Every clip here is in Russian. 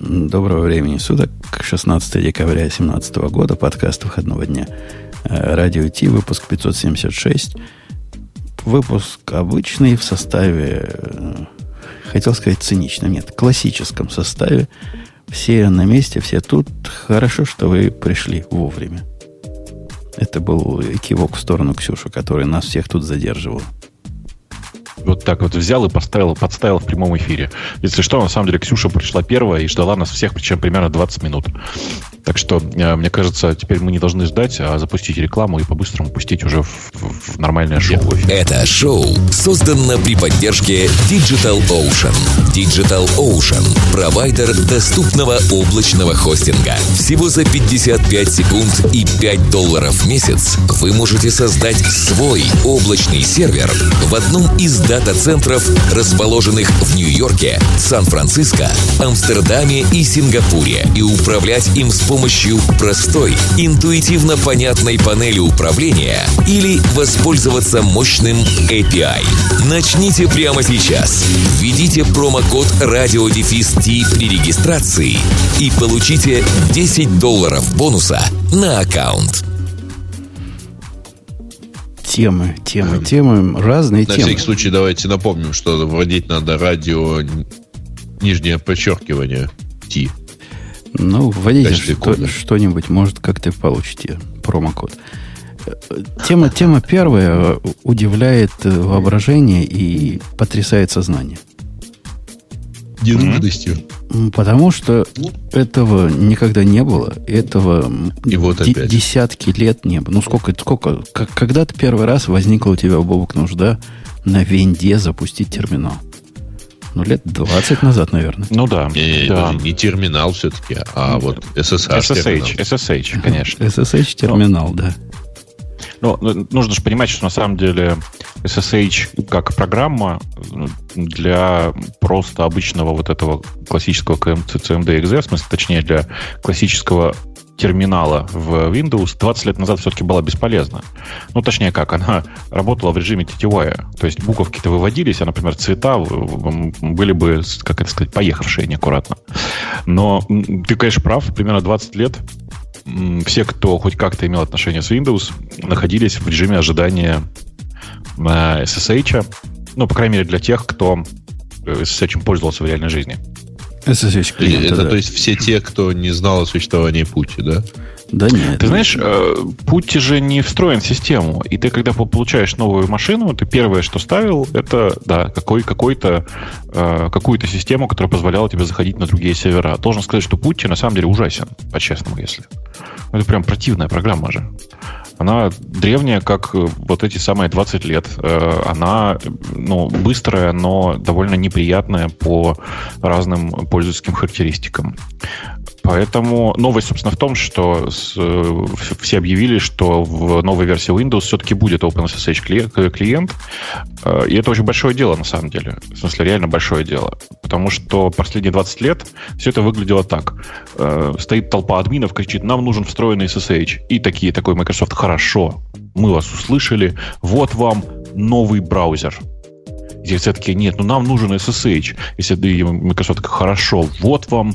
Доброго времени суток. 16 декабря 2017 года. Подкаст выходного дня. Э, Радио Ти, выпуск 576. Выпуск обычный в составе, э, хотел сказать цинично, нет, классическом составе. Все на месте, все тут. Хорошо, что вы пришли вовремя. Это был кивок в сторону Ксюши, который нас всех тут задерживал вот так вот взял и поставил, подставил в прямом эфире. Если что, на самом деле Ксюша пришла первая и ждала нас всех, причем примерно 20 минут. Так что, э, мне кажется, теперь мы не должны ждать, а запустить рекламу и по-быстрому пустить уже в, в нормальное шоу. Это шоу создано при поддержке Digital Ocean. Digital Ocean – провайдер доступного облачного хостинга. Всего за 55 секунд и 5 долларов в месяц вы можете создать свой облачный сервер в одном из дата-центров, расположенных в Нью-Йорке, Сан-Франциско, Амстердаме и Сингапуре, и управлять им с помощью простой, интуитивно понятной панели управления или воспользоваться мощным API. Начните прямо сейчас. Введите промокод RadioDefist при регистрации и получите 10 долларов бонуса на аккаунт темы, темы, темы, разные На темы. На всякий случай давайте напомним, что вводить надо радио нижнее подчеркивание T. Ну, вводите что, что-нибудь, может, как-то получите промокод. Тема, тема первая удивляет воображение и потрясает сознание. Ненужностью. Потому что этого никогда не было. Этого и вот опять. десятки лет не было. Ну, сколько, сколько, как, когда-то первый раз возникла у тебя, Бобок, нужда на венде запустить терминал. Ну, лет 20 назад, наверное. Ну да. Не, да. не терминал все-таки, а вот SSH. SSH, SSH, конечно. SSH терминал, да. Ну, нужно же понимать, что на самом деле SSH как программа ну, для просто обычного вот этого классического CMD.exe, в смысле, точнее, для классического терминала в Windows 20 лет назад все-таки была бесполезна. Ну, точнее как, она работала в режиме тетевая. То есть буковки-то выводились, а, например, цвета были бы, как это сказать, поехавшие неаккуратно. Но ты, конечно, прав, примерно 20 лет все, кто хоть как-то имел отношение с Windows, находились в режиме ожидания SSH. Ну, по крайней мере, для тех, кто SSH пользовался в реальной жизни. SSH клиент. Это, да. то есть все те, кто не знал о существовании пути, да? Да нет. Ты знаешь, э, путь же не встроен в систему. И ты, когда получаешь новую машину, ты первое, что ставил, это да, какой, какой-то, э, какую-то систему, которая позволяла тебе заходить на другие сервера. Должен сказать, что путь на самом деле ужасен, по-честному, если. Это прям противная программа же. Она древняя, как э, вот эти самые 20 лет. Она ну, быстрая, но довольно неприятная по разным пользовательским характеристикам. Поэтому новость, собственно, в том, что с, э, все объявили, что в новой версии Windows все-таки будет OpenSSH клиент. Э, и это очень большое дело, на самом деле. В смысле, реально большое дело. Потому что последние 20 лет все это выглядело так. Э, стоит толпа админов, кричит, нам нужен встроенный SSH. И такие, такой Microsoft, хорошо, мы вас услышали, вот вам новый браузер. И все таки нет, ну нам нужен SSH. Если Microsoft такая, хорошо, вот вам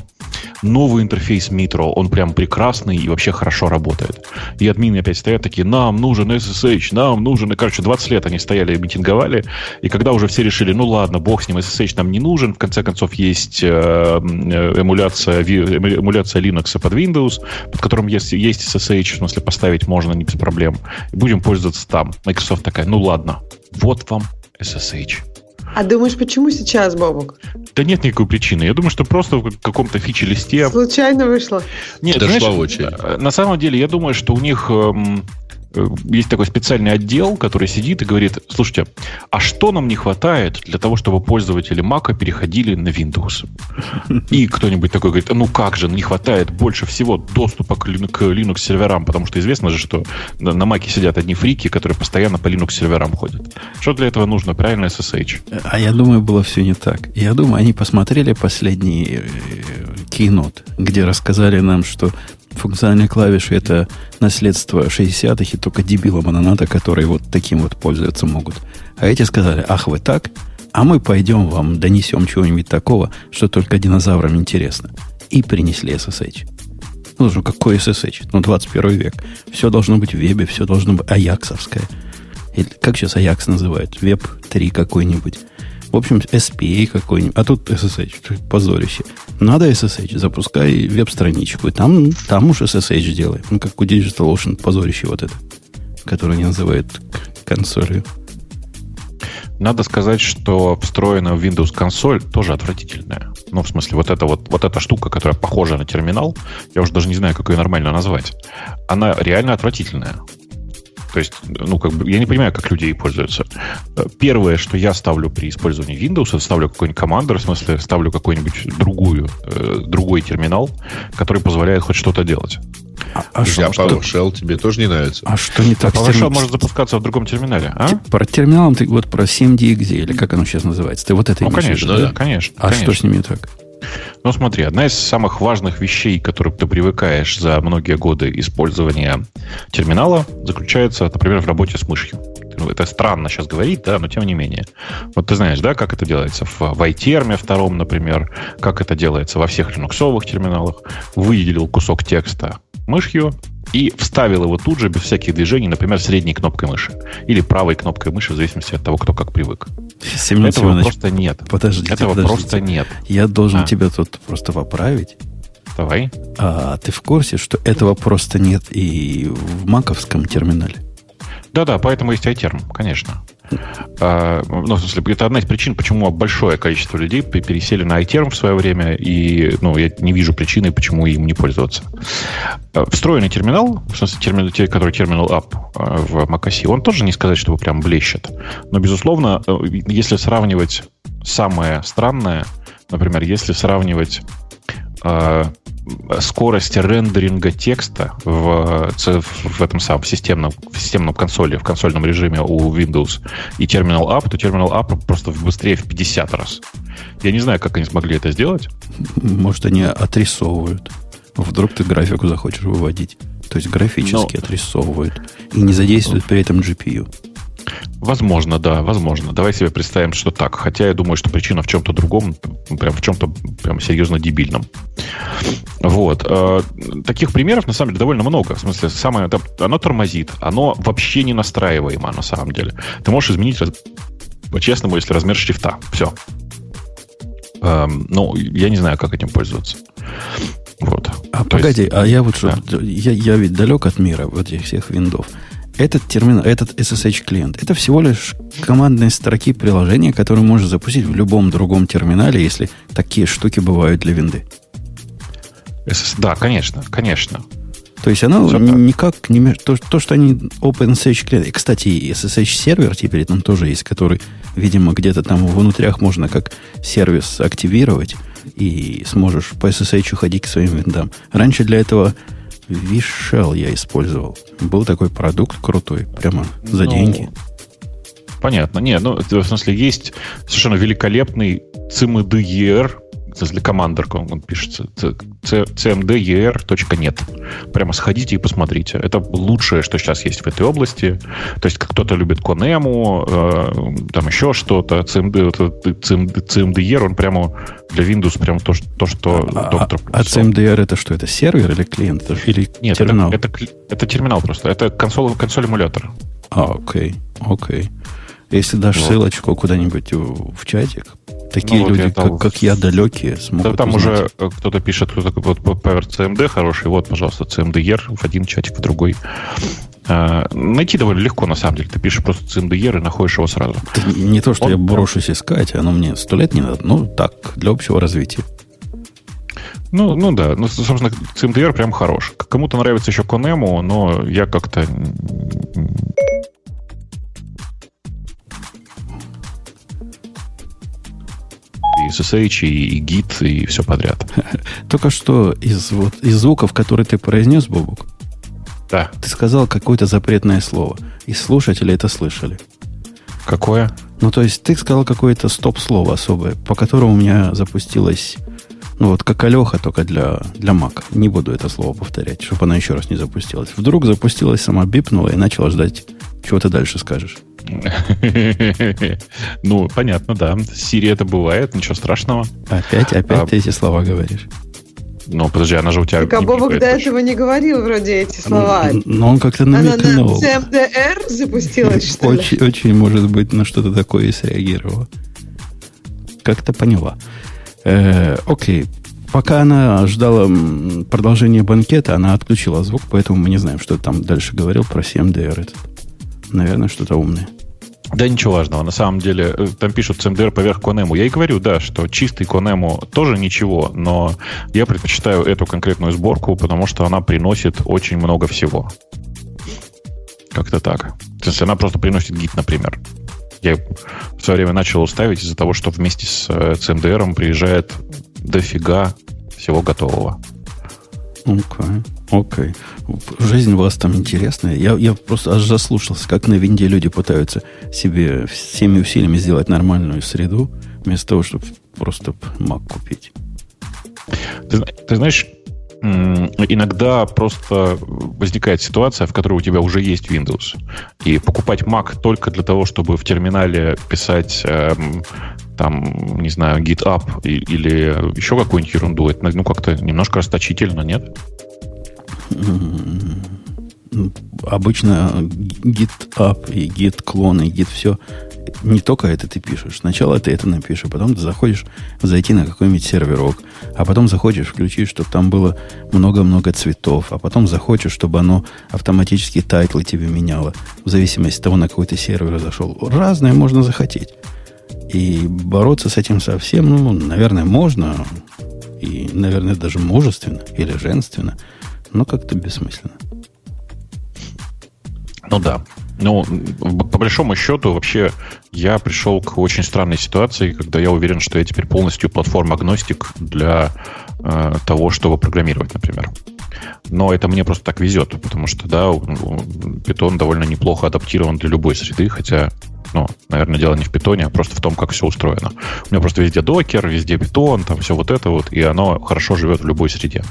новый интерфейс Mitro, он прям прекрасный и вообще хорошо работает. И админы опять стоят такие, нам нужен SSH, нам нужен... И, короче, 20 лет они стояли и митинговали, и когда уже все решили, ну ладно, бог с ним, SSH нам не нужен, в конце концов есть э, эмуляция, эмуляция Linux под Windows, под которым есть, есть SSH, в смысле поставить можно не без проблем, и будем пользоваться там. Microsoft такая, ну ладно, вот вам SSH. А думаешь, почему сейчас, Бобок? Да нет никакой причины. Я думаю, что просто в каком-то фиче-листе... Случайно вышло? Нет, Дошла знаешь, очередь. на самом деле, я думаю, что у них эм, Э, есть такой специальный отдел, который сидит и говорит, слушайте, а что нам не хватает для того, чтобы пользователи Mac переходили на Windows? И кто-нибудь такой говорит, ну как же, не хватает больше всего доступа к Linux серверам, потому что известно же, что на Mac сидят одни фрики, которые постоянно по Linux серверам ходят. Что для этого нужно? Правильно, SSH. А я думаю, было все не так. Я думаю, они посмотрели последний кейнот, э, где рассказали нам, что функциональные клавиши это наследство 60-х, и только дебилам она надо, которые вот таким вот пользоваться могут. А эти сказали, ах, вы так, а мы пойдем вам донесем чего-нибудь такого, что только динозаврам интересно. и принесли SSH. Ну, ну какой SSH? Ну, 21 век. Все должно быть в вебе, все должно быть аяксовское. Или, как сейчас Аякс называют? Веб 3 какой-нибудь. В общем, SPA какой-нибудь. А тут SSH. Позорище. Надо SSH. Запускай веб-страничку. И там, там уж SSH делай. Ну, как у DigitalOcean позорище вот это. Которое они называют консолью. Надо сказать, что встроенная в Windows консоль тоже отвратительная. Ну, в смысле, вот эта вот, вот эта штука, которая похожа на терминал, я уже даже не знаю, как ее нормально назвать, она реально отвратительная. То есть, ну, как бы, я не понимаю, как люди ей пользуются. Первое, что я ставлю при использовании Windows, ставлю какой-нибудь командор, в смысле, ставлю какой-нибудь другую, э, другой терминал, который позволяет хоть что-то делать. А, а что, PowerShell тебе тоже не нравится? А что не так? А PowerShell терми... может запускаться в другом терминале, а? Про терминалом ты вот про 7DXD, или как оно сейчас называется? Ты вот это Ну, конечно, да, конечно. А конечно. что с ними так? Ну, смотри, одна из самых важных вещей, к которым ты привыкаешь за многие годы использования терминала, заключается, например, в работе с мышью. Ну, это странно сейчас говорить, да, но тем не менее. Вот ты знаешь, да, как это делается в, iTerm втором, например, как это делается во всех линуксовых терминалах. Выделил кусок текста мышью и вставил его тут же без всяких движений, например, средней кнопкой мыши или правой кнопкой мыши, в зависимости от того, кто как привык. Семен Этого Семенович, просто нет. Подождите, Этого подождите. просто нет. Я должен А. тебя тут просто поправить. Давай. А ты в курсе, что этого просто нет и в маковском терминале? Да-да, поэтому есть iTerm, конечно. А, ну, в смысле, это одна из причин, почему большое количество людей пе- пересели на iTerm в свое время, и ну, я не вижу причины, почему им не пользоваться. А, Встроенный терминал, в смысле, терминал, те- который терминал App а, в macOS, он тоже не сказать, чтобы прям блещет. Но, безусловно, э, если сравнивать самое странное, например, если сравнивать скорость рендеринга текста в, в этом самом в системном, в системном консоли, в консольном режиме у Windows и Terminal App, то Terminal App просто быстрее в 50 раз. Я не знаю, как они смогли это сделать. Может, они отрисовывают. Вдруг ты графику захочешь выводить. То есть графически Но- отрисовывают. И не задействуют при этом GPU. Возможно, да, возможно. Давай себе представим, что так. Хотя я думаю, что причина в чем-то другом, прям в чем-то прям серьезно дебильном. Вот. Э, Таких примеров, на самом деле, довольно много. В смысле, самое, это- оно тормозит. Оно вообще не настраиваемо, на самом деле. Ты можешь изменить, по-честному, если размер шрифта. Все. Эм, ну, я не знаю, как этим пользоваться. Вот. А То погоди, есть- а я вот что, я, я ведь далек от мира вот этих всех виндов. Этот терминал, этот SSH клиент, это всего лишь командные строки приложения, которые можно запустить в любом другом терминале, если такие штуки бывают для винды. SS Да, конечно, конечно. То есть оно так. никак не... меш- То, то, что они OpenSH клиент... И, кстати, и SSH сервер теперь там тоже есть, который, видимо, где-то там внутрях можно как сервис активировать и сможешь по SSH ходить к своим виндам. Раньше для этого Vishell я использовал. Был такой продукт крутой, прямо за Ну, деньги. Понятно. Не, ну, в смысле, есть совершенно великолепный CMDER, в смысле, командер, он, пишется, cmder.net. Прямо сходите и посмотрите. Это лучшее, что сейчас есть в этой области. То есть, как кто-то любит Конему, э, там еще что-то. CMD, CMD, CMDR, он прямо для Windows прямо то, что- то что А, доктор а написал. CMDR это что? Это сервер или клиент? Или Нет, терминал? Это, это, это терминал просто. Это консоль, консоль эмулятора. А, окей, окей. Если дашь Вот. ссылочку куда-нибудь в, чатик, такие Ну, вот люди, я дал как, как я, далекие, смогут Да, там узнать. уже э, кто-то пишет, кто такой вот Power CMD хороший. Вот, пожалуйста, CMDR в один чатик, в другой. А, найти довольно легко, на самом деле. Ты пишешь просто CMDR и находишь его сразу. Это не то, что Он я брошусь искать, оно мне сто лет не надо. Ну, так, для общего развития. Ну, ну да, ну, собственно, CMDR прям хорош. Кому-то нравится еще Conemo, но я как-то... И SSH, и, и Git, и все подряд. Только что из, вот, из звуков, которые ты произнес, Бобук, Да. ты сказал какое-то запретное слово. И слушатели это слышали. Какое? Ну, то есть ты сказал какое-то стоп-слово особое, по которому у меня запустилось, ну, вот как Алеха, только для, для Mac. Не буду это слово повторять, чтобы она еще раз не запустилась. Вдруг запустилась, сама бипнула и начала ждать, чего ты дальше скажешь. Ну, понятно, да. С Siri это бывает, ничего страшного. Опять, опять А- ты эти слова говоришь. Ну, подожди, она же у тебя... Так а Бобок до этого не говорил вроде эти слова. Н- Но он как-то Она на намекнул. CMDR запустилась, что ли? Очень, очень, может быть, на что-то такое и среагировала. Как-то поняла. Э, окей. Пока она ждала продолжения банкета, она отключила звук, поэтому мы не знаем, что там дальше говорил про CMDR этот. Наверное, что-то умное. Да ничего важного. На самом деле, э, там пишут CMDR поверх Конему. Я и говорю, да, что чистый Конему тоже ничего, но я предпочитаю эту конкретную сборку, потому что она приносит очень много всего. Как-то так. То есть она просто приносит гид, например. Я в свое время начал ставить из-за того, что вместе с э, CMDR приезжает дофига всего готового. Окей, окей. Жизнь у вас там интересная. Я, я просто аж заслушался, как на винде люди пытаются себе всеми усилиями сделать нормальную среду, вместо того, чтобы просто Mac купить. Ты, ты знаешь, иногда просто возникает ситуация, в которой у тебя уже есть Windows. И покупать Mac только для того, чтобы в терминале писать эм, там, не знаю, GitHub или еще какую-нибудь ерунду, это ну, как-то немножко расточительно, нет? М, Обычно GitUp и Git клон и Git все не только это ты пишешь. Сначала ты это напишешь, а потом ты захочешь зайти на какой-нибудь серверок, а потом захочешь включить, чтобы там было много-много цветов, а потом захочешь, чтобы оно автоматически title ы тебе меняло, в зависимости от того, на какой ты сервер зашел. Разное можно захотеть. И бороться с этим совсем, ну, наверное, можно, и, наверное, даже мужественно или женственно, но как-то бессмысленно. Ну да. Ну, по большому счету, вообще, я пришел к очень странной ситуации, когда я уверен, что я теперь полностью платформ-агностик для э, того, чтобы программировать, например. Но это мне просто так везет, потому что, да, Python довольно неплохо адаптирован для любой среды, хотя, ну, наверное, дело не в питоне, а просто в том, как все устроено. У меня просто везде докер, везде питон, там все вот это вот, и оно хорошо живет в любой среде.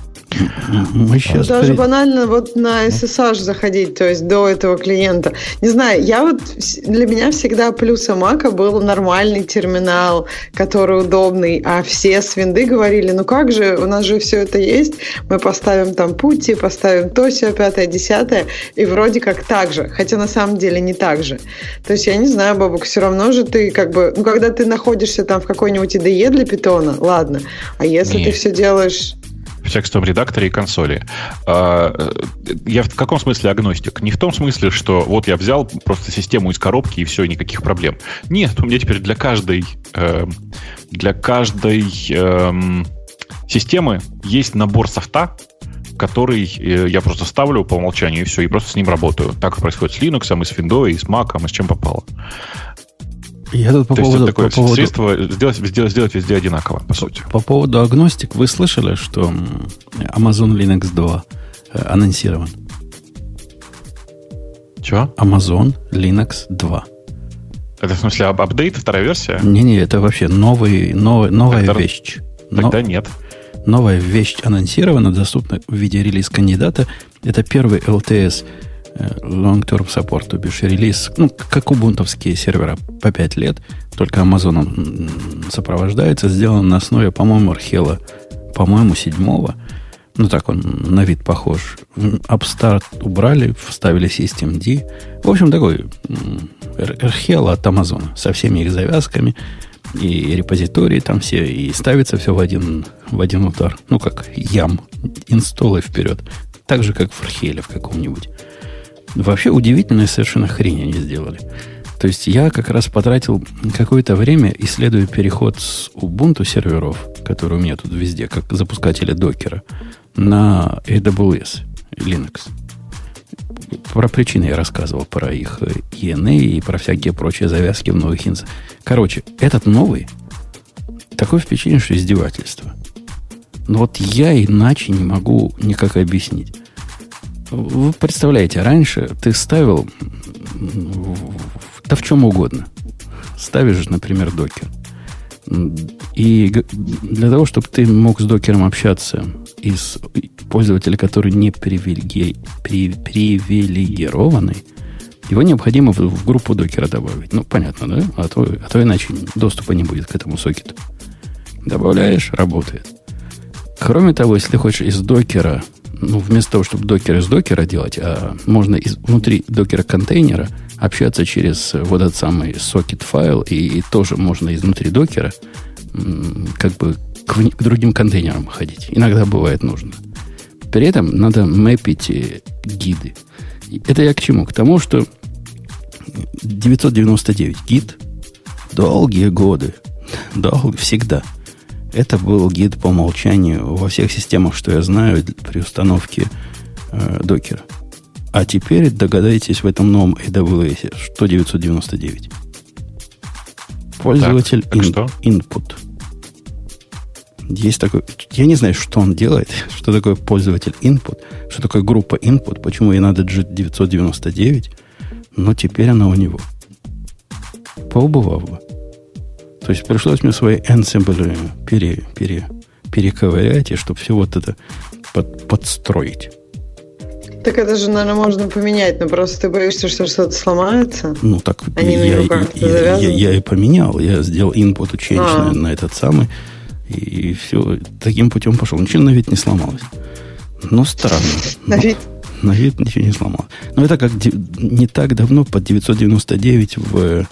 Мы сейчас... Даже банально вот на SSH заходить, то есть до этого клиента. Не знаю, я вот для меня всегда плюсом Мака был нормальный терминал, который удобный, а все с винды говорили, ну как же, у нас же все это есть, мы поставим там пути, поставим то, все, пятое, десятое, и вроде как так же, хотя на самом деле не так же. То есть я не знаю, Бабук, все равно же ты как бы, ну когда ты находишься там в какой-нибудь IDE для питона, ладно, а если Не. ты все делаешь в текстовом редакторе и консоли. А, э, Я в каком смысле агностик? Не в том смысле, что вот я взял просто систему из коробки и все, никаких проблем. Нет, у меня теперь для каждой э, для каждой эм, системы есть набор софта, который э, я просто ставлю по умолчанию и все, и просто с ним работаю. Так происходит с Linux, и с Windows, и с Mac, и с чем попало. Я тут по То есть поводу, это такое по поводу, средство сделать, сделать, сделать везде одинаково, по сути. по поводу агностик, вы слышали, что Amazon Linux 2 э, анонсирован? Чего? Amazon Linux 2. Это в смысле ап- апдейт, вторая версия? Не-не, это вообще новый, новый, новая Тогда- вещь. Но- Тогда нет. Новая вещь анонсирована, доступна в виде релиз кандидата. Это первый LTS э, Long Term Support, то бишь релиз, ну, как убунтовские сервера по 5 лет, только Amazon сопровождается, сделан на основе, по-моему, Архела, по-моему, седьмого. Ну, так он на вид похож. Upstart убрали, вставили System D. В общем, такой Архела от Амазона со всеми их завязками и репозитории там все, и ставится все в один, в один удар. Ну, как ям, инстоллы вперед. Так же, как в Археле в каком-нибудь. Вообще удивительная совершенно хрень они сделали. То есть я как раз потратил какое-то время, исследуя переход с Ubuntu серверов, которые у меня тут везде, как запускатели докера, на AWS Linux. Про причины я рассказывал, про их э, ENA и про всякие прочие завязки в новых инс. Короче, этот новый, такое впечатление, что издевательство. Но вот я иначе не могу никак объяснить. Вы представляете, раньше ты ставил да в чем угодно. Ставишь, например, докер. И для того, чтобы ты мог с докером общаться из пользователя, который не привилеги- при- привилегированный, его необходимо в, в группу докера добавить. Ну, понятно, да? А то, а то иначе доступа не будет к этому сокету. Добавляешь, работает. Кроме того, если хочешь из докера, ну, вместо того, чтобы докер из докера делать, а можно из, внутри докера контейнера общаться через вот этот самый сокет файл, и, и тоже можно изнутри докера как бы к, к другим контейнерам ходить. Иногда бывает нужно. При этом надо мэпить э, гиды. Это я к чему? К тому, что 999 гид долгие годы, дол, всегда. Это был гид по умолчанию во всех системах, что я знаю, при установке э, докера. А теперь догадайтесь в этом новом AWS, что 999. Пользователь так, так ин, что? input. Есть такой... Я не знаю, что он делает, что такое пользователь input, что такое группа input, почему ей надо G999, но теперь она у него. Поубывав бы. То есть пришлось мне свои ensemble пере, пере, перековырять, и чтобы все вот это под, подстроить. Так это же, наверное, можно поменять, но просто ты боишься, что что-то сломается. Ну так Они я, я, я, я, я и поменял. Я сделал input change а. на, на этот самый. И, все, таким путем пошел. Ничего на вид не сломалось. Но странно. На вид? На вид ничего не сломалось. Но это как не так давно, под 999 в,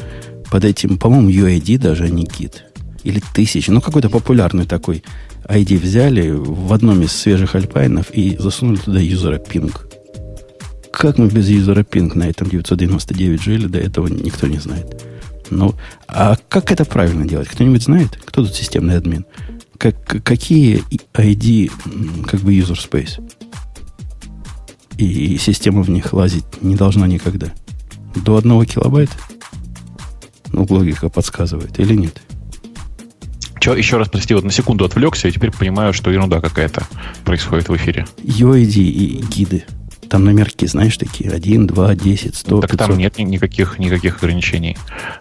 под этим, по-моему, UID даже, а не кит. Или тысяч. Ну, какой-то популярный такой ID взяли в одном из свежих альпайнов и засунули туда юзера пинг. Как мы без юзера пинг на этом 999 жили, до этого никто не знает. Ну, а как это правильно делать? Кто-нибудь знает? Кто тут системный админ? Как, какие ID, как бы, user space? И система в них лазить не должна никогда. До одного килобайта? Ну, логика подсказывает. Или нет? Че, еще раз, прости, вот на секунду отвлекся, и теперь понимаю, что ерунда какая-то происходит в эфире. UID и гиды – там номерки, знаешь, такие 1, 2, 10, 100, Так 500. там нет никаких, никаких ограничений.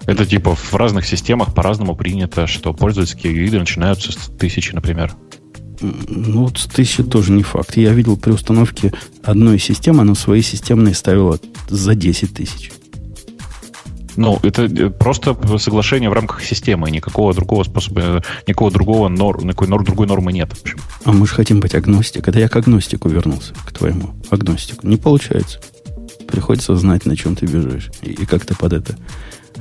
Это типа в разных системах по-разному принято, что пользовательские виды начинаются с тысячи, например. Ну, вот с тысячи тоже не факт. Я видел при установке одной системы, она свои системные ставила за 10 тысяч. Ну, это э, просто соглашение в рамках системы. Никакого другого способа, никакого другого нор, никакой нор, другой нормы нет. В общем. А мы же хотим быть агностик. Это я к агностику вернулся, к твоему агностику. Не получается. Приходится знать, на чем ты бежишь. И, и как-то под это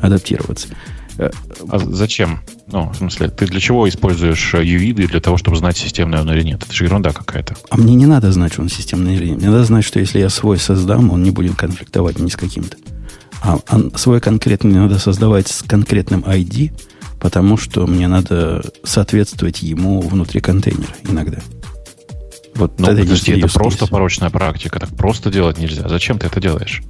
адаптироваться. Э, а зачем? Ну, в смысле, ты для чего используешь UID э, для того, чтобы знать, системный он или нет? Это же ерунда какая-то. А мне не надо знать, что он системный или нет. Мне надо знать, что если я свой создам, он не будет конфликтовать ни с каким-то. А, а свой конкретный надо создавать с конкретным ID, потому что мне надо соответствовать ему внутри контейнера иногда. Вот ну, это подожди, это просто порочная практика. Так просто делать нельзя. Зачем ты это делаешь?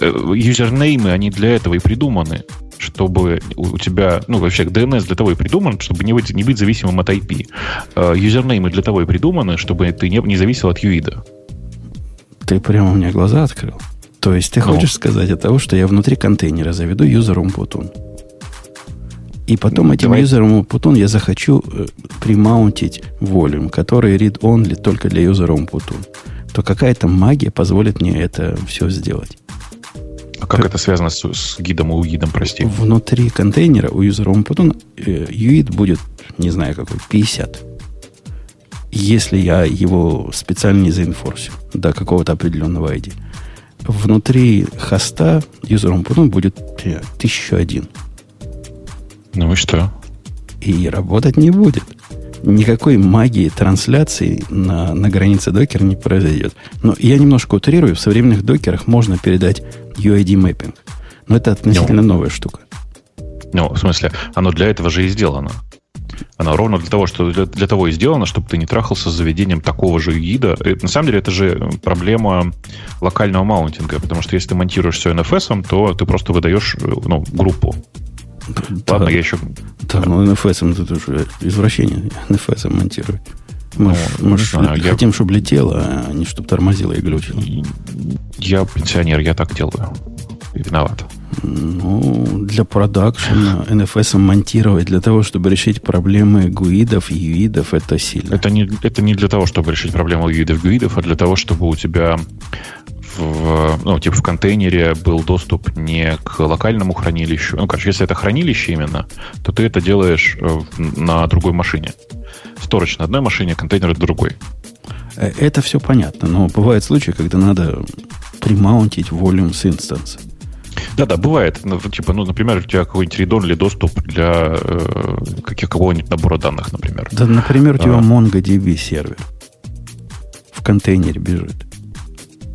Э, юзернеймы, они для этого и придуманы, чтобы у тебя, ну, вообще DNS для того и придуман, чтобы не быть, не быть зависимым от IP. Э, юзернеймы для того и придуманы, чтобы ты не, не зависел от юида. Ты прямо мне глаза открыл. То есть ты ну. хочешь сказать от того, что я внутри контейнера заведу юзером Putun. И потом ну, этим давай. юзером Putun я захочу э, примаунтить волюм, который read-only только для юзера Putun. То какая-то магия позволит мне это все сделать. А как, как это связано с, с гидом и уидом, прости? Внутри контейнера у юзера Putun э, юид будет, не знаю какой, 50 если я его специально не заинфорсю до какого-то определенного ID внутри хоста юзером потом будет 1001. Ну и что? И работать не будет. Никакой магии трансляции на, на границе докера не произойдет. Но я немножко утрирую, в современных докерах можно передать UID mapping. Но это относительно но. Ну. новая штука. Ну, в смысле, оно для этого же и сделано. Она ровно для того, что для, для того и сделана, чтобы ты не трахался с заведением такого же GID а. И, на самом деле это же проблема локального mounting а, потому что если ты монтируешь все NFS, то ты просто выдаешь ну, группу. Да, Ладно, я еще... Да, ну NFS тут уже извращение NFS монтирует. Мы, ну, мы ж знаю, хотим, я... чтобы летело, а не чтобы тормозило и глючило. Я пенсионер, я так делаю. Виноват. Ну, для продакшена NFS монтировать для того, чтобы решить проблемы гуидов и юидов, это сильно. Это не, это не для того, чтобы решить проблему юидов и гуидов, а для того, чтобы у тебя в, ну, типа в контейнере был доступ не к локальному хранилищу. Ну, короче, если это хранилище именно, то ты это делаешь э, на другой машине. сторож на одной машине, контейнер на другой. Э, это все понятно, но бывают случаи, когда надо примаунтить с инстанса. Да-да, бывает. Ну, типа, ну, например, у тебя какой-нибудь редон или доступ для э, какого-нибудь набора данных, например. Да, например, у тебя а. MongoDB сервер в контейнере бежит.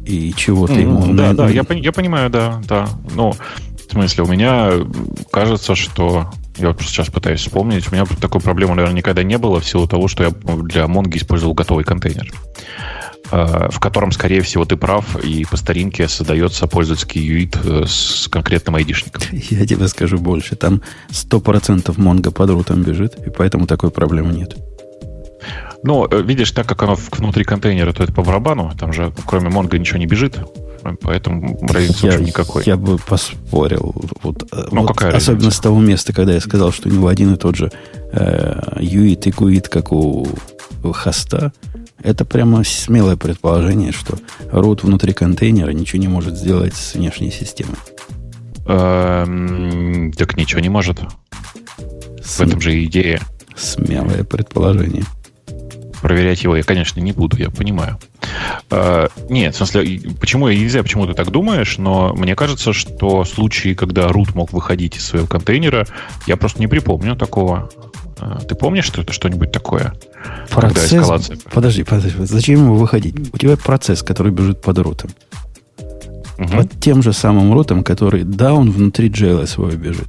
И чего ты ему... Да, да, я, я понимаю, да, да. Ну, в смысле, у меня кажется, что я вот сейчас пытаюсь вспомнить. У меня такой проблемы, наверное, никогда не было в силу того, что я для Mongo использовал готовый контейнер, в котором, скорее всего, ты прав, и по старинке создается пользовательский юит э, с конкретным айдишником. Я тебе скажу больше. Там 100% Mongo под рутом бежит, и поэтому такой проблемы нет. Ну, э, видишь, так как оно внутри контейнера, то это по барабану. Там же кроме Mongo ничего не бежит поэтому разницы я, никакой. Я бы поспорил. Вот, э, ну, вот какая особенно разница? с того места, когда я сказал, что у него один и тот же э, юит и куит, как у хоста. Это прямо смелое предположение, что root внутри контейнера ничего не может сделать с внешней системой. Эм, так ничего не может. В этом же идея. Смелое предположение. Проверять его я, конечно, не буду, я понимаю. Uh, нет, в смысле, почему я не знаю, почему ты так думаешь, но мне кажется, что случаи, когда root мог выходить из своего контейнера, я просто не припомню такого. Uh, ты помнишь что-то, что-нибудь такое? Процесс... эскалация... Подожди, подожди, зачем ему выходить? У тебя процесс, который бежит под рутом. Угу. Под тем же самым рутом, который, да, он внутри JL своего бежит.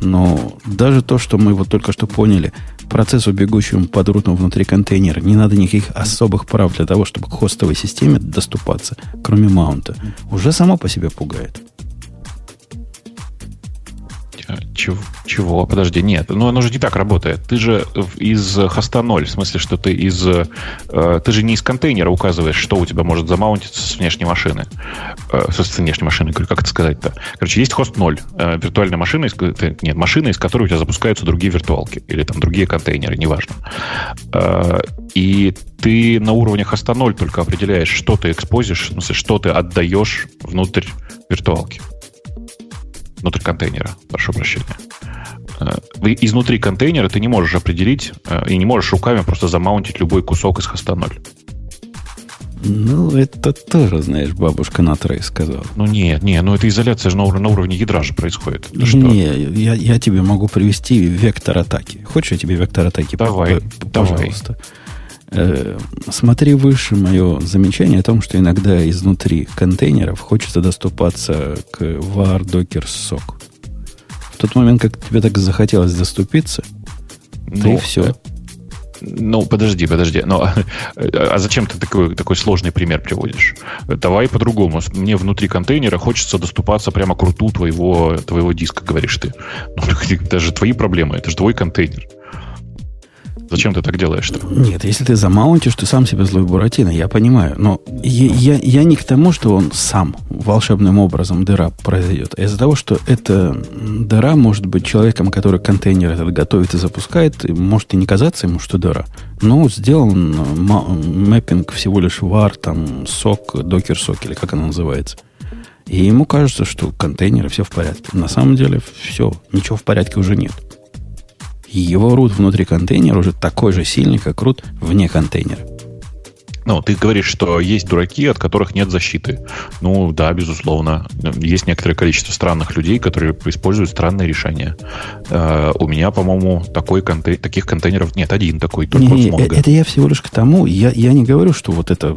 Но даже то, что мы вот только что поняли, процессу, бегущему под рутом внутри контейнера, не надо никаких особых прав для того, чтобы к хостовой системе доступаться, кроме маунта, уже само по себе пугает. Чего? Чего? Подожди, нет. Ну, оно же не так работает. Ты же из хоста 0, в смысле, что ты из... Э, ты же не из контейнера указываешь, что у тебя может замаунтиться с внешней машины. Э, с внешней машины. Как это сказать-то? Короче, есть хост 0. Э, виртуальная машина, из, нет, машина, из которой у тебя запускаются другие виртуалки. Или там другие контейнеры, неважно. Э, и ты на уровне хоста 0 только определяешь, что ты экспозишь, что ты отдаешь внутрь виртуалки внутрь контейнера, прошу прощения. Э, изнутри контейнера ты не можешь определить э, и не можешь руками просто замаунтить любой кусок из хоста 0. Ну, это тоже, знаешь, бабушка на трей сказала. Ну, нет, нет, ну это изоляция же на, уровне, на уровне ядра же происходит. Это не, я, я тебе могу привести вектор атаки. Хочешь, я тебе вектор атаки? Давай, пожалуйста. Давай. Э, смотри выше мое замечание о том, что иногда изнутри контейнеров хочется доступаться к var docker sock. В тот момент, как тебе так захотелось доступиться, ну, ты все. Э, ну, подожди, подожди. Но, а, а зачем ты такой, такой сложный пример приводишь? Давай по-другому. Мне внутри контейнера хочется доступаться прямо к руту твоего, твоего диска, говоришь ты. Ну, даже твои проблемы, это же твой контейнер. Зачем ты так делаешь-то? Нет, если ты замаунтишь, ты сам себе злой Буратино, я понимаю. Но я, я, я не к тому, что он сам волшебным образом дыра произойдет, а из-за того, что эта дыра может быть человеком, который контейнер этот готовит и запускает, и может и не казаться ему, что дыра. Но сделан мэппинг всего лишь var, там, сок, докер сок, или как она называется. И ему кажется, что контейнеры все в порядке. На самом деле все, ничего в порядке уже нет. Его рут внутри контейнера уже такой же сильный, как рут вне контейнера. Ну, ты говоришь, что есть дураки, от которых нет защиты. Ну, да, безусловно. Есть некоторое количество странных людей, которые используют странные решения. Uh, у меня, по-моему, такой контей... таких контейнеров нет. Один такой, только не, не, Это я всего лишь к тому. Я, я не говорю, что вот это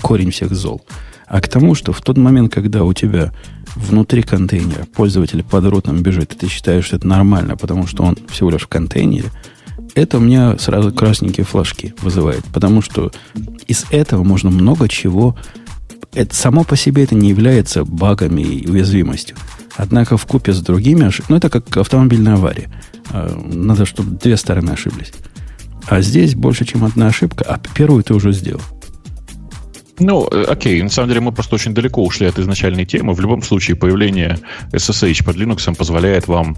корень всех зол. А к тому, что в тот момент, когда у тебя внутри контейнера пользователь под рутом бежит, и ты считаешь, что это нормально, потому что он всего лишь в контейнере, это у меня сразу красненькие флажки вызывает. Потому что из этого можно много чего... Это, само по себе это не является багами и уязвимостью. Однако в купе с другими ошибками... Ну, это как автомобильная авария. А, надо, чтобы две стороны ошиблись. А здесь больше, чем одна ошибка, а первую ты уже сделал. Ну, э, окей, на самом деле мы просто очень далеко ушли от изначальной темы. В любом случае, появление SSH под Linux позволяет вам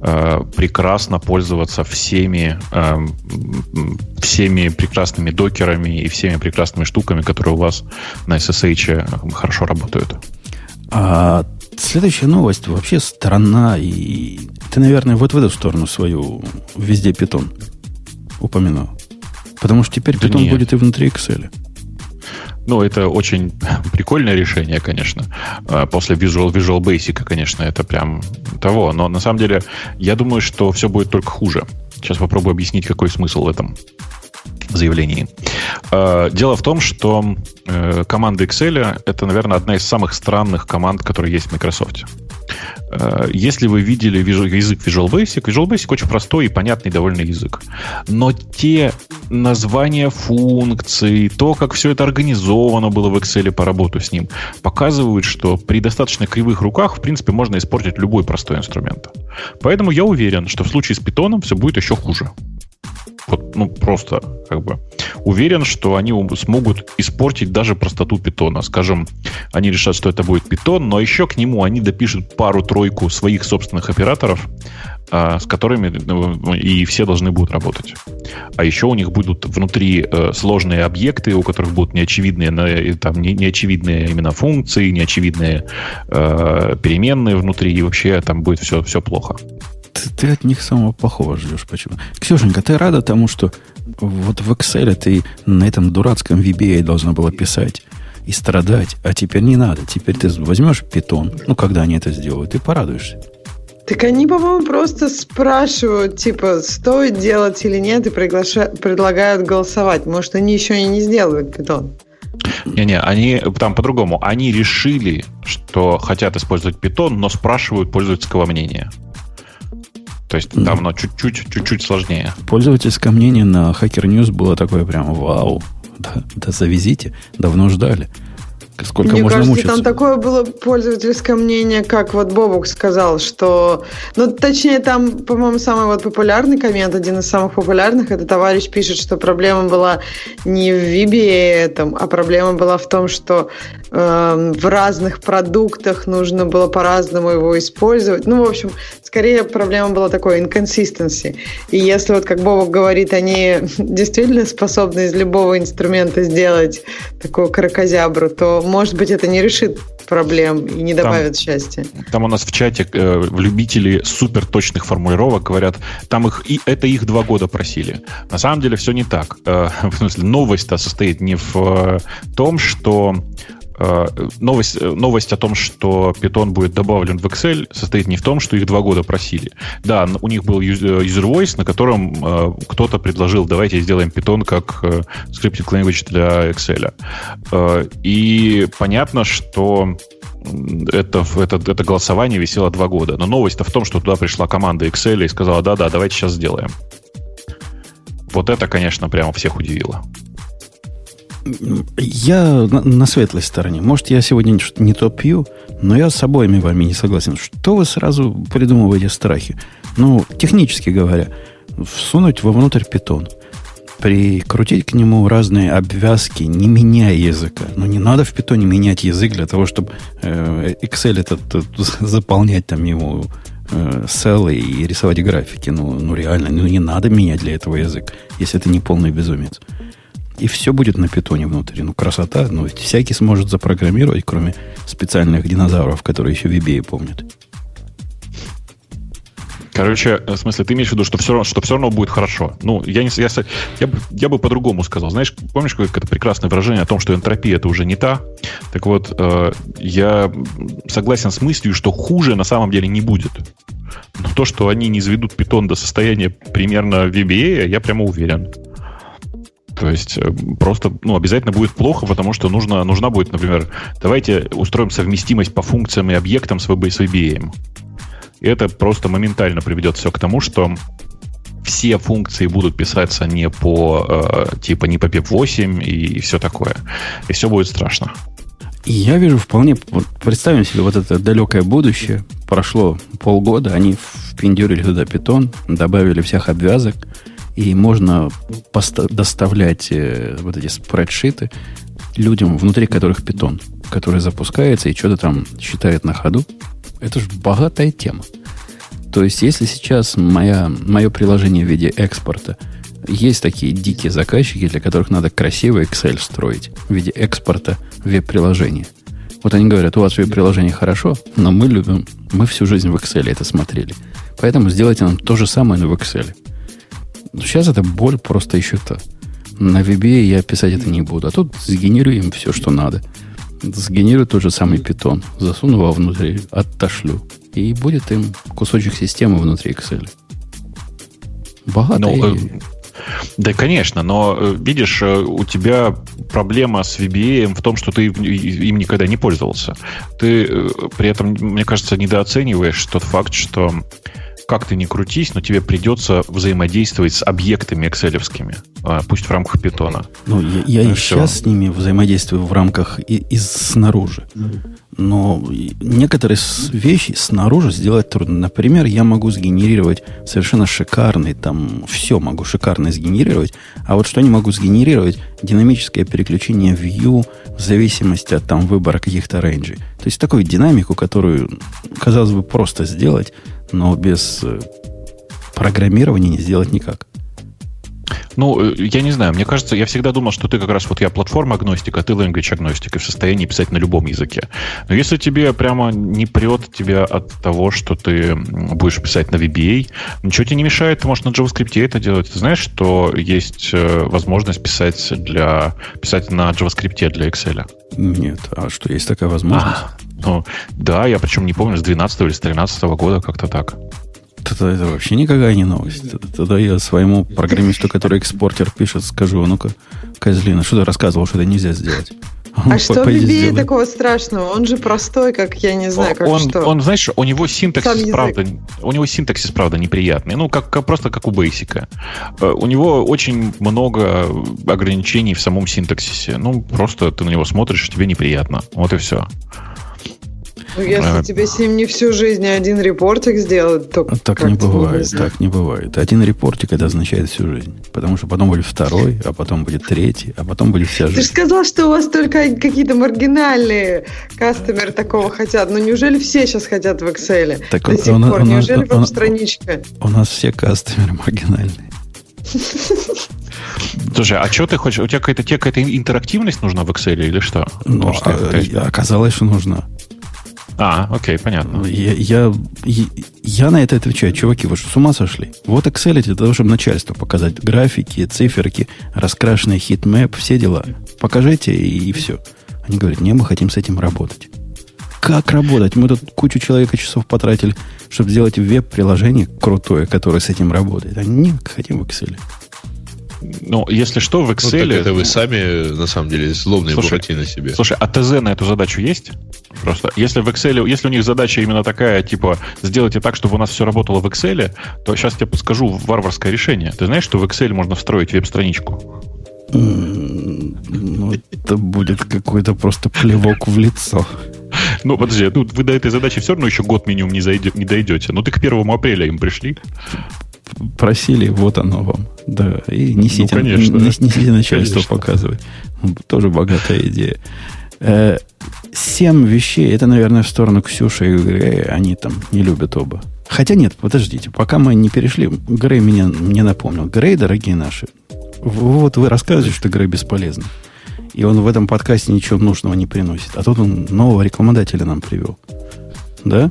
э, прекрасно пользоваться всеми, э, всеми прекрасными докерами и всеми прекрасными штуками, которые у вас на SSH хорошо работают. А следующая новость вообще страна, и ты, наверное, вот в эту сторону свою везде питон упомянул. Потому что теперь Да Python нет. будет и внутри Excel. Ну, это очень прикольное решение, конечно. А, После Visual, Visual Basic, конечно, это прям того. Но на самом деле, я думаю, что все будет только хуже. Сейчас попробую объяснить, какой смысл в этом заявлении. А, Дело в том, что э, команда Excel это, наверное, одна из самых странных команд, которые есть в Microsoft. Э, Если вы видели язык Visual Basic, Visual Basic очень простой и понятный довольно язык. Но те названия функций, то, как все это организовано было в Excel по работу с ним, показывают, что при достаточно кривых руках, в принципе, можно испортить любой простой инструмент. Поэтому я уверен, что в случае с питоном все будет еще хуже. Вот, ну, просто, как бы, уверен, что они смогут испортить даже простоту питона. Скажем, они решат, что это будет питон, но еще к нему они допишут пару-тройку своих собственных операторов, а, с которыми ну, и все должны будут работать. А еще у них будут внутри э, сложные объекты, у которых будут неочевидные, там, не- неочевидные именно функции, неочевидные э, переменные внутри, и вообще там будет все, все плохо. Ты, ты от них самого плохого ждешь. Почему? Ксюшенька, ты рада тому, что вот в Excel ты на этом дурацком VBA должна была писать и страдать, а теперь не надо. Теперь ты возьмешь питон, ну, когда они это сделают, и порадуешься. Так они, по-моему, просто спрашивают, типа, стоит делать или нет, и приглаша- предлагают голосовать. Может, они еще и не сделают питон. Не-не, они там по-другому. Они решили, что хотят использовать питон, но спрашивают пользовательского мнения. То есть там оно чуть-чуть, чуть-чуть сложнее. Пользовательское мнение на Hacker News было такое прям вау. Да, да завезите, давно ждали. Сколько Мне можно кажется, мучиться? там такое было пользовательское мнение, как вот Бобук сказал, что... Ну, точнее, там, по-моему, самый вот популярный коммент, один из самых популярных, это товарищ пишет, что проблема была не в VBA этом, а проблема была в том, что эм, в разных продуктах нужно было по-разному его использовать. Ну, в общем, скорее проблема была такой инконсистенции. И если вот, как Бобук говорит, они действительно способны из любого инструмента сделать такую кракозябру, то, может быть, это не решит проблем и не Там- добавит счастья. Там у нас в чате э, любители супер точных формулировок говорят, там их и это их два года просили. На самом деле все не так. Э, в смысле, новость-то состоит не в э, том, что новость, э, новость о том, что Python будет добавлен в Excel, состоит не в том, что их два года просили. Да, у них был э, user voice, на котором э, кто-то предложил, давайте сделаем Python как э, scripting language для Excel. Э, и понятно, что это, это, это голосование висело два года. Но новость-то в том, что туда пришла команда Excel и сказала, да-да, давайте сейчас сделаем. Вот это, конечно, прямо всех удивило. Я на, на светлой стороне. Может, я сегодня не то пью, но я с обоими вами не согласен. Что вы сразу придумываете страхи? Ну, технически говоря, всунуть вовнутрь питон, прикрутить к нему разные обвязки, не меняя языка. Ну, не надо в питоне менять язык для того, чтобы э, Excel этот, э, заполнять там ему э, селы и рисовать графики. Ну, ну, реально, ну, не надо менять для этого язык, если это не полный безумец. И все будет на питоне внутри. Ну, красота. Ну, всякий сможет запрограммировать, кроме специальных динозавров, которые еще VBA помнят. Короче, в смысле, ты имеешь в виду, что все, равно, что все равно будет хорошо. Ну, я, не, я, я, бы- я бы по-другому сказал. Знаешь, помнишь, как это прекрасное выражение о том, что энтропия это уже не та? Так вот, э, я согласен с мыслью, что хуже на самом деле не будет. Но то, что они не изведут питон до состояния примерно VBA, я прямо уверен. То есть э, просто ну, обязательно будет плохо, потому что нужно, нужна будет, например, давайте устроим совместимость по функциям и объектам с, VB, с VBA. И это просто моментально приведет все к тому, что все функции будут писаться не по э, типа не по PEP8 и все такое. И все будет страшно. И я вижу вполне... Представим себе вот это далекое будущее. Прошло полгода, они впендюрили туда питон, добавили всех обвязок, и можно доставлять э, вот эти спредшиты людям, внутри которых питон, который запускается и что-то там считает на ходу. Это же богатая тема. То есть, если сейчас моя, мое приложение в виде экспорта есть такие дикие заказчики, для которых надо красивый Excel строить в виде экспорта веб-приложения. Вот они говорят, у вас веб-приложение хорошо, но мы любим, мы всю жизнь в Excel это смотрели. Поэтому сделайте нам то же самое, но в Excel. Сейчас эта боль просто еще то На VBA я писать это не буду. А тут сгенерирую им все, что надо. Сгенерирую тот же самый питон. Засуну его внутрь, отошлю. И будет им кусочек системы внутри Excel. Богатая ну, да, конечно, но э, видишь, э, у тебя проблема с VBA в том, что ты им никогда не пользовался. Ты э, при этом, мне кажется, недооцениваешь тот факт, что как ты ни крутись, но тебе придется взаимодействовать с объектами экселевскими, а, пусть в рамках питона. Ну, я, я и все. сейчас с ними взаимодействую в рамках и, и снаружи. Но некоторые вещи снаружи сделать трудно. Например, я могу сгенерировать совершенно шикарный, там, все могу шикарно сгенерировать, а вот что не могу сгенерировать, динамическое переключение view в зависимости от там выбора каких-то рейнджей. То есть такую динамику, которую, казалось бы, просто сделать, но без э, программирования не сделать никак. Ну, э, я не знаю, мне кажется, я всегда думал, что ты как раз вот я платформа агностик, а ты language агностик, и в состоянии писать на любом языке. Но если тебе прямо не прет тебя от того, что ты будешь писать на VBA, ничего тебе не мешает, ты можешь на JavaScript это делать. Ты знаешь, что есть э, возможность писать, для, писать на JavaScript для Excel? Нет, а что, есть такая возможность? А, ну, да, я причем не помню, с 12 или с 13 года как-то так. Тогда это вообще никакая не новость. Тогда я своему программисту, который экспортер пишет, скажу, «А ну-ка, Козлина, что ты рассказывал, что это нельзя сделать? А что в VBA такого страшного? Он же простой, как я не знаю, как он, что. Он, знаешь, у него синтаксис, правда, у него синтаксис, правда, неприятный. Ну, как, как просто как у Basic. Э, у него очень много ограничений в самом синтаксисе. Ну, просто ты на него смотришь, тебе неприятно. Вот и все. Ну, если а, тебе с ним не всю жизнь а один репортик сделать, то Так не бывает, так не бывает. Один репортик это означает всю жизнь. Потому что потом будет второй, а потом будет третий, а потом будет вся жизнь. Ты же сказал, что у вас только какие-то маргинальные кастомеры такого хотят. Но неужели все сейчас хотят в Excel? Так до сих он, пор? Он, неужели он, страничка? У нас все кастомеры маргинальные. Слушай, а что ты хочешь? У тебя какая-то, тебе какая-то интерактивность нужна в Excel или что? Ну, что а, оказалось, что нужна. А, окей, понятно. Я, я, я на это отвечаю. Чуваки, вы что, с ума сошли? Вот Excel для того, чтобы начальству показать графики, циферки, раскрашенный heatmap, все дела. Покажите и, и все. Они говорят, не, мы хотим с этим работать. Как работать? Мы тут кучу человеко-часов потратили, чтобы сделать веб-приложение крутое, которое с этим работает. Они не хотим в Excel. Ну, если что, в Excel... Ну, это вы сами, на самом деле, злобные слушай, на себе. Слушай, а ТЗ на эту задачу есть? Просто, если в Excel, если у них задача именно такая, типа, сделайте так, чтобы у нас все работало в Excel, то сейчас тебе подскажу варварское решение. Ты знаешь, что в Excel можно встроить веб-страничку? Ну, это будет какой-то просто плевок в лицо. Ну, подожди, ну, вы до этой задачи все равно еще год минимум не, зайдете, не дойдете. Ну, ты к 1 апреля им пришли просили, вот оно вам. Да, и несите, ну, конечно, несите начальство конечно. показывать. Тоже богатая идея. Э, семь вещей, это, наверное, в сторону Ксюши и Грея, они там не любят оба. Хотя нет, подождите, пока мы не перешли, Грей меня не напомнил. Грей, дорогие наши, вот вы рассказываете, что Грей бесполезный. И он в этом подкасте ничего нужного не приносит. А тут он нового рекламодателя нам привел. Да?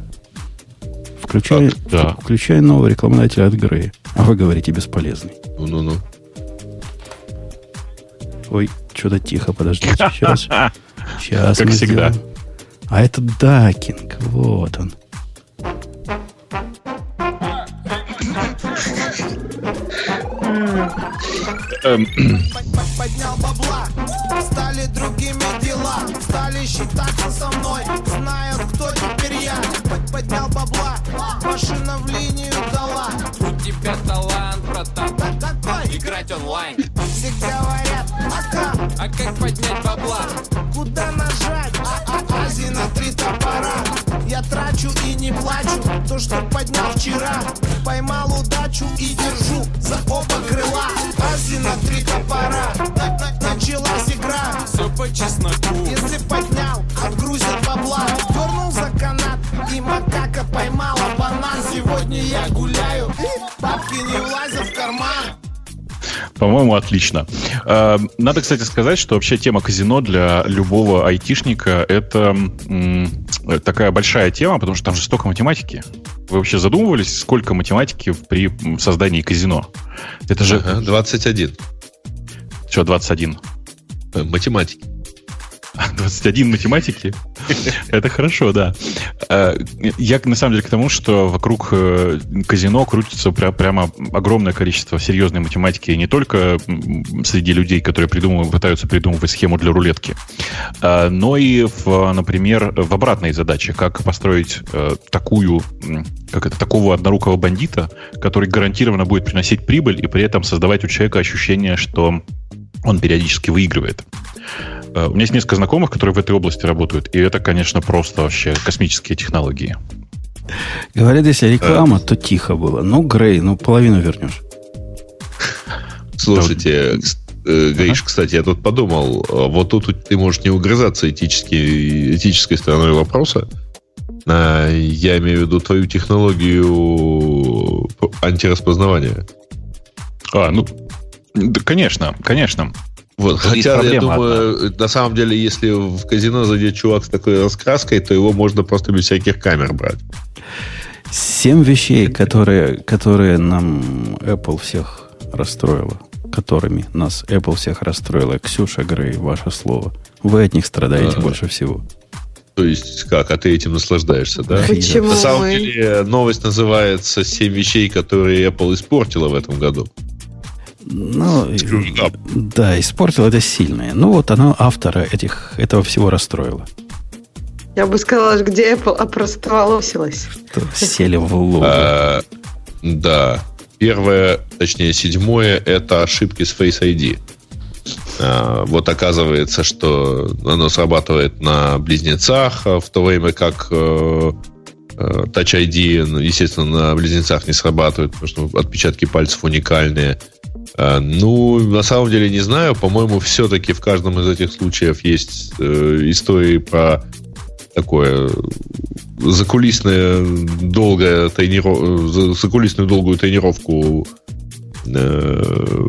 Включай, так, да. включай нового рекламодателя от Грея. А вы говорите бесполезный. Ну-ну-ну. Ой, что-то тихо, подождите. Сейчас. Сейчас как всегда. Сделаем. А это дакинг. Вот он. Эм. Поднял бабла, стали другими дела, стали считаться со мной, знают, кто теперь я. Поднял бабла, машина в линию дала. У тебя талант, братан, какой? Играть онлайн. Все говорят, а как? А как поднять бабла? Куда нажать? А, а, Ази на три топора. Я трачу и не плачу, то, что поднял вчера. Поймал удачу и держу за оба крыла. Ази на три топора. Началась игра. Все по чесноку. Если поднял, Сегодня я гуляю, бабки не влазят в карман. По-моему, отлично. Э, надо, кстати, сказать, что вообще тема казино для любого айтишника это такая большая тема, потому что там же столько математики. Вы вообще задумывались, сколько математики при создании казино? Это же... Ага, 21. Все, 21. Э, Математики. 21 математики. Это хорошо, да. Э, Я на самом деле к тому, что вокруг э, казино крутится пря- прямо огромное количество серьезной математики, не только среди людей, которые придумывают, пытаются придумывать схему для рулетки, э, но и, в, например, в обратной задаче, как построить такую, как это, такого однорукого бандита, который гарантированно будет приносить прибыль и при этом создавать у человека ощущение, что он периодически выигрывает. Э, У меня есть несколько знакомых, которые в этой области работают, и это, конечно, просто вообще космические технологии. Говорят, если реклама, то тихо было. Ну, Грей, ну, половину вернешь. Слушайте, э, Гриш, кстати, я тут подумал, э, вот тут ты можешь не угрызаться этически, этической стороной вопроса. Я имею в виду твою технологию антираспознавания. А, ну, да, конечно, конечно. Вот, хотя, я думаю, на самом деле, если в казино зайдет чувак с такой раскраской, то его можно просто без всяких камер брать. Семь вещей, которые, которые нам Apple всех расстроила. Которыми нас Apple всех расстроила. Ксюша Грей, ваше слово. Вы от них страдаете Ага. больше всего. То есть как? А ты этим наслаждаешься, да? Почему На самом мы? деле, новость называется «Семь вещей, которые Apple испортила в этом году». Ну, да, испортил это сильное. Ну, вот оно автора этих, этого всего расстроило. Я бы сказала, где Apple опростоволосилась. Что сели в лужу. А, да. Первое, точнее, седьмое, это ошибки с Face ID. А, вот оказывается, что оно срабатывает на близнецах, а в то время как э, э, Touch ID, естественно, на близнецах не срабатывает, потому что отпечатки пальцев уникальные. А, Ну, на самом деле не знаю. По-моему, все-таки в каждом из этих случаев есть э, истории про такое закулисное долгое трениров... за- закулисную долгую тренировку э,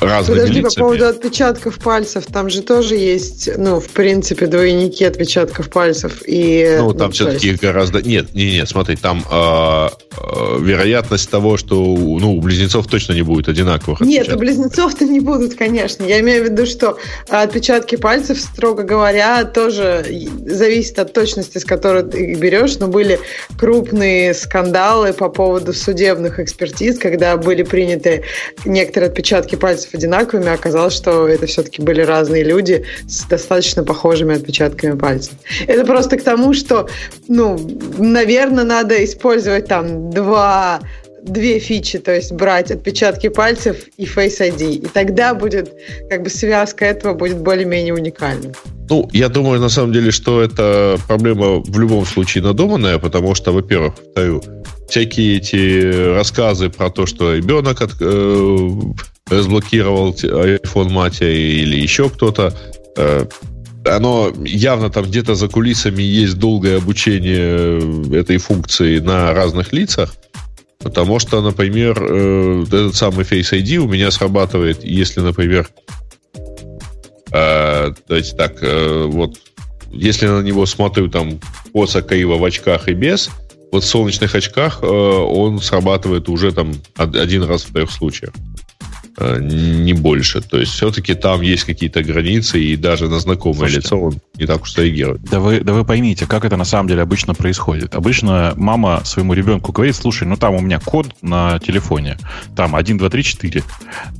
разными Подожди, по лицами. поводу отпечатков пальцев, там же тоже есть, ну, в принципе, двойники отпечатков пальцев. И, Ну, там то все-таки их гораздо... Нет, не, нет, смотри, там а, а, вероятность того, что ну, у близнецов точно не будет одинаковых Нет, у отпечатков. близнецов-то не будут, конечно. Я имею в виду, что отпечатки пальцев, строго говоря, тоже зависит от точности, с которой ты их берешь. Но были крупные скандалы по поводу судебных экспертиз, когда были приняты некоторые отпечатки пальцев одинаковыми, а оказалось, что это все-таки были разные люди с достаточно похожими отпечатками пальцев. Это просто к тому, что, ну, наверное, надо использовать там два две фичи, то есть брать отпечатки пальцев и Face ID. И тогда будет, как бы связка этого будет более-менее уникальной. Ну, я думаю, на самом деле, что это проблема в любом случае надуманная, потому что, во-первых, повторю, всякие эти рассказы про то, что ребенок от- э, разблокировал iPhone матери или еще кто-то, э, оно явно там где-то за кулисами есть долгое обучение этой функции на разных лицах, потому что, например, э, этот самый Face ID у меня срабатывает, если, например, э, давайте так, э, вот если на него смотрю там косо, криво в очках и без, вот в солнечных очках э, он срабатывает уже там од- один раз в трех случаях. Э, не больше. То есть все-таки там есть какие-то границы, и даже на знакомое Слушайте. лицо он не так уж реагирует. Да вы, да вы поймите, как это на самом деле обычно происходит. Обычно мама своему ребенку говорит, слушай, ну там у меня код на телефоне, там 1, 2, 3, 4.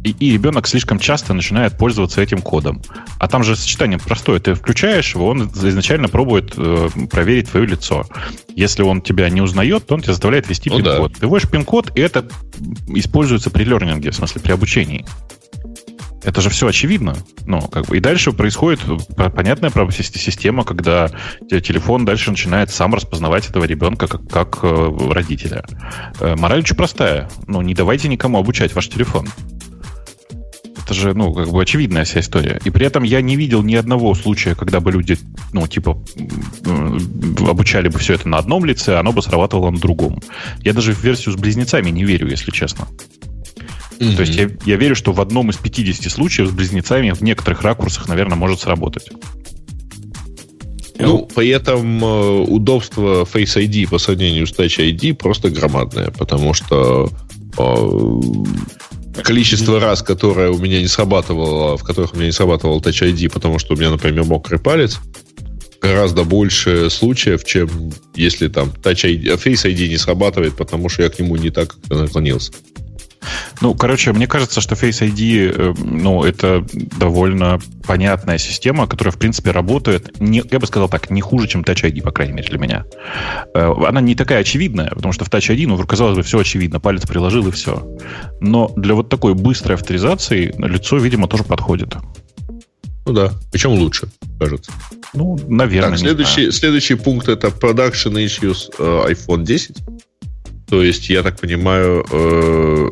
И, и ребенок слишком часто начинает пользоваться этим кодом. А там же сочетание простое. Ты включаешь его, он изначально пробует э, проверить твое лицо. Если он тебя не узнает, то он тебя заставляет ввести Ну да. пин-код. Ты вводишь пин-код, и это используется при лернинге, в смысле при обучении. Это же все очевидно. Ну, как бы, и дальше происходит п- понятная система, когда те- телефон дальше начинает сам распознавать этого ребенка как, как э, родителя. Э, мораль очень простая. Ну, не давайте никому обучать ваш телефон. Это же, ну, как бы очевидная вся история. И при этом я не видел ни одного случая, когда бы люди, ну, типа, обучали бы все это на одном лице, а оно бы срабатывало на другом. Я даже в версию с близнецами не верю, если честно. То есть я, я верю, что в одном из 50 случаев с близнецами в некоторых ракурсах, наверное, может сработать. Ну, при этом э, удобство Face ID по сравнению с Touch ID просто громадное, потому что э, количество раз, которое у меня не срабатывало, в которых у меня не срабатывал Touch ID, потому что у меня, например, мокрый палец, гораздо больше случаев, чем если там Touch ID, Face ID не срабатывает, потому что я к нему не так наклонился. Ну, короче, мне кажется, что Face ID, э, ну, это довольно понятная система, которая, в принципе, работает, не, я бы сказал так, не хуже, чем Touch ID, по крайней мере, для меня. Э, она не такая очевидная, потому что в Touch ID, ну, казалось бы, все очевидно, палец приложил и все. Но для вот такой быстрой авторизации лицо, видимо, тоже подходит. Ну да, причем лучше, кажется. Ну, наверное. Так, следующий, следующий пункт это Production Issues э, iPhone 10. То есть, я так понимаю, э,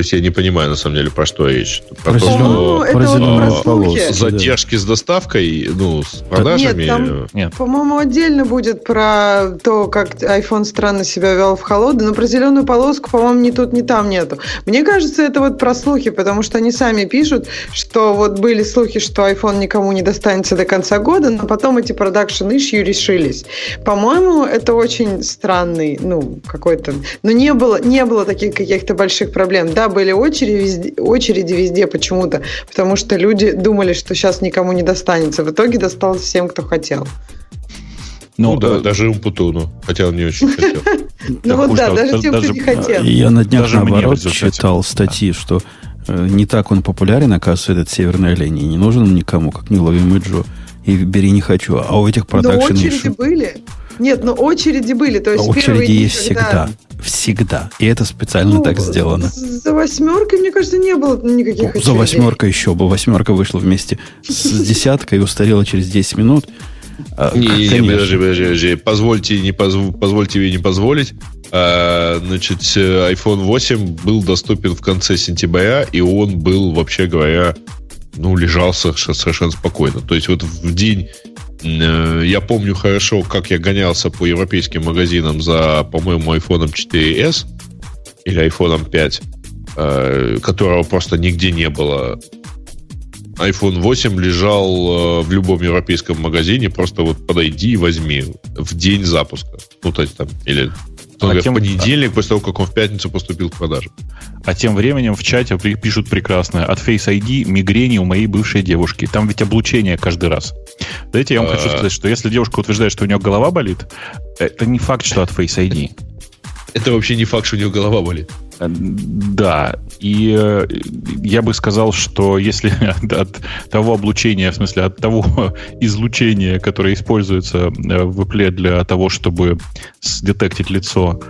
то есть я не понимаю, на самом деле, про что речь. Про, про, то, что, про зеленые полосы. Задержки с доставкой, ну, с продажами. Нет, там, Нет. по-моему, отдельно будет про то, как iPhone странно себя вел в холоды, но про зеленую полоску, по-моему, ни тут, ни там нету. Мне кажется, это вот про слухи, потому что они сами пишут, что вот были слухи, что iPhone никому не достанется до конца года, но потом эти продакшн issue решились. По-моему, это очень странный, ну, какой-то... Но не было, не было таких каких-то больших проблем да, были очереди везде, очереди везде почему-то, потому что люди думали, что сейчас никому не достанется. В итоге досталось всем, кто хотел. Ну, ну да, да, даже Умпутуну, хотя он не очень хотел. Ну вот да, даже тем, кто не хотел. Я на днях, наоборот, читал статьи, что э, не так он популярен, оказывается, этот северный олень, и не нужен он никому, как неловимый Джо. И бери не хочу. А у этих продакшн... Но очереди были. Нет, но очереди были. То есть очереди есть всегда. Всегда. И это специально ну, так сделано. За восьмеркой, мне кажется, не было никаких очередей. За восьмеркой еще бы. Восьмерка вышла вместе с десяткой и устарела через 10 минут. А, не, не, не, подожди, подожди, подожди. Позвольте, не позв... позвольте мне не позволить. А, значит, iPhone 8 был доступен в конце сентября, и он был, вообще говоря, ну, лежал совершенно спокойно. То есть вот в день Э, я помню хорошо, как я гонялся по европейским магазинам за, по-моему, iPhone 4s или iPhone 5, э, которого просто нигде не было. iPhone 8 лежал э, в любом европейском магазине, просто вот подойди и возьми в день запуска. Ну, то есть там, или а в тем... понедельник, после того, как он в пятницу поступил в продажу. А тем временем в чате пишут прекрасное. От Face ID мигрени у моей бывшей девушки. Там ведь облучение каждый раз. Знаете, я вам хочу а. сказать, что если девушка утверждает, что у нее голова болит, это не факт, что от Face ID. Это вообще не факт, что у нее голова болит. Э, да, и э, я бы сказал, что если от, от того облучения, в смысле от того излучения, которое используется э, в Apple для того, чтобы сдетектить лицо,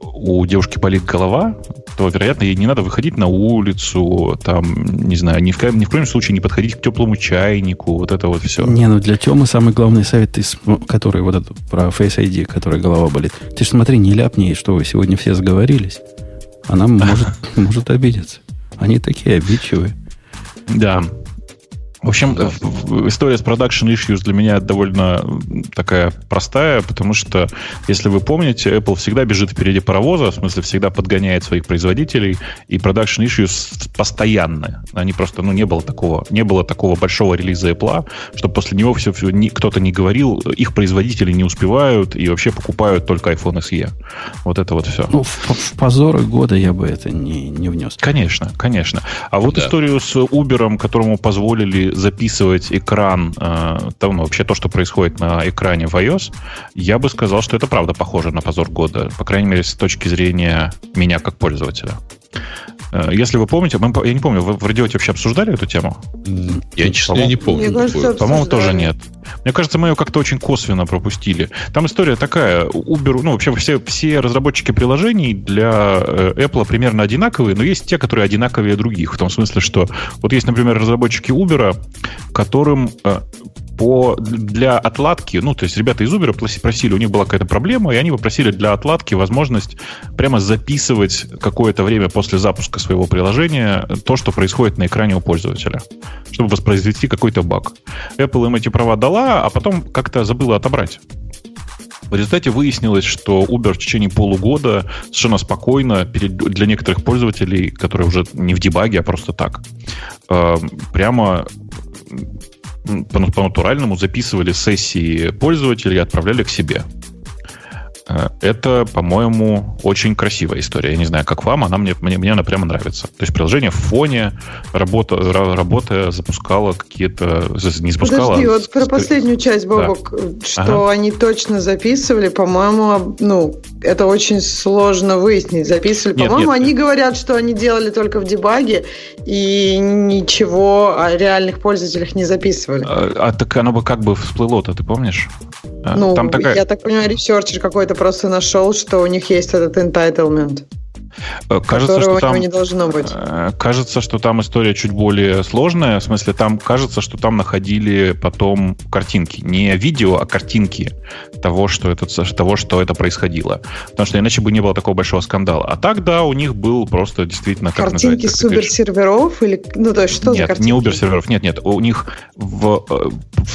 у девушки болит голова, то, вероятно, ей не надо выходить на улицу, там, не знаю, ни в, ни в коем случае не подходить к теплому чайнику, вот это вот все. Не, ну для Темы самый главный совет, который вот этот про Face ID, который голова болит. Ты же смотри, не ляпни, что вы сегодня все сговорились. Она может, может обидеться. Они такие обидчивые. Да, в общем, история с production issues для меня довольно такая простая, потому что, если вы помните, Apple всегда бежит впереди паровоза, в смысле, всегда подгоняет своих производителей, и production issues постоянно. Они просто, ну, не было такого, не было такого большого релиза Apple, чтобы после него все, все ни, кто-то не говорил, их производители не успевают и вообще покупают только iPhone SE. Вот это вот все. Ну, в, в позоры года я бы это не, не внес. Конечно, конечно. А вот да. историю с Uber, которому позволили записывать экран, э, там, ну, вообще то, что происходит на экране в iOS, я бы сказал, что это правда похоже на позор года, по крайней мере, с точки зрения меня как пользователя. Э, если вы помните, мы, я не помню, вы в радиоте вообще обсуждали эту тему? Я, честно, я не помню. Кажется, По-моему, тоже нет. Мне кажется, мы ее как-то очень косвенно пропустили. Там история такая. Uber, ну, вообще все, все разработчики приложений для э, Apple примерно одинаковые, но есть те, которые одинаковее других. В том смысле, что вот есть, например, разработчики Uber, которым э, по, для отладки, ну, то есть ребята из Uber просили, у них была какая-то проблема, и они попросили для отладки возможность прямо записывать какое-то время после запуска своего приложения то, что происходит на экране у пользователя, чтобы воспроизвести какой-то баг. Apple им эти права дала, а потом как-то забыла отобрать. В результате выяснилось, что Uber в течение полугода совершенно спокойно для некоторых пользователей, которые уже не в дебаге, а просто так, э, прямо по, по натуральному записывали сессии пользователей и отправляли к себе. Э, Это, по-моему, очень красивая история. Я не знаю, как вам, она мне, мне, мне она прямо нравится. То есть приложение в фоне, работа, ра- работа запускала какие-то... Не запускала, Подожди, вот про последнюю часть, Бобук, что Ага. они точно записывали, по-моему, ну, это очень сложно выяснить. Записывали, Нет, по-моему, нет. они говорят, что они делали только в дебаге и ничего о реальных пользователях не записывали. А, а так оно бы как бы всплыло-то, ты помнишь? Ну, Там такая... я так понимаю, researcher какой-то просто нашел, что у них есть этот entitlement, Кажется, которого что там... не должно быть. Э, Кажется, что там история чуть более сложная. В смысле, там кажется, что там находили потом картинки. Не видео, а картинки того, что это, того, что это происходило. Потому что иначе бы не было такого большого скандала. А так, да, у них был просто действительно... Как Картинки с как ты говоришь, серверов или ну то есть что за нет, картинки? не Uber серверов, нет, нет. У них в, э,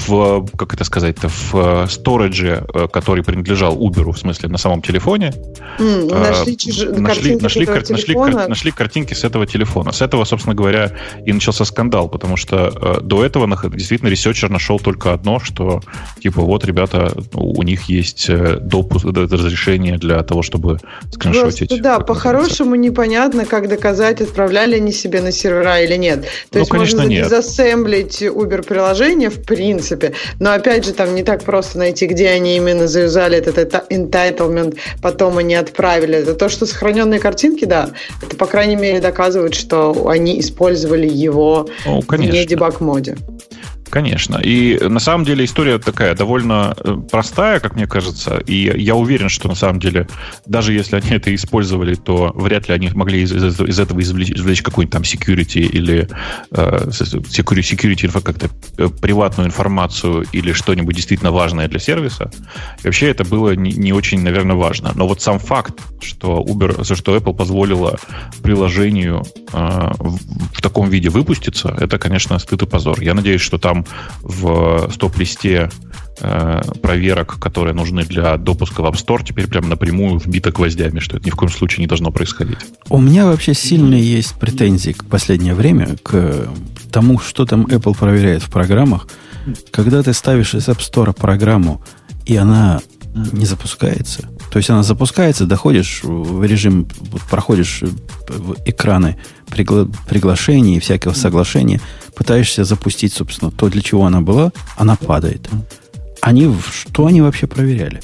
в как это сказать-то, в сторидже, э, который принадлежал Uber, в смысле, на самом телефоне, а, нашли, чуж- нашли, картинки с нашли, кар- нашли, кар- нашли картинки с этого телефона. С этого, собственно говоря, и начался скандал, потому что э, до этого нах- действительно researcher нашел только одно, что типа вот, ребята, у них есть э, допуск, разрешение для того, чтобы скриншотить. Просто, да, по-хорошему непонятно, как доказать, отправляли они себе на сервера или нет. То Ну, есть конечно, можно нет. дизассемблить Uber-приложение, в принципе, но опять же там не так просто найти, где они именно заюзали этот это- entitlement, потом они отправили. Это то, что сохраненные картинки, да, это, по крайней мере, доказывает, что они использовали его Ну, в не дебаг-моде. Конечно. И на самом деле история такая довольно э, простая, как мне кажется. И я уверен, что на самом деле, даже если они это использовали, то вряд ли они могли из, из- из этого извлечь, извлечь какую-нибудь там security или э, security, security как-то э, приватную информацию или что-нибудь действительно важное для сервиса. И вообще это было не, не очень, наверное, важно. Но вот сам факт, что Uber, что Apple позволила приложению э, в, в таком виде выпуститься, это, конечно, стыд и позор. Я надеюсь, что там в стоп-листе э, проверок, которые нужны для допуска в App Store, теперь прям напрямую вбито гвоздями, что это ни в коем случае не должно происходить. У меня вообще сильные есть претензии к последнее время к тому, что там Apple проверяет в программах. Когда ты ставишь из App Store программу, и она не запускается, то есть она запускается, доходишь в режим, проходишь экраны пригла- приглашений и всякого соглашения, пытаешься запустить, собственно, то, для чего она была, она падает. Они, что они вообще проверяли?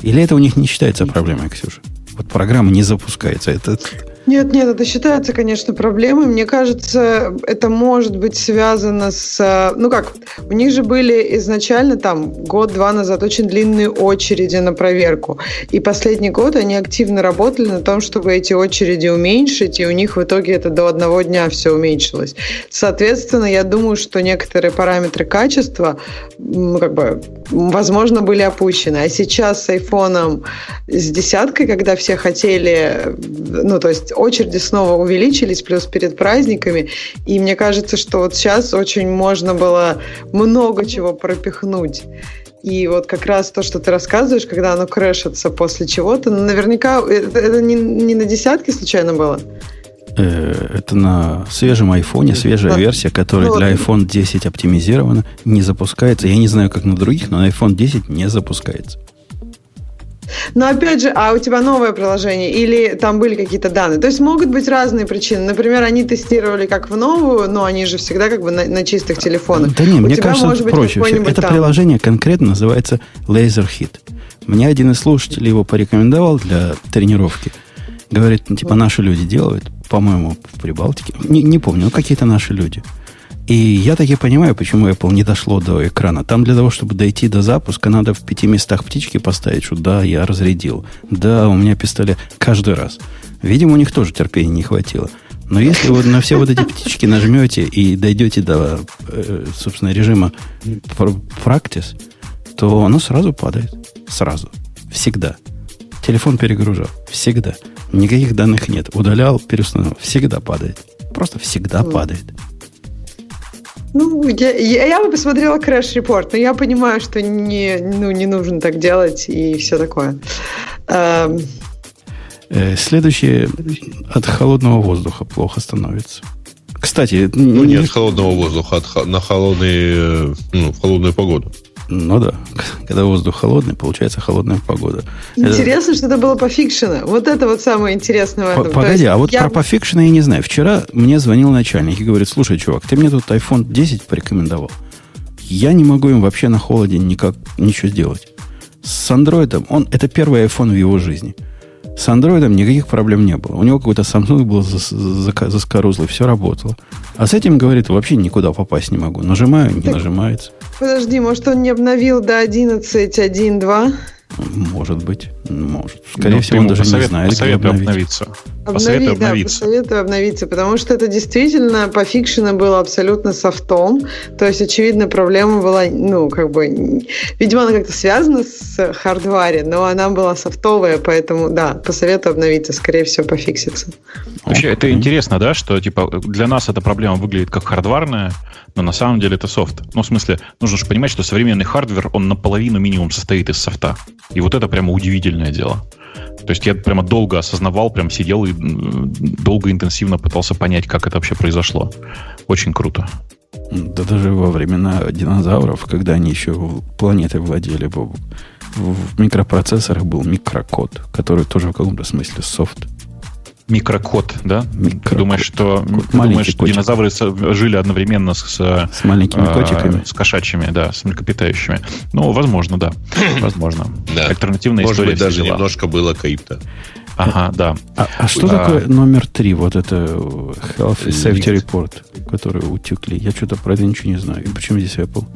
Или это у них не считается проблемой, Ксюша? Вот программа не запускается. Это, Нет, нет, это считается, конечно, проблемой. Мне кажется, это может быть связано с... э, Ну как, у них же были изначально там год-два назад очень длинные очереди на проверку. И последний год они активно работали на том, чтобы эти очереди уменьшить, и у них в итоге это до одного дня все уменьшилось. Соответственно, я думаю, что некоторые параметры качества, ну, как бы, возможно, были опущены. А сейчас с айфоном с десяткой, когда все хотели, ну, то есть очереди снова увеличились, плюс перед праздниками, и мне кажется, что вот сейчас очень можно было много чего пропихнуть. И вот как раз то, что ты рассказываешь, когда оно крэшится после чего-то, ну, наверняка это, это не, не на десятке случайно было? э, это на свежем айфоне, свежая Да. версия, которая Ну, для iPhone 10 оптимизирована, не запускается. Я не знаю, как на других, но на iPhone 10 не запускается. Но опять же, а у тебя новое приложение или там были какие-то данные? То есть могут быть разные причины. Например, они тестировали как в новую, но они же всегда как бы на, на чистых телефонах. Да не, У мне тебя кажется, может быть проще. Это там- приложение конкретно называется LaserHit. Мне один из слушателей его порекомендовал для тренировки. Говорит, ну, типа, наши люди делают, по-моему, в Прибалтике. Не, не помню, но какие-то наши люди. И я таки понимаю, почему Apple не дошло до экрана. Там для того, чтобы дойти до запуска, надо в пяти местах птички поставить, что да, я разрядил. Да, у меня пистолет каждый раз. Видимо, у них тоже терпения не хватило. Но если вы на все вот эти птички нажмете и дойдете до, э, собственно, режима пр- practice, то оно сразу падает. Сразу. Всегда. Телефон перегружал. Всегда. Никаких данных нет. Удалял, переустановил. Всегда падает. Просто всегда падает. Ну, я, я, я бы посмотрела crash-report, но я понимаю, что не, ну, не нужно так делать и все такое. Эм, Э, следующее от холодного воздуха плохо становится. Кстати, Ну, не- нет холодного воздуха от хо- на холодный, э, ну, в холодную погоду. Ну да, когда воздух холодный, получается холодная погода. Интересно, это... что это было по фикшена. Вот это вот самое интересное в этом. Погоди, а вот я... про пофикшена я не знаю. Вчера мне звонил начальник и говорит, слушай, чувак, ты мне тут iPhone 10 порекомендовал. Я не могу им вообще на холоде никак ничего сделать. С андроидом, он, это первый iPhone в его жизни. С андроидом никаких проблем не было. У него какой-то Samsung был заскорузлый, все работало. А с этим, говорит, вообще никуда попасть не могу. Нажимаю, не нажимается. Подожди, может, он не обновил до 11.1.2? Может быть, может. Скорее ну, всего, он даже посовет, не знает, где обновить. обновиться. Обнови, посоветую да, посоветую обновиться, потому что это действительно по фикшену было абсолютно софтом. То есть, очевидно, проблема была, ну, как бы, видимо, она как-то связана с hardware, но она была софтовая, поэтому, да, посоветую обновиться, скорее всего, пофиксится. Вообще, это интересно, да, что, типа, для нас эта проблема выглядит как хардварная, но на самом деле это софт. Ну, в смысле, нужно же понимать, что современный hardware, он наполовину минимум состоит из софта. И вот это прямо удивительное дело. То есть я прямо долго осознавал, прям сидел и долго интенсивно пытался понять, как это вообще произошло. Очень круто. Да даже во времена динозавров, когда они еще планетой владели, в микропроцессорах был микрокод, который тоже в каком-то смысле софт микрокод, да? Микрокод. Ты думаешь, что, думаешь, что динозавры жили одновременно с, с маленькими э, котиками? С кошачьими, да, с млекопитающими. Ну, возможно, да. возможно. Да. Альтернативная Может история. Может быть, даже дела. немножко было крипто. Ага, да. А, а что а, такое номер три? Вот это Health Safety Report, который утекли. Я что-то про это ничего не знаю. И почему здесь Apple?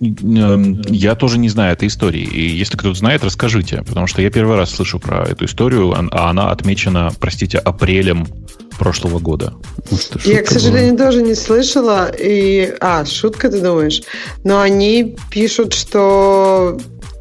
Эм, я тоже не знаю этой истории. И если кто-то знает, расскажите. Потому что я первый раз слышу про эту историю, а она отмечена, простите, апрелем прошлого года. Может, я, к сожалению, была? тоже не слышала. И... А, шутка, ты думаешь? Но они пишут, что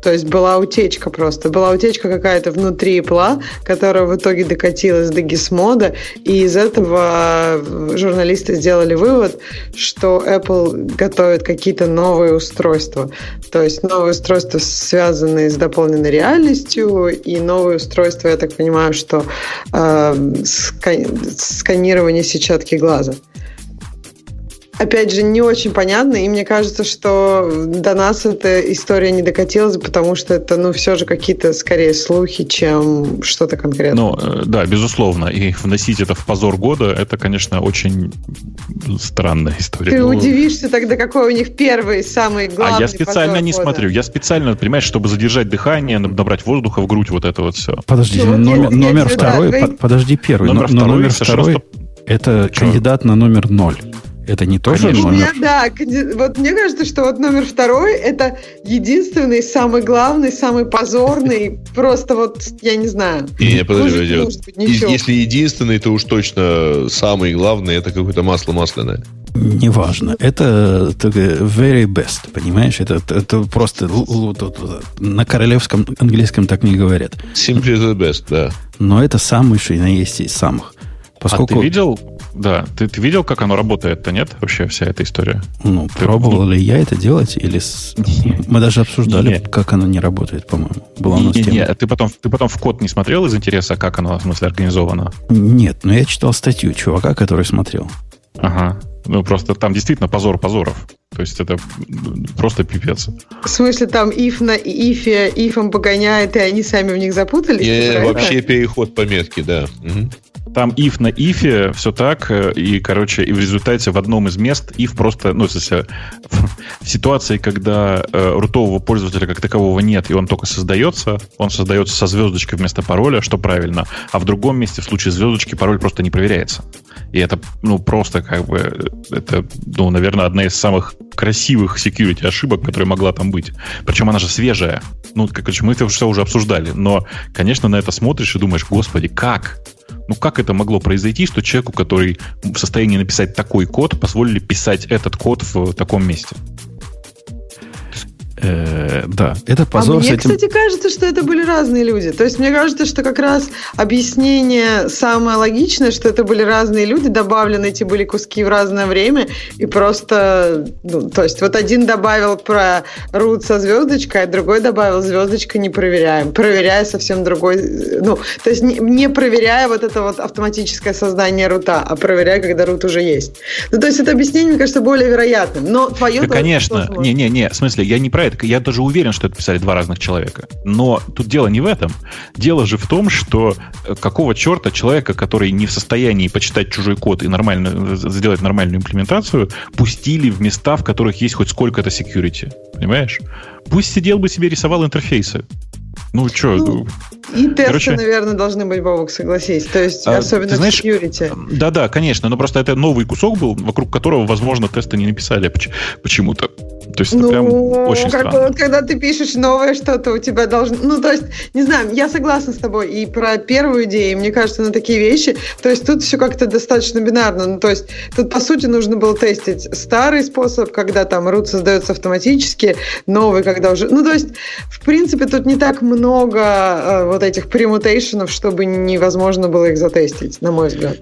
то есть была утечка просто. Была утечка какая-то внутри Apple, которая в итоге докатилась до гисмода, и из этого журналисты сделали вывод, что Apple готовит какие-то новые устройства. То есть новые устройства, связанные с дополненной реальностью, и новые устройства, я так понимаю, что э, сканирование сетчатки глаза опять же, не очень понятно, и мне кажется, что до нас эта история не докатилась, потому что это, ну, все же какие-то, скорее, слухи, чем что-то конкретное. Ну, э, да, безусловно, и вносить это в позор года, это, конечно, очень странная история. Ты ну, удивишься тогда, какой у них первый, самый главный А я специально не года. смотрю, я специально, понимаешь, чтобы задержать дыхание, набрать воздуха в грудь, вот это вот все. Подожди, ну, номер, номер второй, да, подожди, первый, номер но, второй, номер второй, это Что? кандидат на номер ноль. Это не тоже Конечно. номер? Да, вот мне кажется, что вот номер второй это единственный, самый главный, самый позорный, просто вот, я не знаю. Не, подожди, подожди. Если единственный, то уж точно самый главный, это какое-то масло масляное. Неважно. Это, это very best, понимаешь? Это, это просто на королевском английском так не говорят. Simply the best, да. Но это самый, что и на есть из самых. Поскольку... А ты видел, да, ты, ты видел, как оно работает-то, нет? Вообще вся эта история. Ну, ты, пробовал ну... ли я это делать? Или с... мы даже обсуждали, нет. как оно не работает, по-моему. Была у нас тема. Нет, ты потом, ты потом в код не смотрел из интереса, как оно, в смысле, организовано? Нет, но я читал статью чувака, который смотрел. Ага. Ну, просто там действительно позор позоров. То есть это просто пипец. В смысле, там if на ифе, ифом погоняет, и они сами в них запутались? Не, вообще переход по метке, да. Угу. Там if на ифе, все так, э, и, короче, и в результате в одном из мест if просто, ну, в, смысле, в ситуации, когда э, рутового пользователя как такового нет, и он только создается, он создается со звездочкой вместо пароля, что правильно, а в другом месте, в случае звездочки, пароль просто не проверяется. И это, ну, просто как бы, это, ну, наверное, одна из самых красивых security ошибок, которая могла там быть. Причем она же свежая. Ну, короче, мы это все уже обсуждали. Но, конечно, на это смотришь и думаешь, господи, как? Ну как это могло произойти, что человеку, который в состоянии написать такой код, позволили писать этот код в таком месте? Э, да, это позор а мне, этим... кстати, кажется, что это были разные люди. То есть мне кажется, что как раз объяснение самое логичное, что это были разные люди, добавлены эти были куски в разное время, и просто, ну, то есть вот один добавил про рут со звездочкой, а другой добавил звездочка не проверяем, проверяя совсем другой, ну, то есть не, не проверяя вот это вот автоматическое создание рута, а проверяя, когда рут уже есть. Ну, то есть это объяснение, мне кажется, более вероятным. Но твое... Да, конечно. Не-не-не, в смысле, я не про это. Я даже уверен, что это писали два разных человека. Но тут дело не в этом. Дело же в том, что э, какого черта человека, который не в состоянии почитать чужой код и нормально э, сделать нормальную имплементацию, пустили в места, в которых есть хоть сколько-то security. Понимаешь? Пусть сидел бы себе рисовал интерфейсы. Ну, что? Ну, и тесты, Короче, наверное, должны быть, Бобок, согласись. То есть, а, особенно знаешь, security. Да-да, конечно. Но просто это новый кусок был, вокруг которого, возможно, тесты не написали почему-то. То есть ну, это прям очень как странно. Когда ты пишешь новое что-то, у тебя должно... Ну, то есть, не знаю, я согласна с тобой и про первую идею, мне кажется, на такие вещи. То есть тут все как-то достаточно бинарно. Ну, то есть тут, по сути, нужно было тестить старый способ, когда там root создается автоматически, новый, когда уже... Ну, то есть, в принципе, тут не так много э, вот этих премутейшенов, чтобы невозможно было их затестить, на мой взгляд.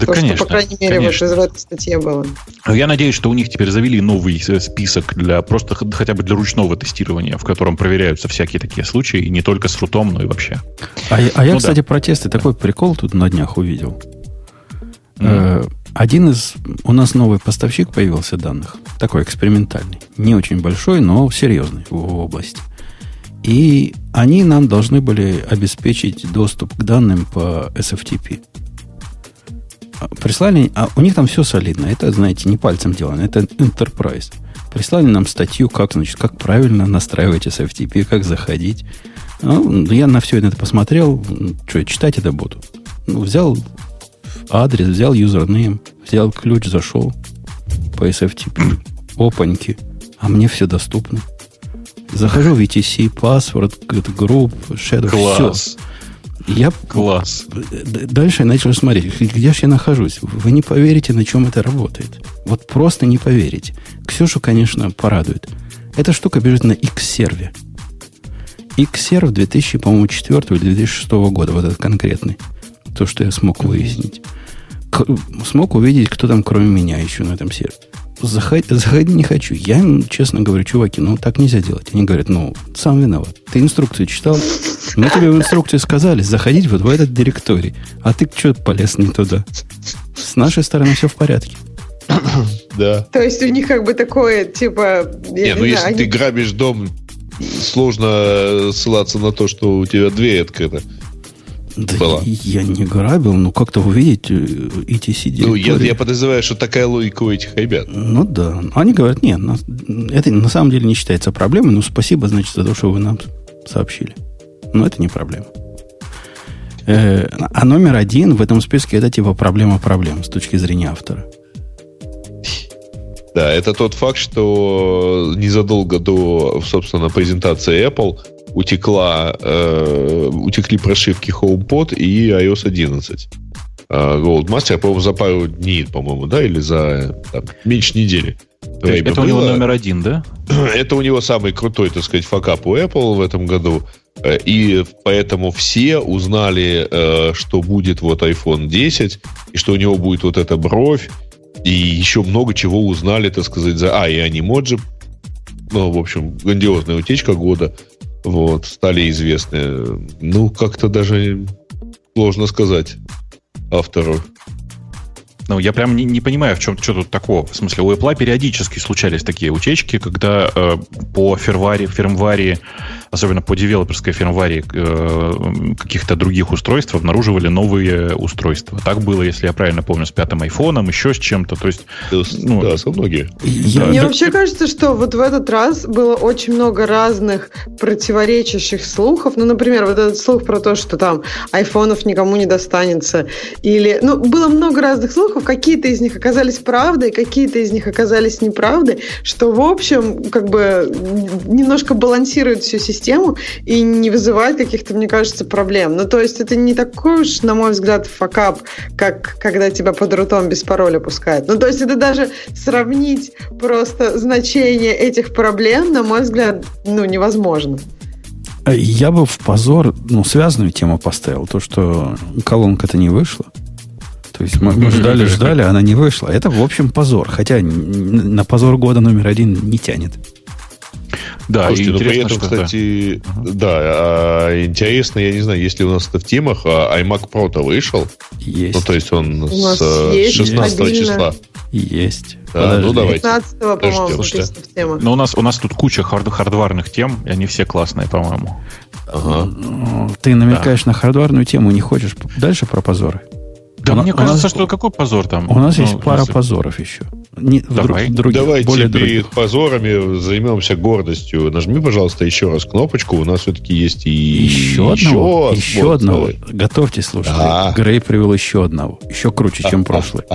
Да, То, конечно. Что, по крайней мере, конечно. вот из этой статье было. Я надеюсь, что у них теперь завели новый э, список для просто хотя бы для ручного тестирования, в котором проверяются всякие такие случаи, и не только с рутом, но и вообще. А, а я, ну, кстати, да. про тесты такой прикол тут на днях увидел. Mm. Один из... У нас новый поставщик появился данных. Такой экспериментальный. Не очень большой, но серьезный в, в области. И они нам должны были обеспечить доступ к данным по SFTP прислали, а у них там все солидно. Это, знаете, не пальцем делано, это Enterprise. Прислали нам статью, как, значит, как правильно настраивать SFTP, как заходить. Ну, я на все это посмотрел. Что, читать это буду? Ну, взял адрес, взял юзернейм, взял ключ, зашел по SFTP. Опаньки. А мне все доступно. Захожу в ETC, паспорт, групп, shadow, Класс. все. Я Класс. Дальше я начал смотреть, где же я нахожусь. Вы не поверите, на чем это работает. Вот просто не поверите. Ксюшу, конечно, порадует. Эта штука бежит на X-серве. X-серв 2000, по-моему, 4 или 2006 года, вот этот конкретный. То, что я смог выяснить. Смог увидеть, кто там, кроме меня, еще на этом сервере заходить, заходить не хочу. Я им честно говорю, чуваки, ну так нельзя делать. Они говорят, ну, сам виноват. Ты инструкцию читал? Мы тебе в инструкции сказали заходить вот в этот директорий. А ты что полез не туда? С нашей стороны все в порядке. Да. То есть у них как бы такое, типа... Не, ну если ты грабишь дом, сложно ссылаться на то, что у тебя дверь открыта. Да была. Я, не грабил, но как-то увидеть ETC э, Ну, я, я подозреваю, что такая логика у этих ребят. Ну да. Они говорят, нет, на, это на самом деле не считается проблемой, но спасибо, значит, за то, что вы нам сообщили. Но это не проблема. Э, а номер один в этом списке это типа проблема проблем с точки зрения автора. Да, это тот факт, что незадолго до, собственно, презентации Apple утекла, э, утекли прошивки HomePod и iOS 11. Э, Goldmaster, по-моему, за пару дней, по-моему, да, или за там, меньше недели. Это было. у него номер один, да? Это у него самый крутой, так сказать, факап у Apple в этом году. Э, и поэтому все узнали, э, что будет вот iPhone 10, и что у него будет вот эта бровь, и еще много чего узнали, так сказать, за... А, и анимоджи. Ну, в общем, грандиозная утечка года вот, стали известны. Ну, как-то даже сложно сказать автору. Ну, я прям не, не понимаю, в чем что тут такого. В смысле, у Apple периодически случались такие утечки, когда э, по ферваре, фирмваре особенно по девелоперской фирмваре э, каких-то других устройств обнаруживали новые устройства. Так было, если я правильно помню, с пятым айфоном, еще с чем-то. То есть, ну, да, со многие. Я, Мне вообще кажется, что вот в этот раз было очень много разных противоречащих слухов. Ну, например, вот этот слух про то, что там айфонов никому не достанется. Или, ну, было много разных слухов. Какие-то из них оказались правдой, какие-то из них оказались неправдой, что, в общем, как бы немножко балансирует всю систему систему и не вызывает каких-то, мне кажется, проблем. Ну, то есть это не такой уж, на мой взгляд, факап, как когда тебя под рутом без пароля пускают. Ну, то есть это даже сравнить просто значение этих проблем, на мой взгляд, ну, невозможно. Э, Я бы в позор, ну, связанную тему поставил. То, что колонка-то не вышла. То есть мы, мы ждали, ждали, она не вышла. Это, в общем, позор. Хотя на позор года номер один не тянет. Да, Слушайте, но при интересно, этом, что да. кстати, да, а, интересно, я не знаю, есть ли у нас это в темах, а iMac Pro-то вышел? Есть. Ну, то есть он У с э, есть 16 отдельно. числа. Есть. Да, ну давайте. 15 по-моему, в темах. Но у нас, у нас тут куча хард- хардварных тем, и они все классные, по-моему. Ага. Ну, Ты намекаешь на хардварную тему, не хочешь дальше про позоры? Да У мне у нас- кажется, что какой позор там? У нас Ну, есть пара смысле, позоров еще. Не, Давай. друг- других, Давайте более перед других. позорами займемся гордостью. Нажми, пожалуйста, еще раз кнопочку. У нас все-таки есть и Еще одного? Еще одного. Готовьте, слушайте. Да. Грей привел еще одного. Еще круче, чем прошлый.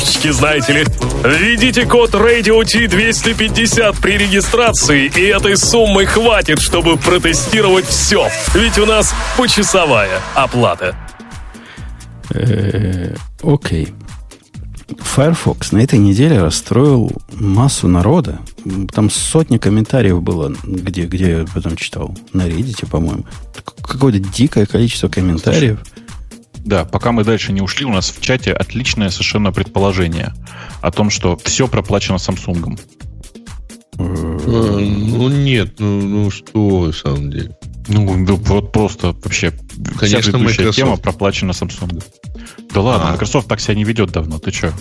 опишечки, знаете ли. Введите код Radio T250 при регистрации, и этой суммы хватит, чтобы протестировать все. Ведь у нас почасовая оплата. Э, Окей. Firefox на этой неделе расстроил массу народа. Там сотни комментариев было, где, где я об этом читал. На Reddit, по-моему. Какое-то дикое количество комментариев. Да, пока мы дальше не ушли, у нас в чате отличное совершенно предположение о том, что все проплачено Samsung. Э, Ну, нет, ну, ну что в самом деле. Ну, да вот просто вообще Конечно, вся предыдущая Microsoft. тема проплачена Samsung. Да ладно, А. Microsoft так себя не ведет давно, ты че?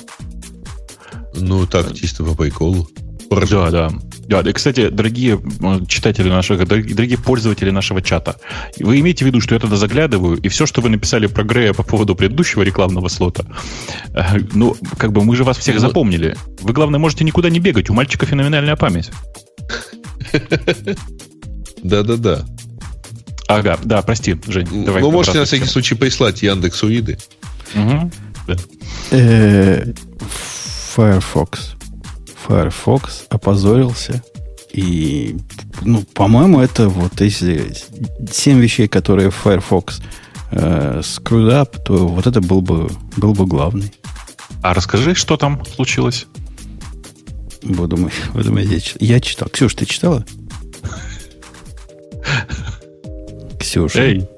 Ну, так, чисто по приколу. Да, да. Да, и, кстати, дорогие э, читатели нашего, дорогие, пользователи нашего чата, вы имеете в виду, что я туда заглядываю, и все, что вы написали про Грея по поводу предыдущего рекламного слота, э, ну, как бы мы же вас всех Ну, запомнили. Вы, главное, можете никуда не бегать, у мальчика феноменальная память. Да-да-да. Ага, да, прости, Жень, давай. ну, можете на всякий случай прислать Яндексу Иды. Мгм. Да. Э, Firefox. Firefox опозорился. И, ну, по-моему, это вот если семь вещей, которые Firefox э, screwed up, то вот это был бы, был бы главный. А расскажи, что там случилось? Думаете, вы думаете, я, чит- я читал. Ксюш, ты читала? Ксюша. Эй,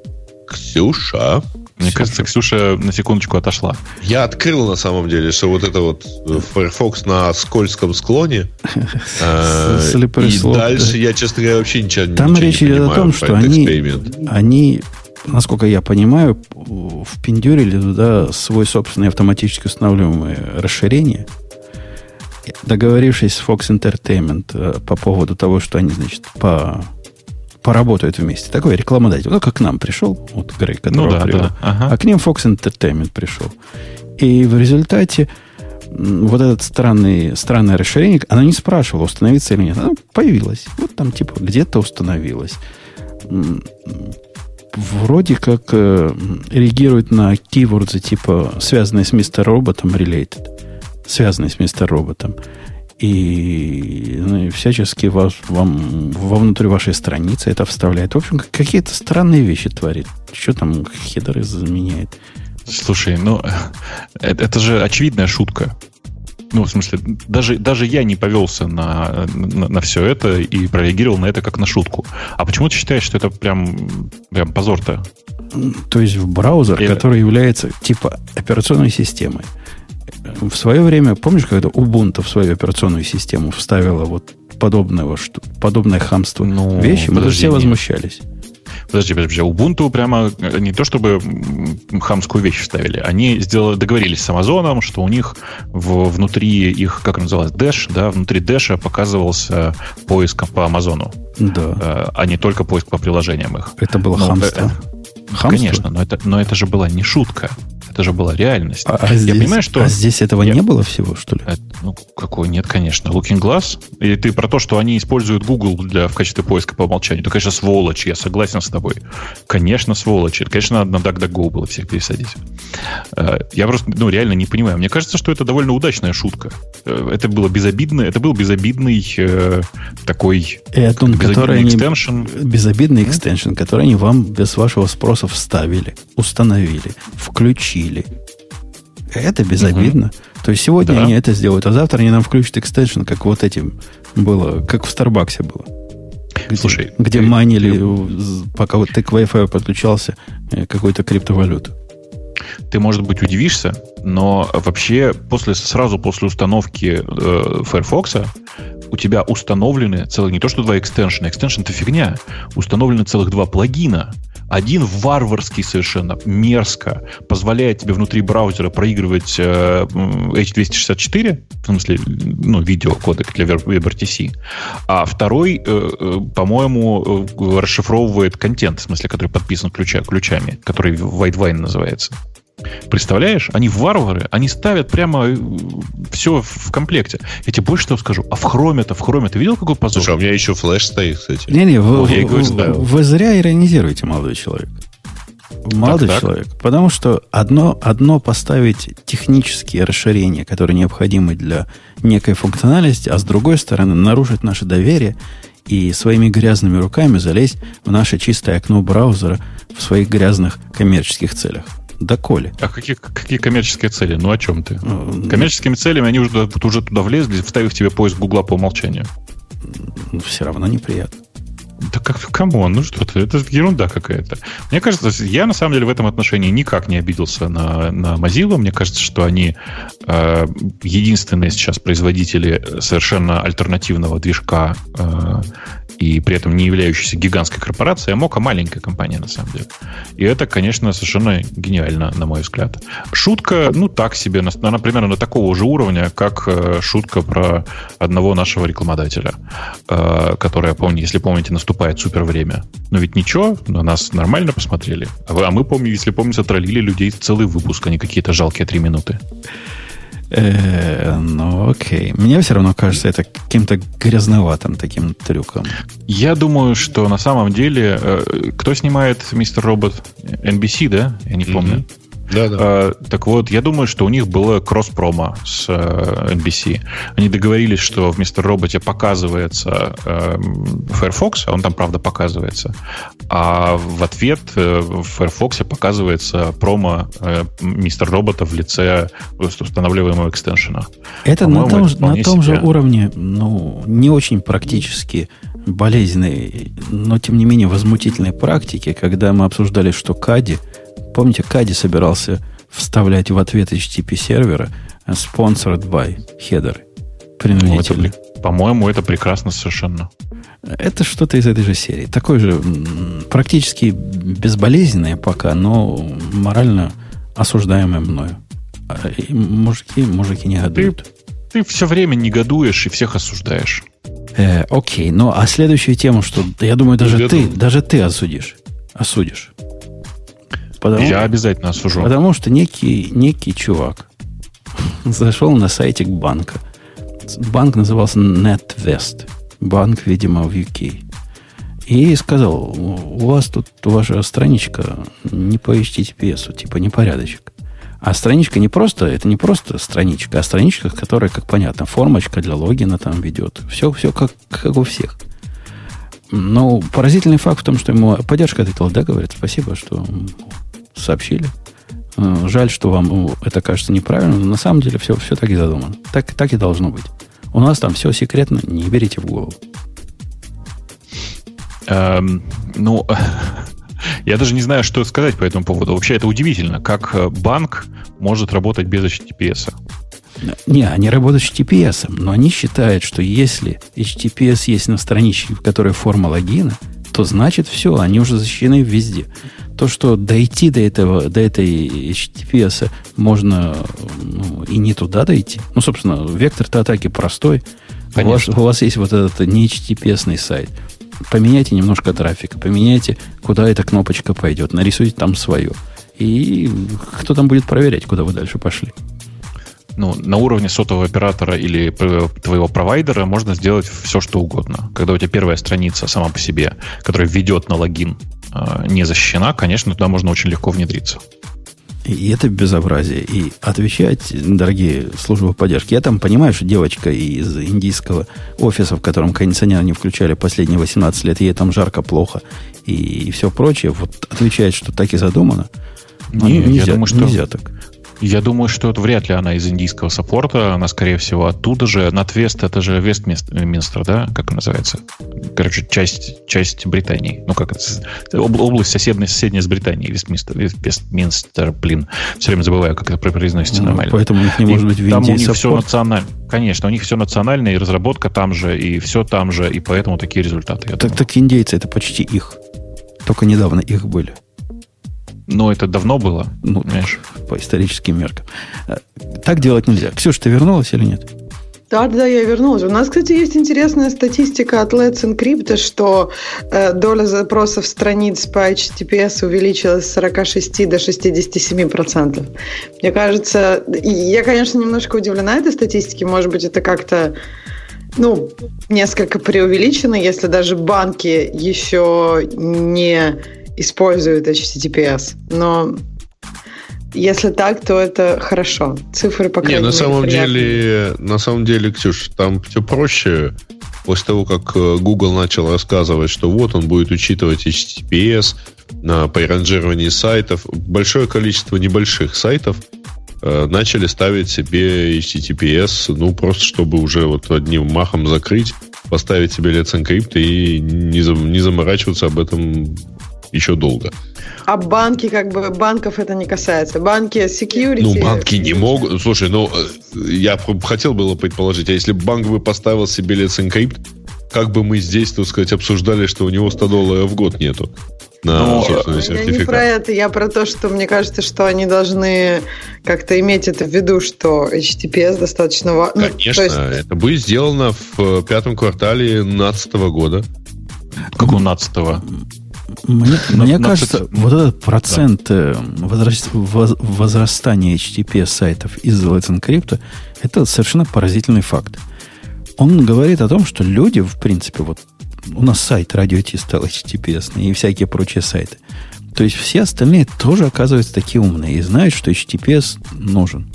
Ксюша. Мне кажется, Ксюша на секундочку отошла. Я открыл на самом деле, что вот это вот э, Firefox на скользком склоне. э, И дальше да. я, честно говоря, вообще ничего, Там ничего речь не идет о понимаю том, что они, насколько я понимаю, впендюрили туда свой собственный автоматически устанавливаемое расширение, договорившись с Fox Entertainment э, по поводу того, что они, значит, по поработают вместе. Такой рекламодатель. Ну, как к нам пришел, вот Грей, которого Ну да, привел. да. Ага. А к ним Fox Entertainment пришел. И в результате вот это странное, странное расширение, оно не спрашивало, установиться или нет. Оно появилось. Вот там типа где-то установилось. М, Вроде как э, реагирует на кейворды типа связанные с мистер роботом related. Связанные с мистер роботом. И, ну, и всячески вас, вам вовнутрь вашей страницы это вставляет. В общем, как- какие-то странные вещи творит. Что там хедеры заменяет? Слушай, ну, это, это же очевидная шутка. Ну, в смысле, даже, даже я не повелся на, на, все это и прореагировал на это как на шутку. А почему ты считаешь, что это прям, прям позор-то? То есть в браузер, Или- который является типа операционной системой. В свое время, помнишь, когда Ubuntu в свою операционную систему вставила вот подобного, что, подобное хамство Ну, вещи, мы подожди, все возмущались. Подожди, подожди, Ubuntu прямо э, не то чтобы хамскую вещь вставили, они сделали, договорились с Амазоном, что у них в, внутри их, как называлось, Dash, да, внутри Dash показывался поиск по Амазону, Да. э, а не только поиск по приложениям их. Это было Ну, хамство. э, Хамство? Конечно, но это, но это же была не шутка. Это же была реальность. А, а Я здесь, понимаю, что... а здесь этого Я- не было всего, что ли? Э, Ну, какой? Нет, конечно. Looking Glass. И ты про то, что они используют Google для, в качестве поиска по умолчанию. Это, конечно, сволочь. Я согласен с тобой. Конечно, сволочь. Это, конечно, надо на DuckDuckGo было всех пересадить. Э, Я просто, ну, реально не понимаю. Мне кажется, что это довольно удачная шутка. Э, Это было безобидно. Это был безобидный э, такой... Это безобидный который они, экстеншн. безобидный экстеншн, который они вам без вашего спроса вставили, установили, включили. Это безобидно. То есть сегодня Да. они это сделают, а завтра они нам включат экстеншн, как вот этим было, как в Старбаксе было. Где, Слушай, где ты- манили, з- пока вот ты к Wi-Fi подключался, э, какую-то криптовалюту. Ты, может быть, удивишься, но вообще после, сразу после установки э, Firefox у тебя установлены целых не то что два экстеншена, экстеншн это фигня, установлены целых два плагина. Один варварский совершенно, мерзко, позволяет тебе внутри браузера проигрывать э, м, H264, в смысле, ну, видеокодек для WebRTC, а второй, э, э, по-моему, э, расшифровывает контент, в смысле, который подписан ключа, ключами, который Whitewine называется. Представляешь? Они варвары, они ставят прямо все в комплекте. Я тебе больше того скажу. А в хроме-то, в хроме ты видел, какой позор? Слушай, а у меня еще флеш стоит, кстати. Не-не, вы, и вы- вы зря иронизируете, молодой человек. Молодой так. человек. Потому что одно, одно поставить технические расширения, которые необходимы для некой функциональности, а с другой стороны нарушить наше доверие и своими грязными руками залезть в наше чистое окно браузера в своих грязных коммерческих целях. Доколе. А какие, какие коммерческие цели? Ну о чем ты? Ну, Коммерческими целями они уже, уже туда влезли, вставив тебе поиск Гугла по умолчанию. Все равно неприятно. Да как, come on, ну что ты, это ерунда какая-то. Мне кажется, я на самом деле в этом отношении никак не обиделся на, на Mozilla. Мне кажется, что они э, единственные сейчас производители совершенно альтернативного движка э, и при этом не являющейся гигантской корпорацией, а пока маленькая компания на самом деле. И это, конечно, совершенно гениально, на мой взгляд. Шутка, ну так себе, на- она примерно на такого же уровня, как э, шутка про одного нашего рекламодателя, э, которая, помню, если помните, наступает супер время. Но ведь ничего, на нас нормально посмотрели. А, вы- а мы, помню, если помните, троллили людей целый выпуск, а не какие-то жалкие три минуты. Э, ну, окей. Мне все равно кажется это каким-то грязноватым таким трюком. Я думаю, что на самом деле... э, кто снимает Мистер Робот? NBC, да? Я не помню. Да, да. Э, так вот, я думаю, что у них было кросс-промо с э, NBC. Они договорились, что в Мистер Роботе показывается э, Firefox, а он там, правда, показывается. А в ответ э, в Firefox показывается промо э, Мистер Робота в лице устанавливаемого экстеншена. Это на том, это же- на том же уровне, ну, не очень практически болезненной, но тем не менее возмутительной практики, когда мы обсуждали, что Кади, помните, Кади собирался вставлять в ответ HTTP сервера э, sponsored by header Ну, принудительно. при- по-моему, это прекрасно совершенно. Это что-то из этой же серии. Такой же практически безболезненное пока, но морально осуждаемое мною. А, и мужики, мужики не гадают. Ты все время негодуешь и всех осуждаешь. Э, окей, ну а следующую тему, что я думаю, даже ты, даже ты осудишь. Осудишь. Потому, Я обязательно осужу. потому что некий, некий чувак зашел на сайтик банка. Банк назывался NetWest. Банк, видимо, в UK. И сказал, у вас тут ваша страничка не по HTTPS, типа непорядочек. А страничка не просто, это не просто страничка, а страничка, которая, как понятно, формочка для логина там ведет. Все, все как, как у всех. Но поразительный факт в том, что ему поддержка ответила, да, говорит, спасибо, что сообщили. Э, Жаль, что вам это кажется неправильно, но на самом деле все, все так и задумано. Так, так и должно быть. У нас там все секретно, не берите в голову. Эм, ну, я даже не знаю, что сказать по этому поводу. Вообще это удивительно, как э, банк может работать без HTTPS. Не, они работают с HTTPS, но они считают, что если HTTPS есть на страничке, в которой форма логина, то значит все, они уже защищены везде. То, что дойти до этого, до этой HTTPS можно ну, и не туда дойти. Ну, собственно, вектор-то атаки простой. У вас, у вас есть вот этот не HTTPS сайт. Поменяйте немножко трафика, поменяйте, куда эта кнопочка пойдет, нарисуйте там свое. И кто там будет проверять, куда вы дальше пошли? ну, на уровне сотового оператора или твоего провайдера можно сделать все, что угодно. Когда у тебя первая страница сама по себе, которая ведет на логин, э, не защищена, конечно, туда можно очень легко внедриться. И это безобразие. И отвечать, дорогие службы поддержки, я там понимаю, что девочка из индийского офиса, в котором кондиционер не включали последние 18 лет, ей там жарко, плохо и все прочее, вот отвечает, что так и задумано. Не, нельзя, я думаю, что нельзя так. Я думаю, что это вряд ли она из индийского саппорта. Она, скорее всего, оттуда же. Натвест это же Вестминстер, да? Как он называется? Короче, часть, часть Британии. Ну, как это? Область соседняя, соседняя с Британией. Вестминстер, Вестминстер, блин. Все время забываю, как это произносится ну, нормально. Поэтому у них не может быть в Там у них все национально. Конечно, у них все национальное, и разработка там же, и все там же, и поэтому такие результаты. Так, думаю. так индейцы это почти их. Только недавно их были. Но это давно было, ну, понимаешь? По историческим меркам. Э, так делать нельзя. Ксюша, ты вернулась или нет? Да, да, я вернулась. У нас, кстати, есть интересная статистика от Let's Encrypt, что э, доля запросов страниц по HTTPS увеличилась с 46 до 67 процентов. Мне кажется, я, конечно, немножко удивлена этой статистике. Может быть, это как-то ну, несколько преувеличено, если даже банки еще не используют HTTPS. Но если так, то это хорошо. Цифры по крайней Не, на самом деле, на самом деле, Ксюш, там все проще. После того, как э, Google начал рассказывать, что вот он будет учитывать HTTPS на, по ранжировании сайтов, большое количество небольших сайтов э, начали ставить себе HTTPS, ну, просто чтобы уже вот одним махом закрыть, поставить себе Let's Encrypt и не, не заморачиваться об этом еще долго. А банки, как бы, банков это не касается. Банки security... Ну, банки не могут... Слушай, ну, э, я хотел было предположить, а если банк бы поставил себе Let's Encrypt, как бы мы здесь, так сказать, обсуждали, что у него 100 долларов в год нету на ну, собственный сертификат. Я не про это, я про то, что мне кажется, что они должны как-то иметь это в виду, что HTTPS достаточно важно. Ну, Конечно, есть... это будет сделано в пятом квартале 2012 года. Какого 12 -го? Мне, на, мне на кажется, 30... вот этот процент да. Э, возраст, возрастания HTTP сайтов из Let's Encrypt это совершенно поразительный факт. Он говорит о том, что люди, в принципе, вот у нас сайт Radio T стал HTTPS и всякие прочие сайты. То есть все остальные тоже оказываются такие умные и знают, что HTTPS нужен.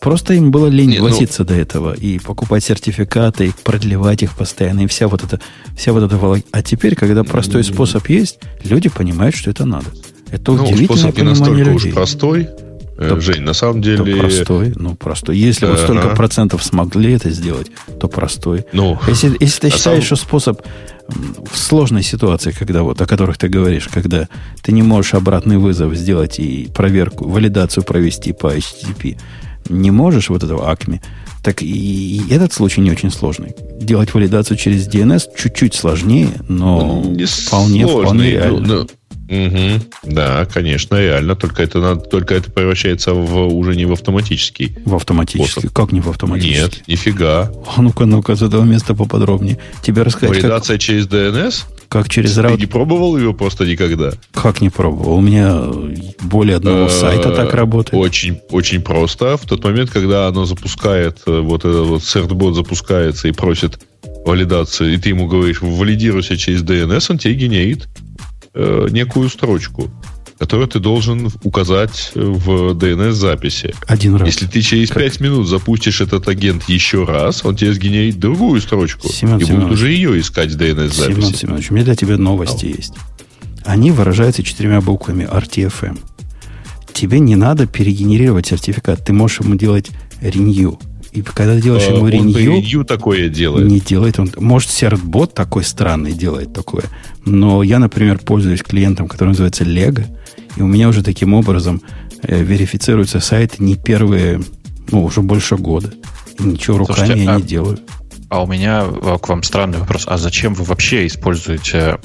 Просто им было лень Не, возиться ну... до этого и покупать сертификаты, и продлевать их постоянно, и вся вот эта, вся вот эта волок... А теперь, когда простой способ есть, люди понимают, что это надо. Это ну, удивительное способ не настолько людей. уж простой, да, э, Жень, на самом деле... Да простой, ну простой. Если вот столько процентов смогли это сделать, то простой. Ну, если, если ты считаешь, сам... что способ в сложной ситуации, когда вот о которых ты говоришь, когда ты не можешь обратный вызов сделать и проверку, валидацию провести по HTTP, не можешь вот этого ACME, так и этот случай не очень сложный. Делать валидацию через DNS чуть-чуть сложнее, но не вполне, сложный, вполне реально. Ну, Угу. Да, конечно, реально. Только это, надо, только это превращается в, уже не в автоматический. В автоматический? Способ. Как не в автоматический? Нет, нифига. А ну-ка, ну-ка, с этого места поподробнее. Тебе рассказать, Валидация как... через DNS? Как через Ты раут... не пробовал его просто никогда? Как не пробовал? У меня более одного сайта так работает. Очень, очень просто. В тот момент, когда оно запускает, э, вот этот вот CERT-бот запускается и просит валидацию, и ты ему говоришь, валидируйся через DNS, он тебе генерит э, некую строчку, которую ты должен указать в DNS-записи. Один раз. Если ты через как? 5 минут запустишь этот агент еще раз, он тебе сгенерит другую строчку. Семен и Семенович. будут уже ее искать в DNS-записи. Семен Семенович, у меня для тебя новости oh. есть. Они выражаются четырьмя буквами RTFM. Тебе не надо перегенерировать сертификат. Ты можешь ему делать renew. И когда делаешь ему renew... Он renew такое делает. Не делает он. Может, серт-бот такой странный делает такое. Но я, например, пользуюсь клиентом, который называется Lego. И у меня уже таким образом э, верифицируются сайты не первые, ну, уже больше года. И ничего руками Слушайте, я а, не делаю. А у меня к вам странный вопрос. А зачем вы вообще используете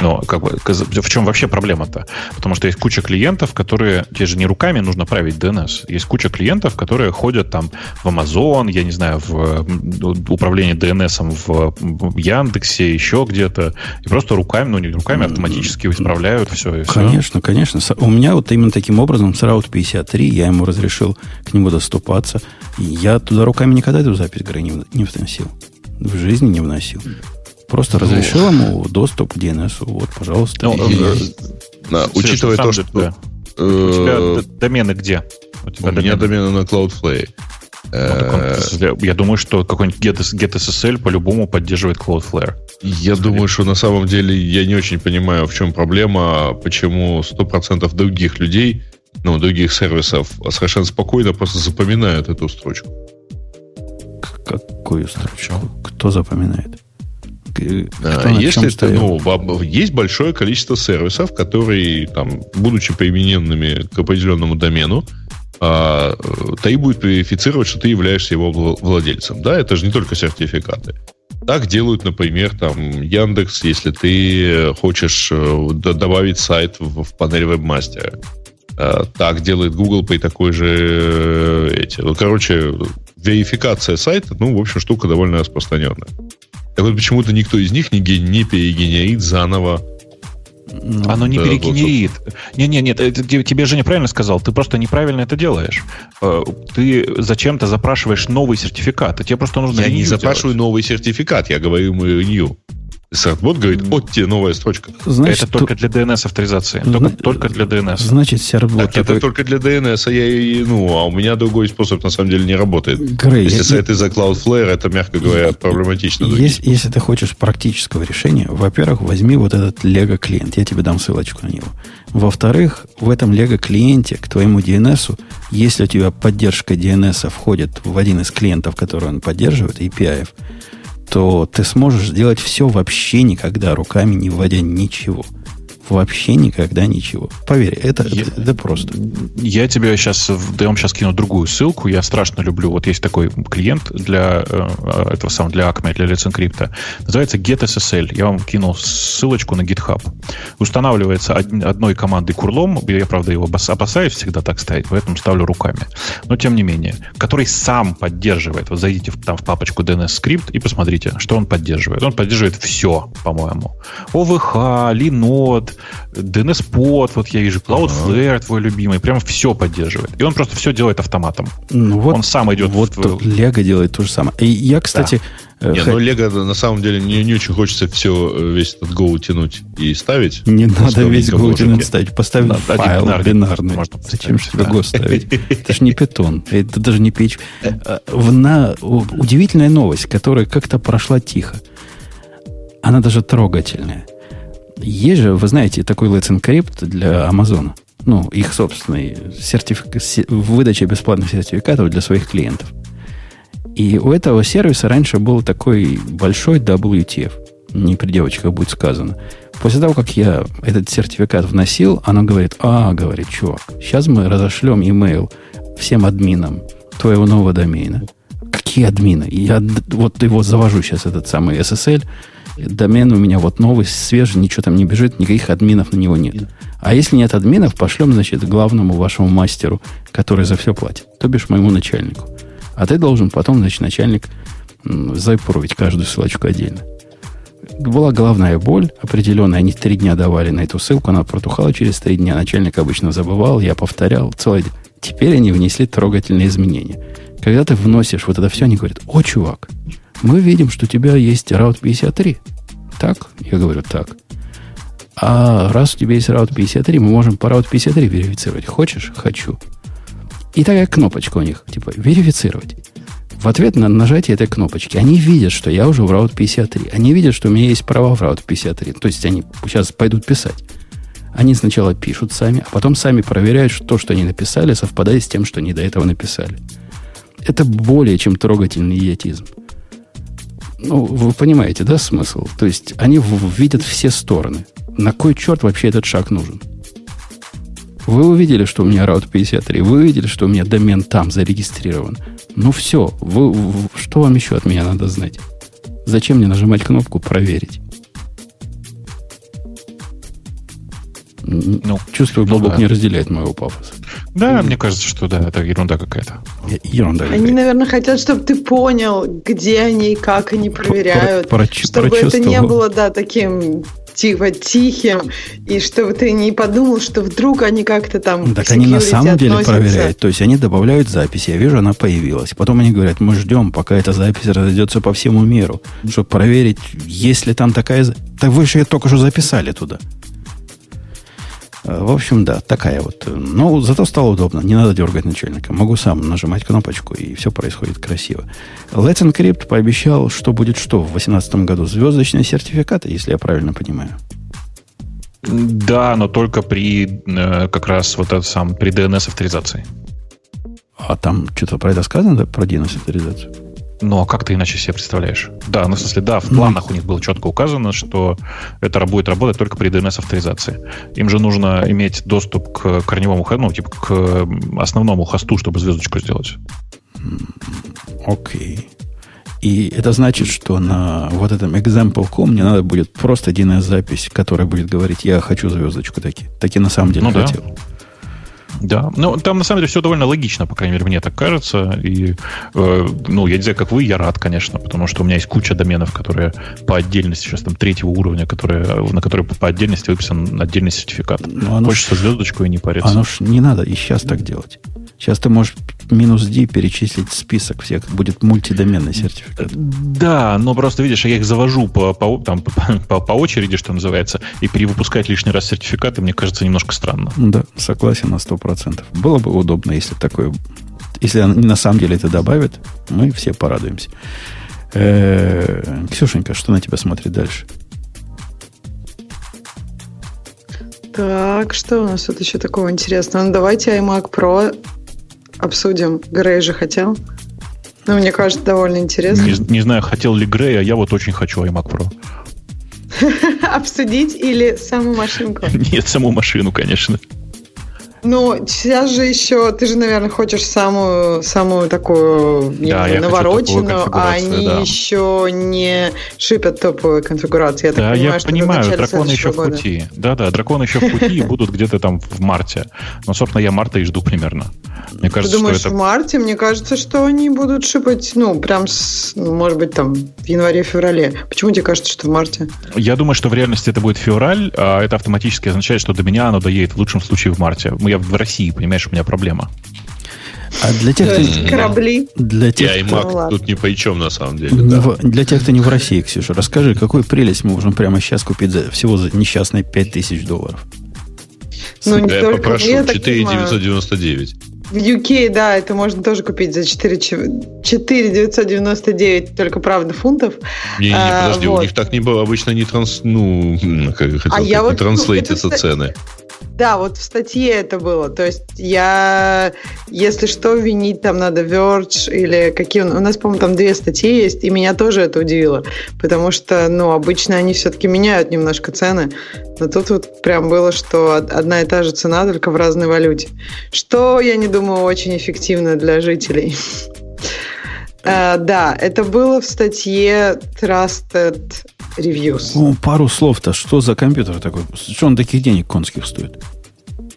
Но как бы, в чем вообще проблема-то? Потому что есть куча клиентов, которые, те же не руками нужно править DNS. Есть куча клиентов, которые ходят там в Amazon, я не знаю, в управление DNS в Яндексе, еще где-то, и просто руками, ну не руками, автоматически исправляют все. И конечно, все. конечно. У меня вот именно таким образом с Route 53 я ему разрешил к нему доступаться. Я туда руками никогда эту запись игры не вносил. В жизни не вносил. Просто ну, разрешил ему доступ к DNS. Вот, пожалуйста. Ну, и, э, да, учитывая то, что... Э, у тебя домены где? У, тебя у домены? меня домены на Cloudflare. Ну, я думаю, что какой-нибудь GetSSL по-любому поддерживает Cloudflare. Я думаю, что на самом деле я не очень понимаю, в чем проблема, почему 100% других людей, ну, других сервисов совершенно спокойно просто запоминают эту строчку. Какую строчку? Кто запоминает? Кто Если это, ну, есть большое количество сервисов, которые, там, будучи примененными к определенному домену, а, будет верифицировать, что ты являешься его владельцем. Да, это же не только сертификаты. Так делают, например, там Яндекс, если ты хочешь э, добавить сайт в, в панель вебмастера. Так делает Google при такой же э, эти. Ну, короче, верификация сайта, ну, в общем, штука довольно распространенная. Так вот почему-то никто из них не, не перегенерит заново ну, Оно не да, перегенерит. Не, не, нет, это, тебе же неправильно сказал. Ты просто неправильно это делаешь. Э, ты зачем-то запрашиваешь новый сертификат. И тебе просто нужно. Я не запрашиваю делать. новый сертификат, я говорю new. Сертбот говорит, вот тебе новая строчка. Значит, это только для DNS авторизации. Зна... Только, только для DNS. Значит, Сертбот... Так, это только для DNS, а, я, ну, а у меня другой способ на самом деле не работает. Грей, если я... сайт из-за Cloudflare, это, мягко говоря, проблематично. Если, если ты хочешь практического решения, во-первых, возьми вот этот Lego клиент. Я тебе дам ссылочку на него. Во-вторых, в этом Lego клиенте к твоему DNS, если у тебя поддержка DNS входит в один из клиентов, который он поддерживает, API, то ты сможешь сделать все вообще никогда, руками не вводя ничего. Вообще никогда ничего. Поверь, это, я, это, это просто. Я тебе сейчас, я вам сейчас кину другую ссылку. Я страшно люблю. Вот есть такой клиент для э, этого самого, для Acme, для Let's Encrypt. Называется GetSSL. Я вам кинул ссылочку на GitHub. Устанавливается од, одной командой курлом. Я, правда, его опасаюсь всегда так ставить, поэтому ставлю руками. Но тем не менее, который сам поддерживает. Вот зайдите в, там в папочку DNS скрипт и посмотрите, что он поддерживает. Он поддерживает все, по-моему. OVH, Linode, DNS-под, вот я вижу, Cloudflare твой любимый, прям все поддерживает. И он просто все делает автоматом. Ну, вот, он сам идет вот в... Lego делает то же самое. И я, кстати... Да. Не, ну Лего на самом деле не, не очень хочется все, э, весь этот Go тянуть и ставить. Не надо весь Go тянуть ставить. Поставь да, файл бинарный. бинарный. Можно Зачем же тебе Go ставить? Это же не питон. Это даже не печь. Э, на, удивительная новость, которая как-то прошла тихо. Она даже трогательная. Есть же, вы знаете, такой Let's Encrypt для Amazon. Ну, их собственный сертифик... выдача бесплатных сертификатов для своих клиентов. И у этого сервиса раньше был такой большой WTF. Не при девочках будет сказано. После того, как я этот сертификат вносил, она говорит, а, говорит, чувак, сейчас мы разошлем имейл всем админам твоего нового домена. Какие админы? Я вот его завожу сейчас, этот самый SSL, домен у меня вот новый, свежий, ничего там не бежит, никаких админов на него нет. А если нет админов, пошлем, значит, главному вашему мастеру, который за все платит, то бишь моему начальнику. А ты должен потом, значит, начальник запровить каждую ссылочку отдельно. Была головная боль определенная. Они три дня давали на эту ссылку, она протухала через три дня. Начальник обычно забывал, я повторял. Целый... Теперь они внесли трогательные изменения. Когда ты вносишь вот это все, они говорят, о, чувак, мы видим, что у тебя есть Route 53. Так? Я говорю, так. А раз у тебя есть Route 53, мы можем по Route 53 верифицировать. Хочешь? Хочу. И такая кнопочка у них, типа, верифицировать. В ответ на нажатие этой кнопочки они видят, что я уже в Route 53. Они видят, что у меня есть права в Route 53. То есть они сейчас пойдут писать. Они сначала пишут сами, а потом сами проверяют, что то, что они написали, совпадает с тем, что они до этого написали. Это более чем трогательный идиотизм. Ну, вы понимаете, да, смысл? То есть они видят все стороны. На кой черт вообще этот шаг нужен? Вы увидели, что у меня Route 53, вы увидели, что у меня домен там зарегистрирован. Ну все, вы, вы, что вам еще от меня надо знать? Зачем мне нажимать кнопку «Проверить»? Ну, Чувствую, Бобок да. не разделяет моего пафоса. Да, мне кажется, что да, это ерунда какая-то. Ерунда. Они, наверное, хотят, чтобы ты понял, где они и как они проверяют. про- прочу- чтобы это не было, да, таким типа тихим, и чтобы ты не подумал, что вдруг они как-то там Так к они на самом деле относятся. проверяют. То есть они добавляют запись. Я вижу, она появилась. Потом они говорят, мы ждем, пока эта запись разойдется по всему миру, чтобы проверить, есть ли там такая... Так вы же ее только что записали туда. В общем, да, такая вот. Но зато стало удобно. Не надо дергать начальника. Могу сам нажимать кнопочку, и все происходит красиво. Let's Encrypt пообещал, что будет что в 2018 году? Звездочные сертификаты, если я правильно понимаю. Да, но только при э, как раз вот этот сам при DNS авторизации. А там что-то про это сказано, да, про DNS авторизацию? Ну, а как ты иначе себе представляешь? Да, ну, в смысле, да, в планах у них было четко указано, что это будет работать только при DNS-авторизации. Им же нужно иметь доступ к корневому, хо- ну, типа, к основному хосту, чтобы звездочку сделать. Окей. И это значит, что на вот этом example.com мне надо будет просто DNS-запись, которая будет говорить, я хочу звездочку таки. Таки на самом деле Ну хотел. Да, ну там на самом деле все довольно логично, по крайней мере, мне так кажется. И, э, ну, я не знаю, как вы, я рад, конечно, потому что у меня есть куча доменов, которые по отдельности, сейчас там третьего уровня, которые, на которые по отдельности выписан отдельный сертификат. Ну, оно ж- Хочется звездочку и не париться. Оно ж не надо и сейчас так делать. Сейчас ты можешь минус D перечислить список всех. Будет мультидоменный сертификат. Да, но просто видишь, я их завожу по, по, там, по, по очереди, что называется, и перевыпускать лишний раз сертификаты, мне кажется, немножко странно. Да, согласен на 100%. Было бы удобно, если такое... Если они на самом деле это добавят, мы все порадуемся. Э, Ксюшенька, что на тебя смотрит дальше? Так, что у нас тут еще такого интересного? Ну, давайте iMac Pro обсудим. Грей же хотел. Ну, мне кажется, довольно интересно. Не, не знаю, хотел ли Грей, а я вот очень хочу iMac Pro. Обсудить или саму машинку? Нет, саму машину, конечно. Ну, сейчас же еще, ты же, наверное, хочешь самую, самую такую Да, знаю, навороченную, а они да. еще не шипят топовую конфигурацию. Я так Да, понимаю, я понимаю, драконы еще следующего в года. пути. Да-да, драконы еще в пути и будут где-то там в марте. Но, собственно, я марта и жду примерно. Мне Ты кажется, думаешь, что в это... марте? Мне кажется, что они будут шипать, ну, прям, с, ну, может быть, там, в январе-феврале. Почему тебе кажется, что в марте? Я думаю, что в реальности это будет февраль, а это автоматически означает, что до меня оно доедет в лучшем случае в марте. Ну, Я в России, понимаешь, у меня проблема. А для тех, То кто, есть корабли. для И тех, кто, iMac Ну, ладно. тут ни при чем на самом деле. не да. в- для тех, кто не в России, Ксюша, расскажи, какую прелесть мы можем прямо сейчас купить за всего за несчастные 5000 долларов? Ну, не Я только попрошу, я так понимаю. 4999. В UK, да, это можно тоже купить за 4, 4 999, только, правда, фунтов. Не, не, А, подожди, вот. у них так не было, обычно не транс, ну, как хотел А сказать, не вот, ну, транслейтятся это, цены. Да, вот в статье это было. То есть я, если что, винить там надо Verge или какие... У нас, по-моему, там две статьи есть, и меня тоже это удивило. Потому что, ну, обычно они все-таки меняют немножко цены. Но тут вот прям было, что од- одна и та же цена, только в разной валюте. Что, я не думаю, очень эффективно для жителей. Э, Да, это было в статье Trusted Reviews. Ну, пару слов-то, что за компьютер такой? Что он таких денег конских стоит?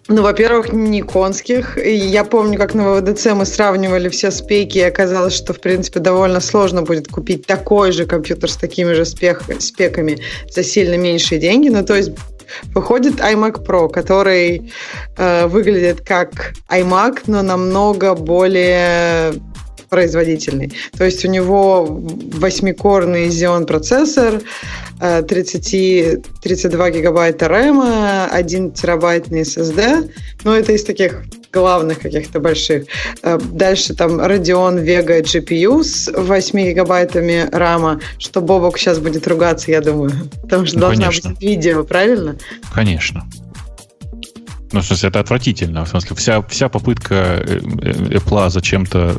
Ну, во-первых, не конских. Я помню, как на ВВДЦ мы сравнивали все спеки, и оказалось, что, в принципе, довольно сложно будет купить такой же компьютер с такими же спех- спеками за сильно меньшие деньги. Ну, то есть выходит iMac Pro, который э, выглядит как iMac, но намного более производительный. То есть у него восьмикорный Xeon процессор, э, 30, 32 гигабайта RAM, 1 терабайтный SSD. Ну, это из таких главных каких-то больших. Э, Дальше там Radeon Vega GPU с 8 гигабайтами RAM, что Бобок сейчас будет ругаться, я думаю. Потому что Ну, должна конечно. быть видео, правильно? Конечно. Ну, в смысле, это отвратительно. В смысле, вся, вся попытка э, э, Apple зачем-то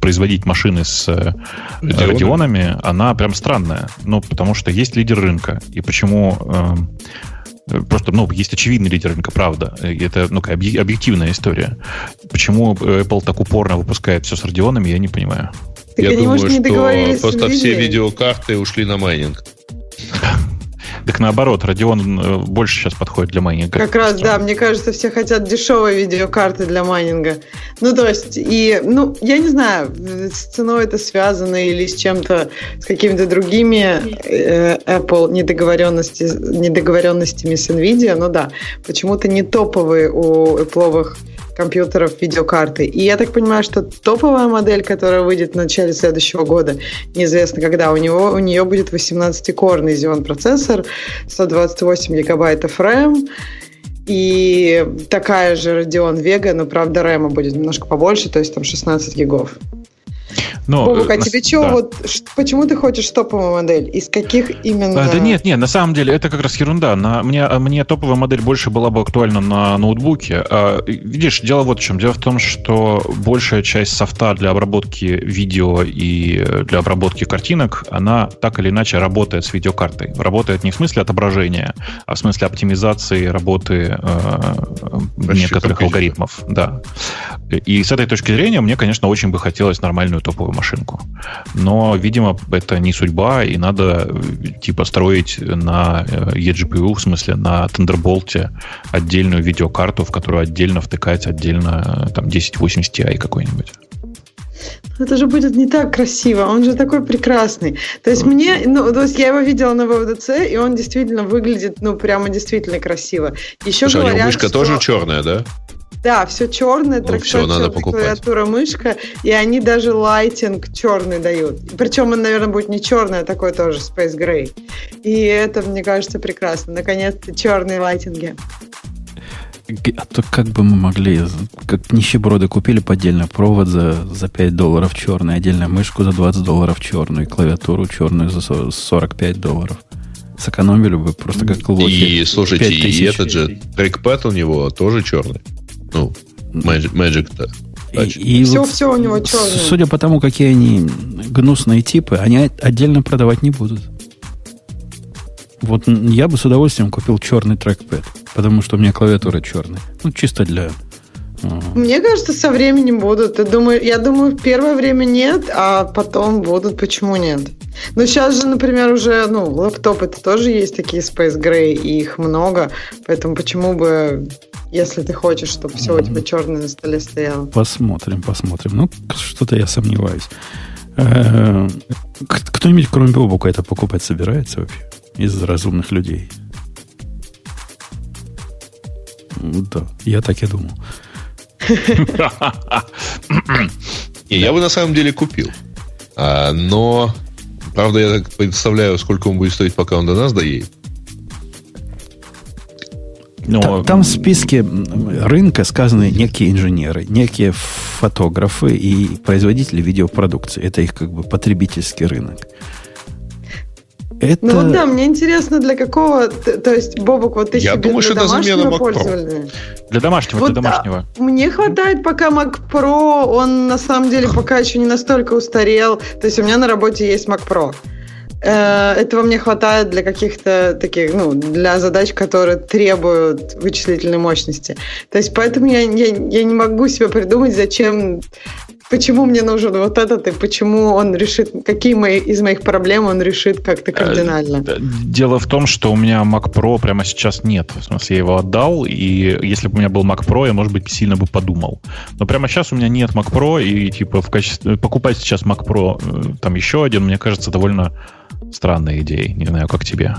производить машины с э, Radeon ами. Radeon ами, она прям странная. Ну, потому что есть лидер рынка. И почему... э, Просто, ну, есть очевидный лидер рынка, правда. И это, ну, объективная история. Почему Apple так упорно выпускает все с Radeon ами, я не понимаю. Так Я думаю, что просто все видеокарты ушли на майнинг. Так наоборот, Radeon э, больше сейчас подходит для майнинга. Как раз, да, мне кажется, все хотят дешевые видеокарты для майнинга. Ну, то есть, и, ну, я не знаю, с ценой это связано или с чем-то, с какими-то другими э, Apple недоговоренности, недоговоренностями с NVIDIA, ну да, почему-то не топовые у Apple компьютеров видеокарты. И я так понимаю, что топовая модель, которая выйдет в начале следующего года, неизвестно когда, у, него, у нее будет 18-корный Xeon процессор, 128 гигабайтов RAM, и такая же Radeon Vega, но, правда, RAM будет немножко побольше, то есть там 16 гигов. Но, Бобук, а э, тебе что, да. вот, почему ты хочешь топовую модель? Из каких именно... А, да нет, нет, на самом деле это как раз ерунда. На, мне, а, мне топовая модель больше была бы актуальна на ноутбуке. А, видишь, дело вот в чем. Дело в том, что большая часть софта для обработки видео и э, для обработки картинок, она так или иначе работает с видеокартой. Работает не в смысле отображения, а в смысле оптимизации работы э, некоторых алгоритмов. Да. И с этой точки зрения мне, конечно, очень бы хотелось нормальную топовую машинку. Но, видимо, это не судьба, и надо типа строить на э, eGPU, в смысле на Thunderbolt отдельную видеокарту, в которую отдельно втыкать отдельно э, там 1080 Ti какой-нибудь. Это же будет не так красиво, он же такой прекрасный. То есть мне, ну, то есть я его видела на ВВДЦ, и он действительно выглядит, ну, прямо действительно красиво. Еще Слушай, говорят, у него мышка что... тоже черная, да? Да, все черное, ну, все, надо покупать. клавиатура, мышка, и они даже лайтинг черный дают. Причем он, наверное, будет не черный, а такой тоже Space Gray. И это, мне кажется, прекрасно. Наконец-то черные лайтинги. А то как бы мы могли, как нищеброды купили по отдельно провод за, за 5 долларов черный, отдельно мышку за 20 долларов черную, клавиатуру черную за 45 долларов. Сэкономили бы просто как лохи. И, слушайте, и этот же трекпад у него тоже черный. Ну, Magic, Magic-то. И, и все, вот, все у него черное. Судя по тому, какие они гнусные типы, они отдельно продавать не будут. Вот я бы с удовольствием купил черный трекпэд, потому что у меня клавиатура черная. Ну, чисто для... Мне кажется, со временем будут. Я думаю, я думаю, первое время нет, а потом будут. Почему нет? Но сейчас же, например, уже, ну, лэптопы это тоже есть такие Space Gray, и их много, поэтому почему бы если ты хочешь, чтобы все у тебя черное на столе стояло. Посмотрим, посмотрим. Ну, что-то я сомневаюсь. Э, кто-нибудь, кроме Бобука, это покупать собирается вообще? Из разумных людей? Да, я так и думал. Я бы на самом деле купил. А, но, правда, я так представляю, сколько он будет стоить, пока он до нас доедет. Но... Там, там в списке рынка сказаны некие инженеры, некие фотографы и производители видеопродукции. Это их как бы потребительский рынок. Это... Ну да, мне интересно, для какого, то есть, Бобок, вот ты Я себе думаю, для что домашнего пользования? Для домашнего, вот, для домашнего. Да. Мне хватает пока Mac Pro, он на самом деле пока еще не настолько устарел. То есть у меня на работе есть Mac Pro. Э, этого мне хватает для каких-то таких, ну, для задач, которые требуют вычислительной мощности. То есть поэтому я, я, я не могу себе придумать, зачем, почему мне нужен вот этот и почему он решит, какие мои, из моих проблем он решит как-то кардинально. Э, дело в том, что у меня Mac Pro прямо сейчас нет. В смысле, я его отдал, и если бы у меня был Mac Pro, я, может быть, сильно бы подумал. Но прямо сейчас у меня нет Mac Pro, и типа в качестве покупать сейчас Mac Pro э, там еще один, мне кажется, довольно странная идея. Не знаю, как тебе.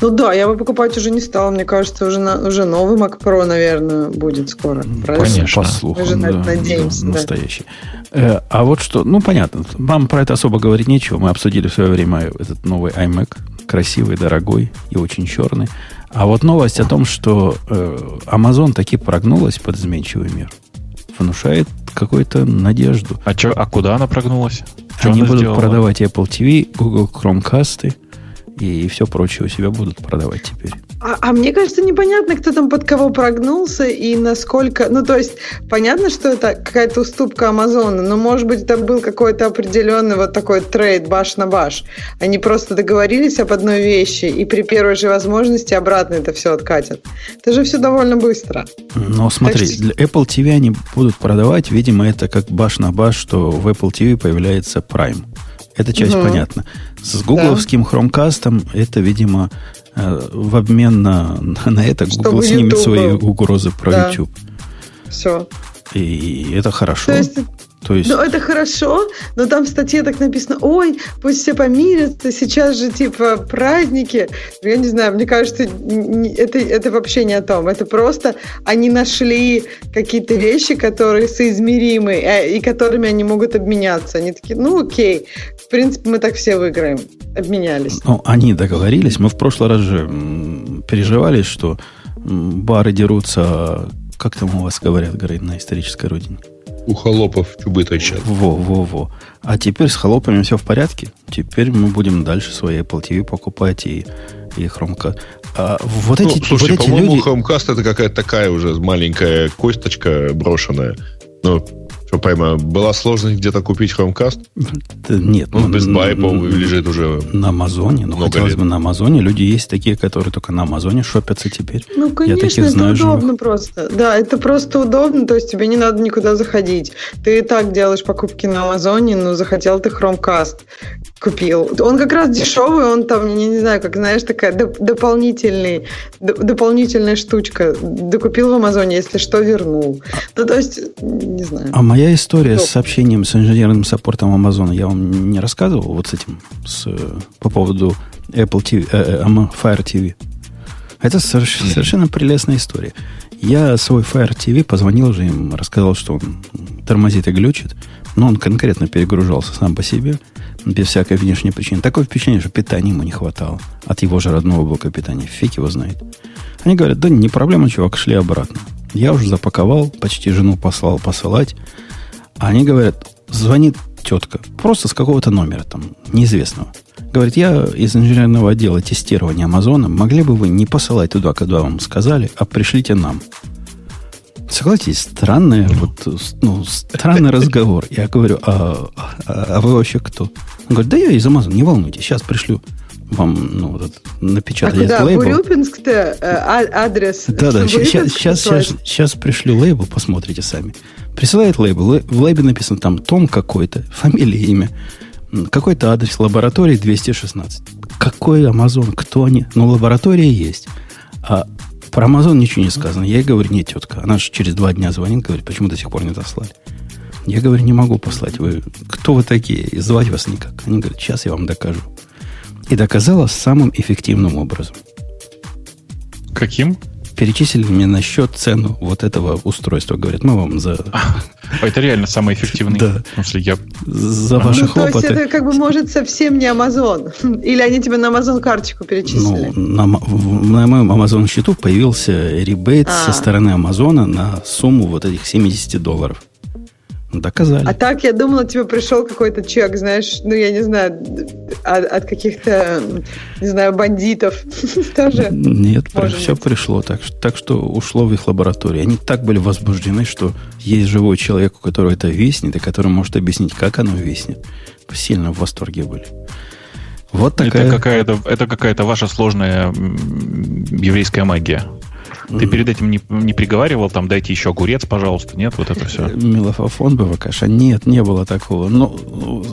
Ну да, я бы покупать уже не стала. Мне кажется, уже, на, уже новый Mac Pro, наверное, будет скоро. Правильно? Конечно. По слухам, Мы же да, надеемся. Да, настоящий. Э, а вот что, ну понятно, вам про это особо говорить нечего. Мы обсудили в свое время этот новый iMac. Красивый, дорогой и очень черный. А вот новость о том, что э, Amazon таки прогнулась под изменчивый мир внушает какую-то надежду. А, чё, а куда она прогнулась? Что Они будут сделала? продавать Apple TV, Google Chromecast и все прочее у себя будут продавать теперь. А, а мне кажется, непонятно, кто там под кого прогнулся и насколько... Ну, то есть, понятно, что это какая-то уступка Амазона, но, может быть, это был какой-то определенный вот такой трейд баш на баш. Они просто договорились об одной вещи, и при первой же возможности обратно это все откатят. Это же все довольно быстро. Но смотри, что... для Apple TV они будут продавать, видимо, это как баш на баш, что в Apple TV появляется Prime Эта часть Мгм. понятна. С гугловским Chromecast это, видимо, э, в обмен на, на это Чтобы Google снимет YouTube свои был. угрозы про Да. YouTube. Все. И это хорошо. То есть То есть Ну, это хорошо, но там в статье так написано, ой, пусть все помирятся, сейчас же, типа, праздники. Ну, Я не знаю, мне кажется, это, это вообще не о том. Это просто они нашли какие-то вещи, которые соизмеримы, э, и которыми они могут обменяться. Они такие, ну, окей, в принципе, мы так все выиграем. Обменялись. Ну, они договорились. Мы в прошлый раз же переживали, что бары дерутся, как там у вас говорят, говорит, на исторической родине. У холопов чубы торчат. Во, во, во. А теперь с холопами все в порядке. Теперь мы будем дальше свои Apple TV покупать и, и Chromecast. А вот Ну, эти, слушай, вот эти по-моему, люди... Chromecast это какая-то такая уже маленькая косточка брошенная. Ну, что пойма, была сложность где-то купить Chromecast? Нет, Ну, ну, Best Buy, лежит уже На Амазоне, ну, хотелось лет. бы на Амазоне. Люди есть такие, которые только на Амазоне шопятся теперь. Ну, конечно, таких это знаю живых. удобно просто. Да, это просто удобно, то есть тебе не надо никуда заходить. Ты и так делаешь покупки на Амазоне, но захотел ты Chromecast купил. Он как раз дешевый, он там, я не знаю, как знаешь, такая доп- дополнительный, дополнительная штучка. Докупил в Амазоне, если что, вернул. Ну, то есть, не знаю. А моя история Ну. с сообщением с инженерным саппортом Амазона, я вам не рассказывал вот с этим, с, э, по поводу Apple TV, э, э, Fire TV. Это соверш- совершенно прелестная история. Я свой Fire TV позвонил же им, рассказал, что он тормозит и глючит, но он конкретно перегружался сам по себе, без всякой внешней причины. Такое впечатление, что питания ему не хватало от его же родного блока питания. Фиг его знает. Они говорят, да не проблема, чувак, шли обратно. Я уже запаковал, почти жену послал посылать. Они говорят, звонит тетка, просто с какого-то номера там, неизвестного. Говорит, я из инженерного отдела тестирования Амазона, могли бы вы не посылать туда, когда вам сказали, а пришлите нам. Согласитесь, странный, вот, ну, странный разговор. Я говорю, а, а, а вы вообще кто? Он говорит, да я из Амазона, не волнуйтесь, сейчас пришлю вам ну, вот этот, А напечатать куда? лейбл. Э, а- адрес? Да, да, сейчас, Бурюпинск сейчас, сейчас, сейчас пришлю лейбл, посмотрите сами. Присылает лейбл. Лей- В лейбле написано там Том какой-то, фамилия, имя. Какой-то адрес лаборатории 216. Какой Амазон? Кто они? Ну, лаборатория есть. А про Амазон ничего не сказано. Я ей говорю, нет, тетка. Она же через два дня звонит, говорит, почему до сих пор не дослали. Я говорю, не могу послать. Вы кто вы такие? И звать вас никак. Они говорят, сейчас я вам докажу. И доказала самым эффективным образом Каким? перечислили мне на счет цену вот этого устройства. Говорят, мы вам за, А, Это реально самый эффективный. Да. В смысле, я... за Ну, ваши то есть хлопоты. это как бы может совсем не Амазон. Или они тебе на Амазон карточку перечислили? Ну, на, на моем Amazon счету появился ребейт А. со стороны Амазона на сумму вот этих 70 долларов. Доказали. А так я думала, тебе пришел какой-то чек, знаешь, ну я не знаю, от, от каких-то, не знаю, бандитов тоже. Нет, при- все пришло. Так, что- так что ушло в их лабораторию. Они так были возбуждены, что есть живой человек, у которого это виснет, и который может объяснить, как оно виснет. Сильно в восторге были. Вот такая... Это какая-то, это какая-то ваша сложная еврейская магия. Ты Мгм. перед этим не, не приговаривал, там, дайте еще огурец, пожалуйста. Нет, вот это все. Мелофофон БВКша. Нет, не было такого. Но,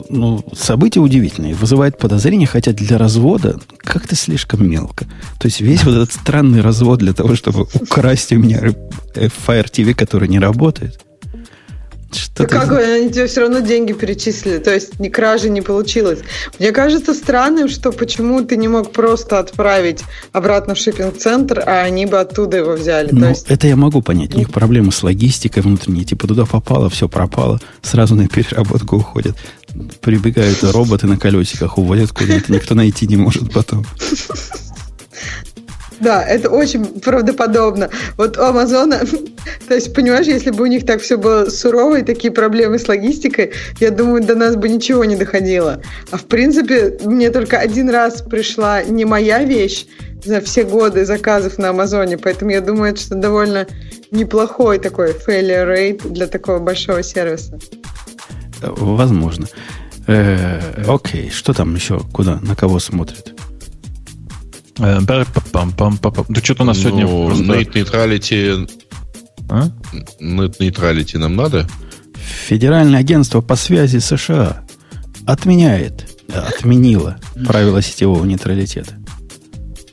ну, событие удивительное. Вызывает подозрение, хотя для развода как-то слишком мелко. То есть весь вот этот странный развод для того, чтобы украсть у меня э, Fire TV, который не работает. Что Ну как вы, они тебе все равно деньги перечислили, то есть ни кражи не получилось. Мне кажется странным, что почему ты не мог просто отправить обратно в шиппинг-центр, а они бы оттуда его взяли. Ну, есть это я могу понять. У них проблемы с логистикой внутренней. Типа туда попало, все пропало, сразу на переработку уходят. Прибегают роботы на колесиках, уводят куда-то. Никто найти не может потом. Да, это очень правдоподобно. Вот у Амазона, то есть, понимаешь, если бы у них так все было сурово и такие проблемы с логистикой, я думаю, до нас бы ничего не доходило. А в принципе, мне только один раз пришла не моя вещь за все годы заказов на Амазоне, поэтому я думаю, что довольно неплохой такой failure rate для такого большого сервиса. Возможно. Э, окей, что там еще? Куда? На кого смотрит? Э. Да что-то у нас сегодня Ну, просто- Neutrality, А? Net Neutrality нам надо? Федеральное агентство по связи США отменяет отменила правила сетевого нейтралитета.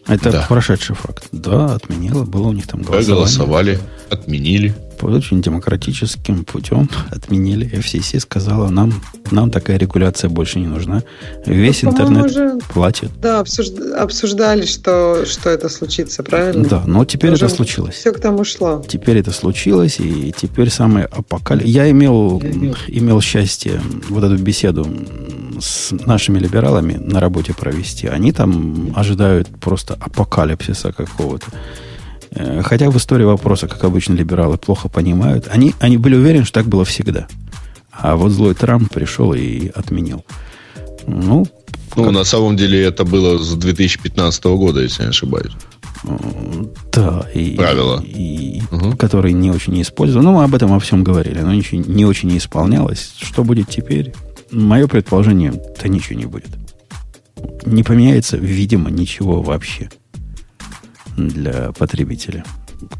Это Да. прошедший факт. Да, отменила. Было у них там голосование. Проголосовали, отменили. По очень демократическим путем отменили. FCC сказала, нам, нам такая регуляция больше не нужна. Весь Ну, интернет уже- платит. Да, обсужд- обсуждали, что, что это случится, правильно? Да, но теперь Уже это случилось. Все к тому шло. Теперь это случилось, и теперь самый апокалипс... Я имел, имел счастье вот эту беседу с нашими либералами на работе провести. Они там ожидают просто апокалипсиса какого-то. Э, Хотя в истории вопроса, как обычно, либералы плохо понимают. Они, они были уверены, что так было всегда. А вот злой Трамп пришел и отменил. Ну, Ну, на самом деле это было с 2015 года, если не ошибаюсь. Да, и, Правила. и, Мгм. которые не очень использовали. Ну, мы об этом во всем говорили, но ничего, не очень не исполнялось. Что будет теперь? Мое предположение, да ничего не будет. Не поменяется, видимо, ничего вообще для потребителя.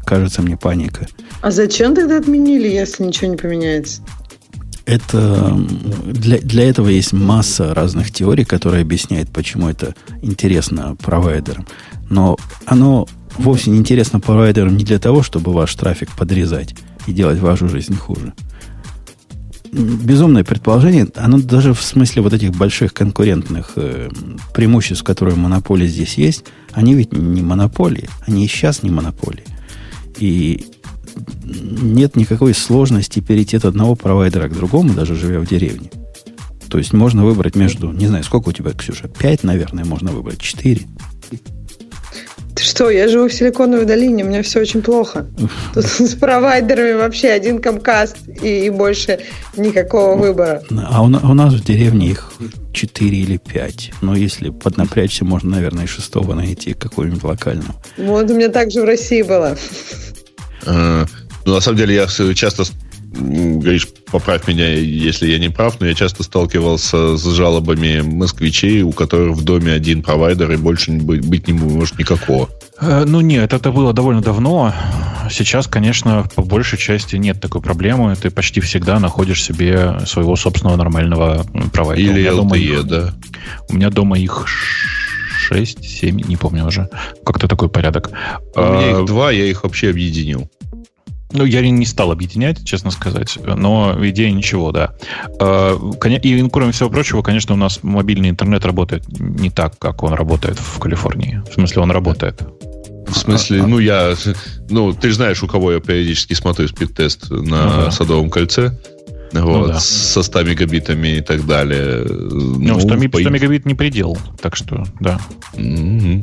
Кажется мне паника. А зачем тогда отменили, если ничего не поменяется? Это для, для этого есть масса разных теорий, которые объясняют, почему это интересно провайдерам. Но оно вовсе не интересно провайдерам не для того, чтобы ваш трафик подрезать и делать вашу жизнь хуже. Безумное предположение, оно даже в смысле вот этих больших конкурентных э, преимуществ, которые монополии здесь есть, они ведь не монополии, они и сейчас не монополии. И нет никакой сложности перейти от одного провайдера к другому, даже живя в деревне. То есть можно выбрать между, не знаю, сколько у тебя, Ксюша, пять, наверное, можно выбрать, четыре. Ты что, я живу в Силиконовой долине, у меня все очень плохо. Тут с провайдерами вообще один камкаст и, и больше никакого выбора. А у, у нас в деревне их четыре или пять. Но если поднапрячься, можно, наверное, и шестого найти какого-нибудь локального. Вот у меня также в России было. Э, Ну, на самом деле, я часто, говоришь, поправь меня, если я не прав, но я часто сталкивался с жалобами москвичей, у которых в доме один провайдер и больше быть не может никакого. Э, Ну нет, это было довольно давно. Сейчас, конечно, по большей части нет такой проблемы. Ты почти всегда находишь себе своего собственного нормального провайдера. Или LTE, их- да. У меня дома их 6, 7, не помню уже. Как-то такой порядок. У меня А, их два, я их вообще объединил. Ну, я не стал объединять, честно сказать, но идея ничего, да. Э, И, кроме всего прочего, конечно, у нас мобильный интернет работает не так, как он работает в Калифорнии. В смысле, он работает. В смысле, А- а- ну я, ну ты же знаешь, у кого я периодически смотрю спид-тест на Ну да. Садовом кольце. Вот, да. со 100 мегабитами и так далее. Ну, 100, ми- по- 100 мегабит не предел, так что, да. Мгм.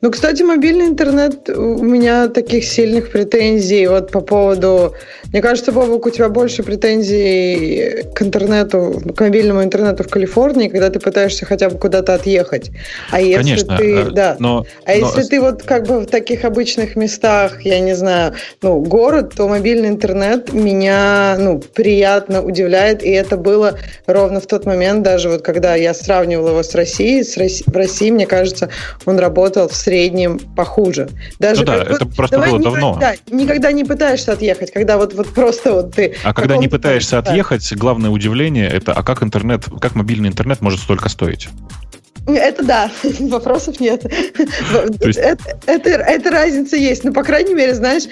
Ну, кстати, мобильный интернет, у меня таких сильных претензий вот по поводу... Мне кажется, Бобок, у тебя больше претензий к интернету, к мобильному интернету в Калифорнии, когда ты пытаешься хотя бы куда-то отъехать. А если Конечно. ты... э, Да. Но, А но- если ты вот как бы в таких обычных местах, я не знаю, ну, город, то мобильный интернет меня, ну, приятно удивляет, и это было ровно в тот момент, даже вот когда я сравнивала его с Россией, с Росси- в России, мне кажется, он работал в среднем похуже. Даже Ну да, это просто давай было никогда- давно. да, никогда не пытаешься отъехать, когда вот, вот просто вот ты... А когда не пытаешься отъехать, главное удивление это, а как интернет, как мобильный интернет может столько стоить? Это да, вопросов нет. есть- Это, это, это разница есть. Но, по крайней мере, знаешь,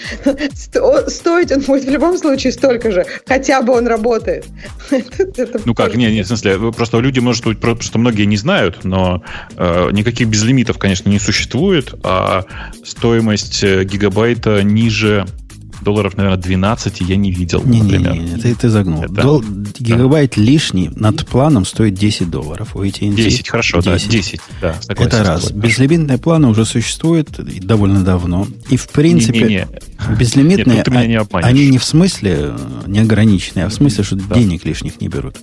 сто- стоить он будет в любом случае столько же. Хотя бы он работает. Это- Ну как, не, не, в смысле, просто люди, может быть, просто многие не знают, но э, никаких безлимитов, конечно, не существует, а стоимость э, гигабайта ниже долларов, наверное, 12 я не видел, например. Не-не-не, ты, ты загнул. Это- Дол- гигабайт лишний над планом стоит 10 долларов. У AT&T 10, хорошо, да, 10. 10, да. согласен Это раз. тобой. Безлимитные планы уже существуют довольно давно. И в принципе, Не-не-не. безлимитные, Нет, тут ты меня не а- они не в смысле э, неограниченные, а в смысле, что Да. денег лишних не берут.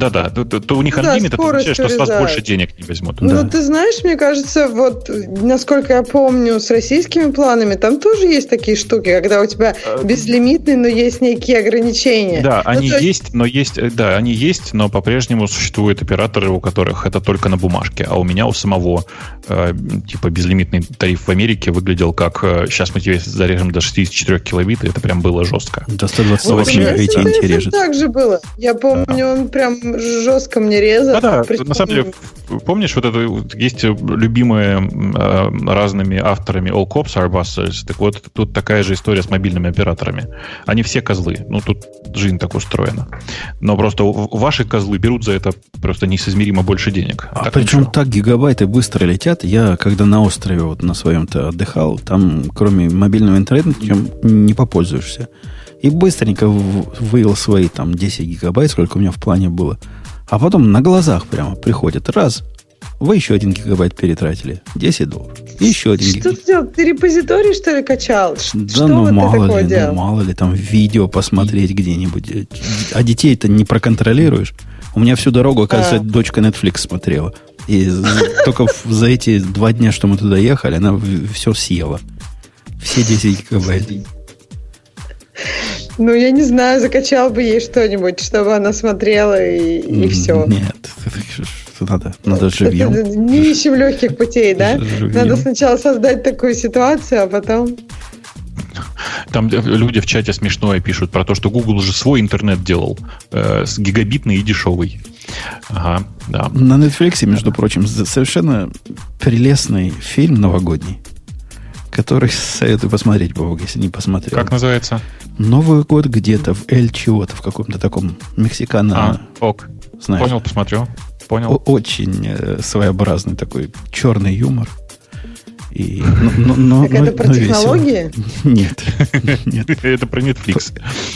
Да-да, то, то- то у них Ну да, unlimited, это означает, что с вас больше денег не возьмут. Ну, Да. ты знаешь, мне кажется, вот, насколько я помню, с российскими планами, там тоже есть такие штуки, когда у тебя Э, безлимитный, но есть некие ограничения. Да, Ну, они есть- есть, но есть, э, да, они есть, но по-прежнему существуют операторы, у которых это только на бумажке, а у меня у самого э, типа безлимитный тариф в Америке выглядел как сейчас мы тебе зарежем до 64 килобит, и это прям было жестко. До Ну, 128 вообще, У меня с AT&T МТС режет. так же было. Я помню, он прям жестко мне резать. Да-да, Причем- на самом деле, в- помнишь, вот это вот есть любимые э, разными авторами All Cops Are Bastards, так вот, тут такая же история с мобильными операторами. Они все козлы. Ну, тут жизнь так устроена. Но просто ваши козлы берут за это просто несоизмеримо больше денег. А Так причем ничего. так гигабайты быстро летят. Я, когда на острове вот на своем-то отдыхал, там кроме мобильного интернета ничем не попользуешься. И быстренько вывел свои там 10 гигабайт, сколько у меня в плане было. А потом на глазах прямо приходит. Раз, вы еще один гигабайт перетратили. 10 долларов. И еще один Что гигабайт. ты делал? Ты репозиторий, что ли, качал? Да что ну вот мало ты такое ли, делал? ну мало ли, там видео посмотреть где-нибудь. А детей-то не проконтролируешь. У меня всю дорогу, оказывается, А. дочка Netflix смотрела. И только за эти два дня, что мы туда ехали, она все съела. Все 10 гигабайт. Ну, я не знаю, закачал бы ей что-нибудь, чтобы она смотрела и, и все. Нет, надо, надо живьем. Не ищем легких путей, да? Живьем. Надо сначала создать такую ситуацию, а потом... Там люди в чате смешное пишут про то, что Google уже свой интернет делал. э, с гигабитный и дешевый. Ага, да. На Netflix, между прочим, совершенно прелестный фильм новогодний, который советую посмотреть, Бог, если не посмотрел. Как называется? Новый год где-то в Эль Чиото, в каком-то таком мексикано, А, ок. знаешь, Понял, посмотрю. Понял. о- очень э, своеобразный такой черный юмор. И, но, но- но- Так но- это про но весело. технологии? Нет, нет, Это про Netflix.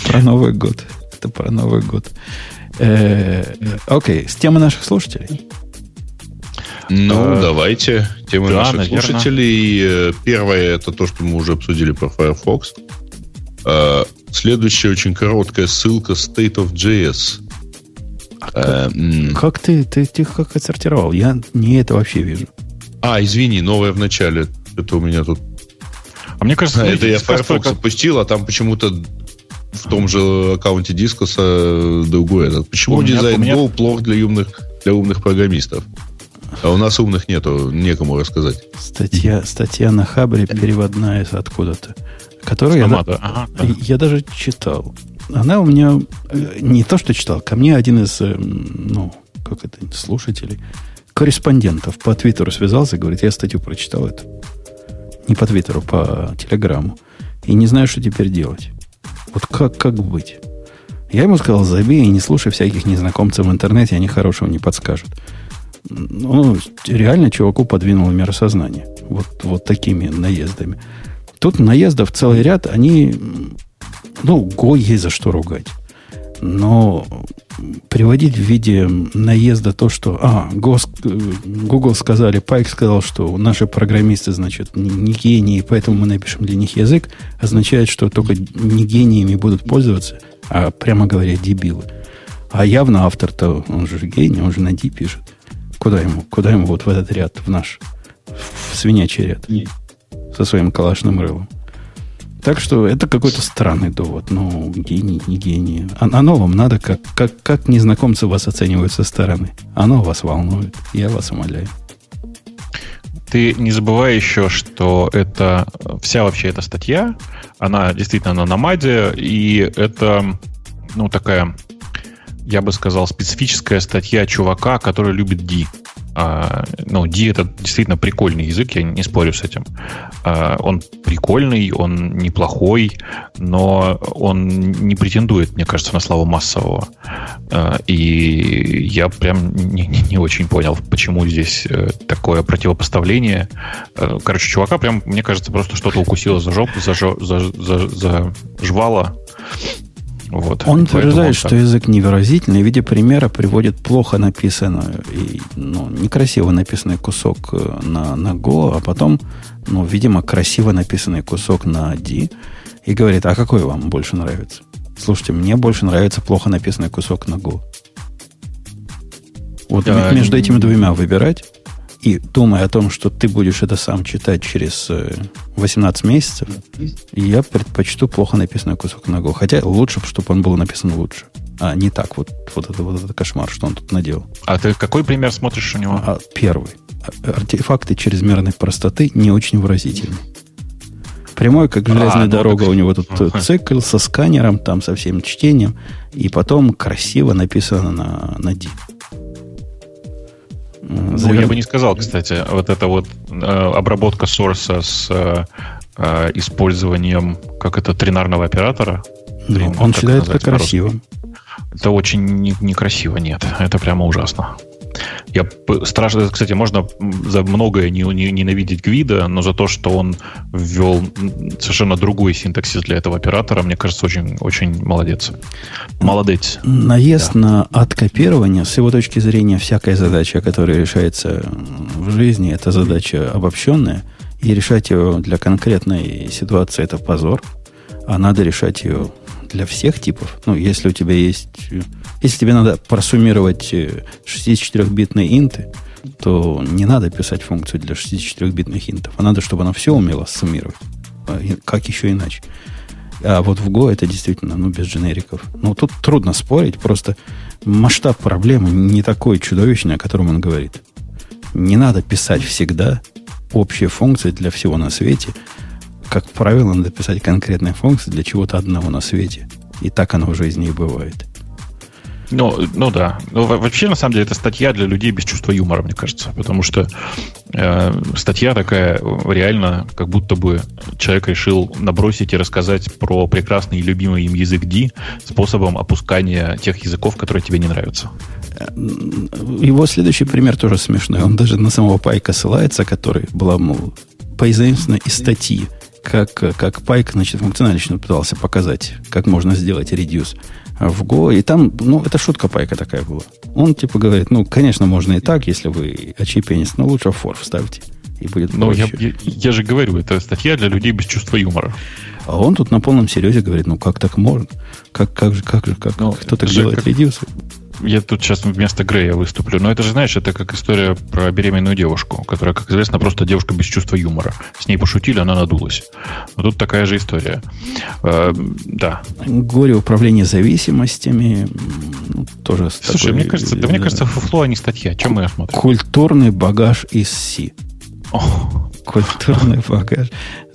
про Новый год. Это про Новый год. Э, э, Окей, с темы наших слушателей. Ну, Э, давайте. Темы да, наших наверно. слушателей. Э, Первое, это то, что мы уже обсудили про Firefox. Э, Следующая очень короткая ссылка State of JS. Э, м. Как ты, ты, ты как отсортировал? Я не это вообще вижу. А, извини, новое в начале. Это у меня тут... А мне кажется, А, это я как Firefox только- запустил, а там почему-то в том же аккаунте дискоса другой этот. Почему У меня- дизайн у меня- Go плох для умных, для умных программистов? А у нас умных нету, некому рассказать. Статья, статья на Хабре переводная из откуда-то, которую я. Ага, да. я даже читал. Она у меня э, не то, что читал, ко мне один из, э, ну, как это, слушателей, корреспондентов по Твиттеру связался, говорит, я статью прочитал эту. Не по Твиттеру, по Телеграмму. И не знаю, что теперь делать. Вот как, как быть? Я ему сказал, забей и не слушай всяких незнакомцев в интернете, они хорошего не подскажут. Ну, реально чуваку подвинуло миросознание. Вот, вот такими наездами. Тут наездов целый ряд, они... Ну, Го есть за что ругать. Но приводить в виде наезда то, что... А, Го ск- э, Google сказали, Пайк сказал, что наши программисты, значит, не гении, поэтому мы напишем для них язык, означает, что только не гениями будут пользоваться, а, прямо говоря, дебилы. А явно автор-то, он же гений, он же на D пишет. Куда ему? Куда ему вот в этот ряд, в наш, в свинячий ряд? Со своим калашным рылом. Так что это какой-то странный довод. Ну, гений, не гений. А, оно вам надо, как, как, как незнакомцы вас оценивают со стороны. Оно вас волнует. Я вас умоляю. Ты не забывай еще, что это вся вообще эта статья, она действительно на Намаде, и это, ну, такая, я бы сказал, специфическая статья чувака, который любит D. А, ну, D это действительно прикольный язык, я не спорю с этим. А, он прикольный, он неплохой, но он не претендует, мне кажется, на славу массового. А, и я прям не, не- не очень понял, почему здесь э, такое противопоставление. Э, Короче, чувака прям, мне кажется, просто что-то укусило за жопу, за, жо- за, за, за жвало. Вот. Он утверждает, что язык невыразительный, в виде примера приводит плохо написанную и ну, некрасиво написанный кусок э, на, на Go, а потом, ну, видимо, красиво написанный кусок на D. И говорит, а какой вам больше нравится? Слушайте, мне больше нравится плохо написанный кусок на Go. Вот Да, между этими двумя выбирать и думая о том, что ты будешь это сам читать через э, 18 месяцев, я предпочту плохо написанный кусок Go. Хотя лучше, чтобы он был написан лучше. А не так вот, вот это вот этот кошмар, что он тут наделал. А ты какой пример смотришь у него? А первый. А- Артефакты чрезмерной простоты не очень выразительны. Прямой, как железная А, ну дорога, так- у него тут э, цикл со сканером, там со всем чтением, и потом красиво написано на, на D. Ну, я бы не сказал, кстати, вот эта вот э, обработка сорса с э, э, использованием, как это, тринарного оператора. Ну, Трин- он считает это красивым. Это очень не- некрасиво, нет. Это прямо ужасно. Я страшно, кстати, можно за многое не, не- ненавидеть Гвида, но за то, что он ввел совершенно другой синтаксис для этого оператора, мне кажется, очень, очень молодец. Молодец. Наезд на откопирование, с его точки зрения, всякая задача, которая решается в жизни, это задача обобщенная, и решать ее для конкретной ситуации это позор, а надо решать ее для всех типов. Ну, если у тебя есть... э, Если тебе надо просуммировать э, 64-битные инты, то не надо писать функцию для 64-битных интов, а надо, чтобы она все умела суммировать. А Как еще иначе? А вот в Go это действительно, ну, без дженериков. Ну, тут трудно спорить, просто масштаб проблемы не такой чудовищный, о котором он говорит. Не надо писать всегда общие функции для всего на свете. Как правило, надо писать конкретные функции для чего-то одного на свете. И так оно в жизни и бывает. Ну, ну да. Ну, во- вообще, на самом деле, это статья для людей без чувства юмора, мне кажется. Потому что э, статья такая, э, реально, как будто бы человек решил набросить и рассказать про прекрасный и любимый им язык D способом опускания тех языков, которые тебе не нравятся. Его следующий пример тоже смешной. Он даже на самого Пайка ссылается, который была, мол, позаимствована из статьи, как, как Пайк, значит, функционально пытался показать, как можно сделать редюс в Go. И там, ну, это шутка Пайка такая была. Он типа говорит, ну, конечно, можно и так, если вы очепенец, но лучше фор вставьте. И будет Но я, проще. я, я же говорю, это статья для людей без чувства юмора. А он тут на полном серьезе говорит, ну, как так можно? Как, как же, как же, как? Ну, Кто так делает как-? Я тут сейчас вместо Грея выступлю. Но это же, знаешь, это как история про беременную девушку, которая, как известно, просто девушка без чувства юмора. С ней пошутили, она надулась. Вот тут такая же история. Э, да. Горе управления зависимостями ну, тоже Слушай, такой, мне кажется, да, мне э, кажется, фуфло, а не статья. Чем мы смотрим? Культурный багаж из. О, Культурный багаж.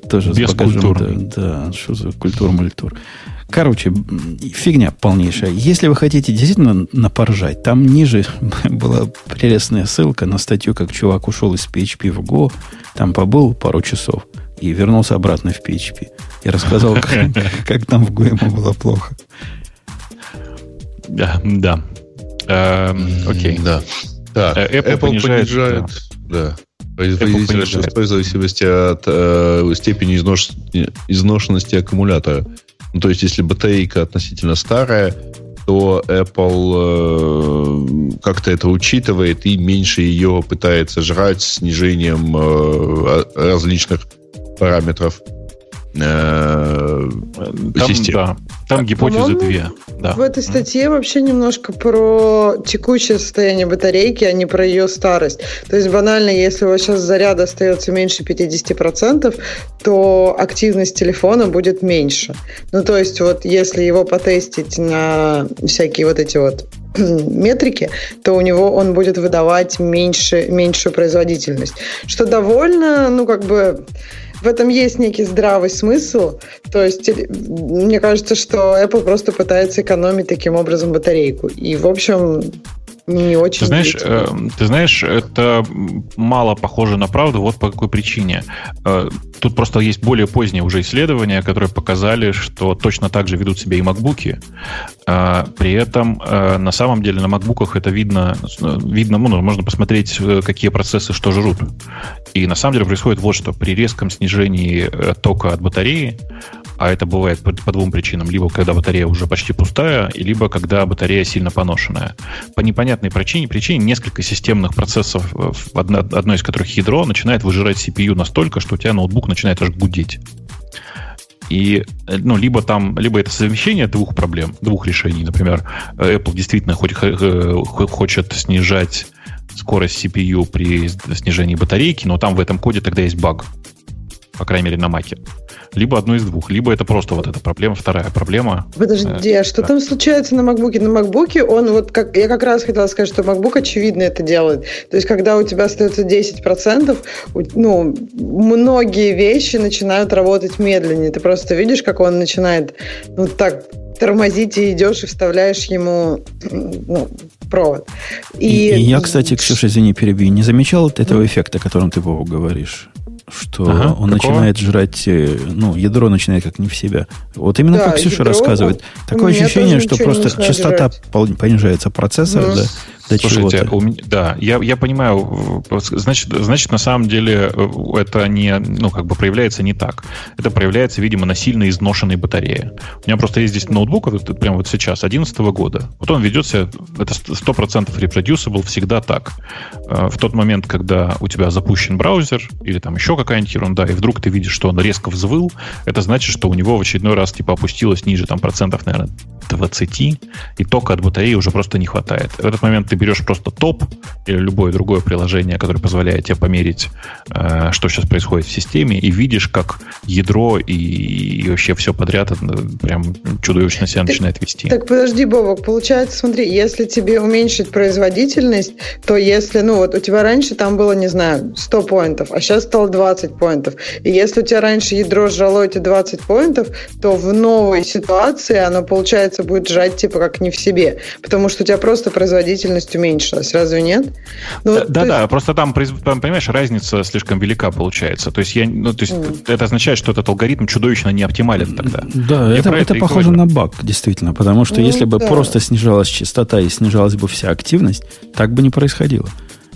Тоже с багажом. Бескультурный. Да, да, что за культур-мультур. Короче, фигня полнейшая. Если вы хотите действительно напоржать, там ниже была прелестная ссылка на статью, как чувак ушел из PHP в Go, там побыл пару часов и вернулся обратно в PHP. И рассказал, как, как там в Go ему было плохо. да. да. Эм, окей. Да. Так, Э, Apple Apple, понижает, понижает, да. Производительность шестой в зависимости от э, степени изнош- изношенности аккумулятора. Ну, то есть, если батарейка относительно старая, то Apple э, как-то это учитывает и меньше ее пытается жрать снижением э, различных параметров э, Там, систем. да, там гипотезы две. Да. В этой статье вообще немножко про текущее состояние батарейки, а не про ее старость. То есть банально, если у вас сейчас заряда остается меньше 50%, то активность телефона будет меньше. Ну, то есть вот если его потестить на всякие вот эти вот метрики, то у него он будет выдавать меньше, меньшую производительность. Что довольно, ну, как бы в этом есть некий здравый смысл. То есть, э, мне кажется, что Apple просто пытается экономить таким образом батарейку. И, в общем, не очень... Ты знаешь, э, ты знаешь, это мало похоже на правду. Вот по какой причине. Э, Тут просто есть более поздние уже исследования, которые показали, что точно так же ведут себя и макбуки. Э, При этом э, на самом деле на макбуках это видно, видно, ну, можно посмотреть, э, какие процессы что жрут. И на самом деле происходит вот что. При резком снижении э, тока от батареи, а это бывает по, по двум причинам. Либо когда батарея уже почти пустая, либо когда батарея сильно поношенная. По непонятной причине, причине несколько системных процессов, э, в одно, из которых ядро, начинает выжирать CPU настолько, что у тебя ноутбук начинает аж гудеть. И, э, ну, либо там, либо это совмещение двух проблем, двух решений. Например, э, Apple действительно хоть, хочет снижать скорость CPU при снижении батарейки, но там в этом коде тогда есть баг. По крайней мере, на Маке. Либо одно из двух. Либо это просто вот эта проблема, вторая проблема. Подожди, Э, а что да. там случается на макбуке? На макбуке он вот как... Я как раз хотела сказать, что макбук очевидно это делает. То есть, когда у тебя остается 10%, у- ну, многие вещи начинают работать медленнее. Ты просто видишь, как он начинает ну, так тормозить и идешь и вставляешь ему ну, провод. И, и я, кстати, Ксюша, извини, перебью, не замечал вот этого эффекта, о котором ты, Вова, говоришь? Что Ага, он какого? начинает жрать, э, ну, ядро начинает как не в себя. Вот именно Да, как Ксюша ядро, рассказывает. Такое ощущение, что просто частота жрать. понижается процессора Мгм. До, Слушайте, чего-то. у меня- да, я, я понимаю, значит, значит, на самом деле э, это не, ну, как бы проявляется не так. Это проявляется, видимо, на сильно изношенной батарее. У меня просто есть здесь ноутбук, вот, прямо вот сейчас, 2011 года. Вот он ведет себя, это 100% reproducible всегда так. Э, В тот момент, когда у тебя запущен браузер или там еще какая-нибудь ерунда, и вдруг ты видишь, что он резко взвыл, это значит, что у него в очередной раз типа опустилось ниже там процентов, наверное, 20, и тока от батареи уже просто не хватает. В этот момент ты берешь просто топ или любое другое приложение, которое позволяет тебе померить, э, что сейчас происходит в системе, и видишь, как ядро и, и вообще все подряд э, прям чудовищно себя Ты- начинает вести. Так подожди, Бобок, получается, смотри, если тебе уменьшить производительность, то если, ну вот у тебя раньше там было, не знаю, 100 поинтов, а сейчас стало 20 поинтов. И если у тебя раньше ядро жрало эти 20 поинтов, то в новой ситуации оно, получается, будет жать типа как не в себе, потому что у тебя просто производительность уменьшилась, разве нет? Ну, Да, да, есть- да, просто там, понимаешь, разница слишком велика получается. То есть, я, ну, то есть Мгм. это означает, что этот алгоритм чудовищно не оптимален тогда. Да, Я это, это и похоже говорю. на баг, действительно. Потому что Ну, если бы да. просто снижалась частота и снижалась бы вся активность, так бы не происходило.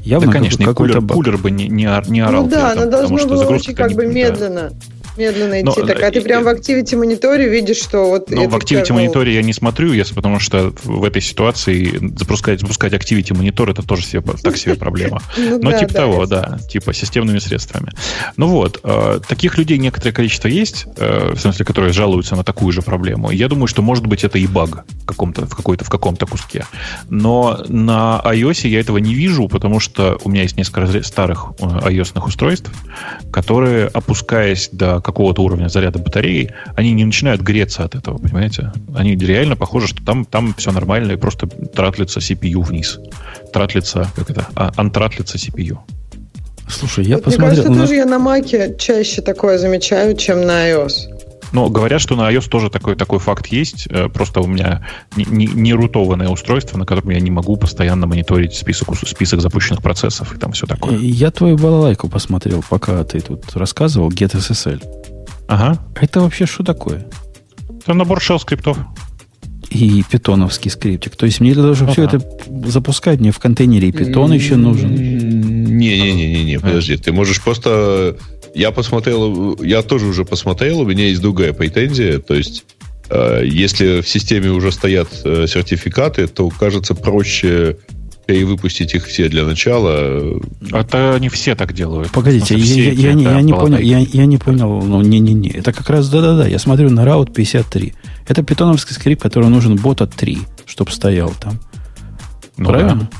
Явно Да, конечно, и какой-то кулер, баг. кулер бы не, не, не орал. Ну да, этом, что было загрузка очень как бы да. Медленно. Идти. Но, так, а ты э, прям в э, Activity мониторе видишь, что вот... Это в Activity мониторе я не смотрю, если, потому что в этой ситуации запускать, запускать Activity монитор это тоже себе, так себе проблема. Ну Но типа того, я да, типа системными средствами. Ну вот, э, таких людей некоторое количество есть, в смысле, которые жалуются на такую же проблему. Я думаю, что может быть это и баг в каком-то, в какой-то, в каком-то куске. Но на iOS я этого не вижу, потому что у меня есть несколько старых iOS устройств, которые, опускаясь до какого-то уровня заряда батареи, они не начинают греться от этого, понимаете? Они реально похожи, что там, там все нормально, и просто тратлится CPU вниз. Тратлится, как это? А, антратлится CPU. Слушай, я Вот Мне посмотрел. кажется, у нас- тоже я на Маке чаще такое замечаю, чем на iOS. Но говорят, что на iOS тоже такой, такой факт есть. Э, Просто у меня не, не, не рутованное устройство, на котором я не могу постоянно мониторить список, список запущенных процессов и там все такое. Я твою балалайку посмотрел, пока ты тут рассказывал, GetSSL. Ага. Это вообще что такое? Это набор shell скриптов. И питоновский скриптик. То есть мне для того, чтобы все Ага. это запускать, мне в контейнере и питон еще нужен. Не-не-не-не, подожди. Ты можешь просто... Я посмотрел, я тоже уже посмотрел, у меня есть другая претензия. То есть, э, если в системе уже стоят э, сертификаты, то кажется проще перевыпустить их все для начала. Это не все так делают. Погодите, я, я- все я не, я не понял, я, я не понял, ну, не-не-не, это как раз, да-да-да, я смотрю на Route 53. Это питоновский скрипт, который нужен бота 3, чтобы стоял там. Ну Правильно? да.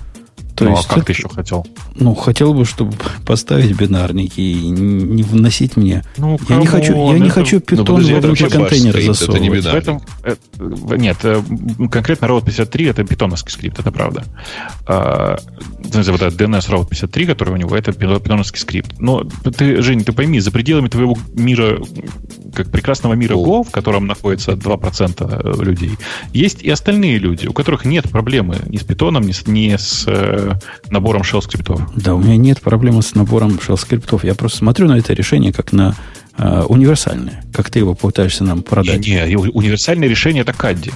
То ну, есть а как это- ты еще хотел? Ну, хотел бы, чтобы поставить бинарники и не вносить мне. Ну, Я не хочу, я не хочу питон это внутрь вообще баш контейнера скрипт, это не засовывать. бинар. В этом, э, в- нет, э, конкретно Route 53 это питоновский скрипт, это правда. А, в вот этот DNS Route 53, который у него, это пи- питоновский скрипт. Но ты, Жень, ты пойми, за пределами твоего мира, как прекрасного мира. Go, в котором находится 2% людей, есть и остальные люди, у которых нет проблемы ни с питоном, ни с, ни с э, набором shell скриптов. Да, у меня нет проблемы с набором shell скриптов. Я просто смотрю на это решение как на э, универсальное. Как ты его пытаешься нам продать. Не, не, универсальное решение это Кадди.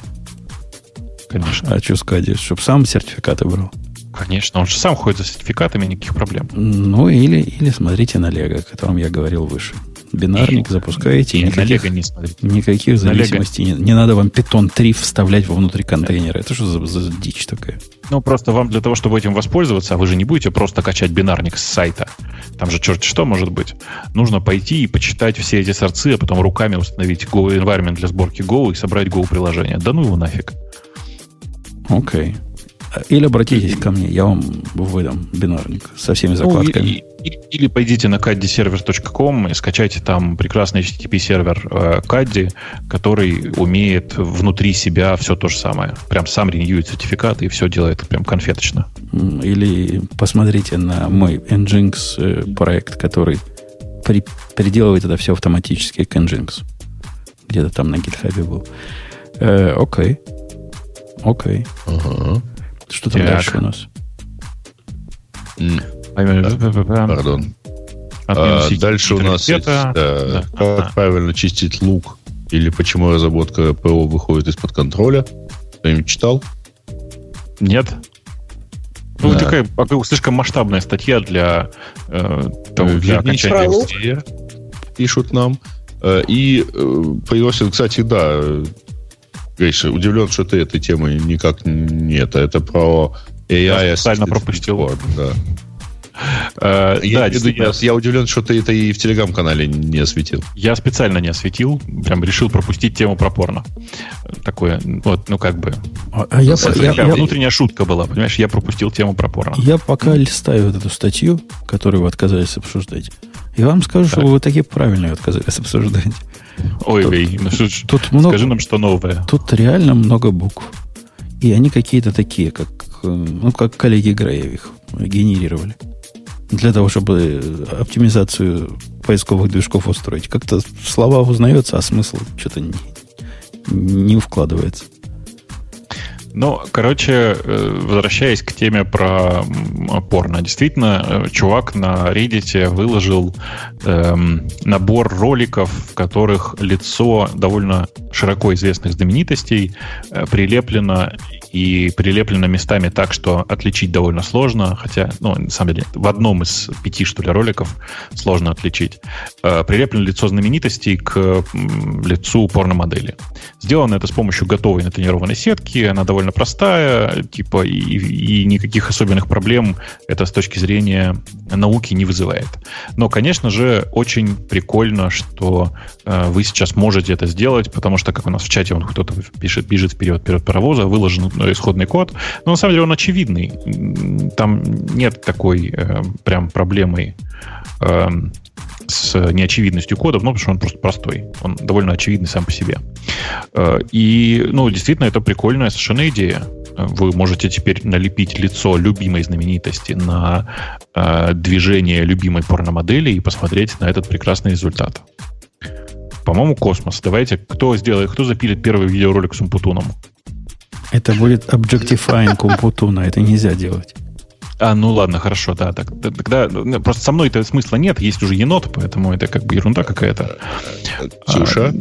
Конечно. А что сказать, чтобы сам сертификаты брал. Конечно, он же сам ходит за сертификатами, никаких проблем. Ну, или, или смотрите на Лего, о котором я говорил выше. Бинарник запускаете, на никаких, Лего не смотрите. никаких На зависимостей. Не, не надо вам питон 3 вставлять внутрь контейнера. Это что за, за дичь такая? Ну, просто вам для того, чтобы этим воспользоваться, а вы же не будете просто качать бинарник с сайта. Там же черт что может быть. Нужно пойти и почитать все эти сорцы, а потом руками установить Go environment для сборки Go и собрать Go приложение. Да ну его нафиг. Окей. Или обратитесь ко мне, я вам выдам бинарник со всеми закладками. Ну, и- и- или пойдите на caddyserver.com и скачайте там прекрасный HTTP-сервер э, Caddy, который умеет внутри себя все то же самое. Прям сам реньюет сертификаты и все делает прям конфеточно. Или посмотрите на мой Nginx э, проект, который при- переделывает это все автоматически к Nginx. Где-то там на GitHub был. Э, окей. Окей. Ага. Что там Так. дальше у нас? Пардон. А, дальше у нас есть, да, Да. как Ага. правильно чистить лук или почему разработка ПО выходит из-под контроля. Кто-нибудь читал? Нет? Ну, Да. такая а, слишком масштабная статья для, э, того, Э, для окончания. Пишут нам. Э, И э, появился, кстати, да, э, Гриша, удивлен, что ты этой темы никак не это. Это про AI. Я специально пропустил. Да. Э, Я, да, виду, я, я удивлен, что ты это и в телеграм-канале не осветил. Я специально не осветил, прям решил пропустить тему про порно. Такое, вот, ну как бы. А, а я, по- я- я- внутренняя шутка была, понимаешь? Я пропустил тему про порно. я пока листаю вот эту статью, которую вы отказались обсуждать, и вам скажу, что Так. вы таки правильно ее отказались обсуждать. Ой, Тут- ой, ну ж, Тут много, скажи нам, что новое. Тут реально много букв. И они какие-то такие, как, ну, как коллеги Грея их генерировали. Для того, чтобы оптимизацию поисковых движков устроить. Как-то слова узнаются, а смысл что-то не, не вкладывается. Ну, короче, э, возвращаясь к теме про порно. Действительно, э, чувак на Reddit выложил эм, набор роликов, в которых лицо довольно широко известных знаменитостей э, прилеплено и прилеплено местами так, что отличить довольно сложно, хотя, ну, на самом деле, в одном из пяти, что ли, роликов сложно отличить. Прилеплено лицо знаменитостей к лицу порномодели. Сделано это с помощью готовой натренированной сетки, она довольно простая, типа, и, и никаких особенных проблем это с точки зрения науки не вызывает. Но, конечно же, очень прикольно, что э, вы сейчас можете это сделать, потому что, как у нас в чате он кто-то пишет, бежит вперед, вперед паровоза, выложен э, исходный код, но на самом деле он очевидный. Там нет такой э, прям проблемы эм, с неочевидностью кода, ну, потому что он просто простой. Он довольно очевидный сам по себе. Э, И, ну, действительно, это прикольная совершенно идея. Вы можете теперь налепить лицо любимой знаменитости на э, движение любимой порномодели и посмотреть на этот прекрасный результат. По-моему, космос. Давайте, кто сделает, кто запилит первый видеоролик с Умпутуном? Это будет objectifying Умпутуна. Это нельзя делать. А, ну ладно, хорошо, да. Так, тогда ну, просто со мной это смысла нет, есть уже енот, поэтому это как бы ерунда какая-то. Ксюша?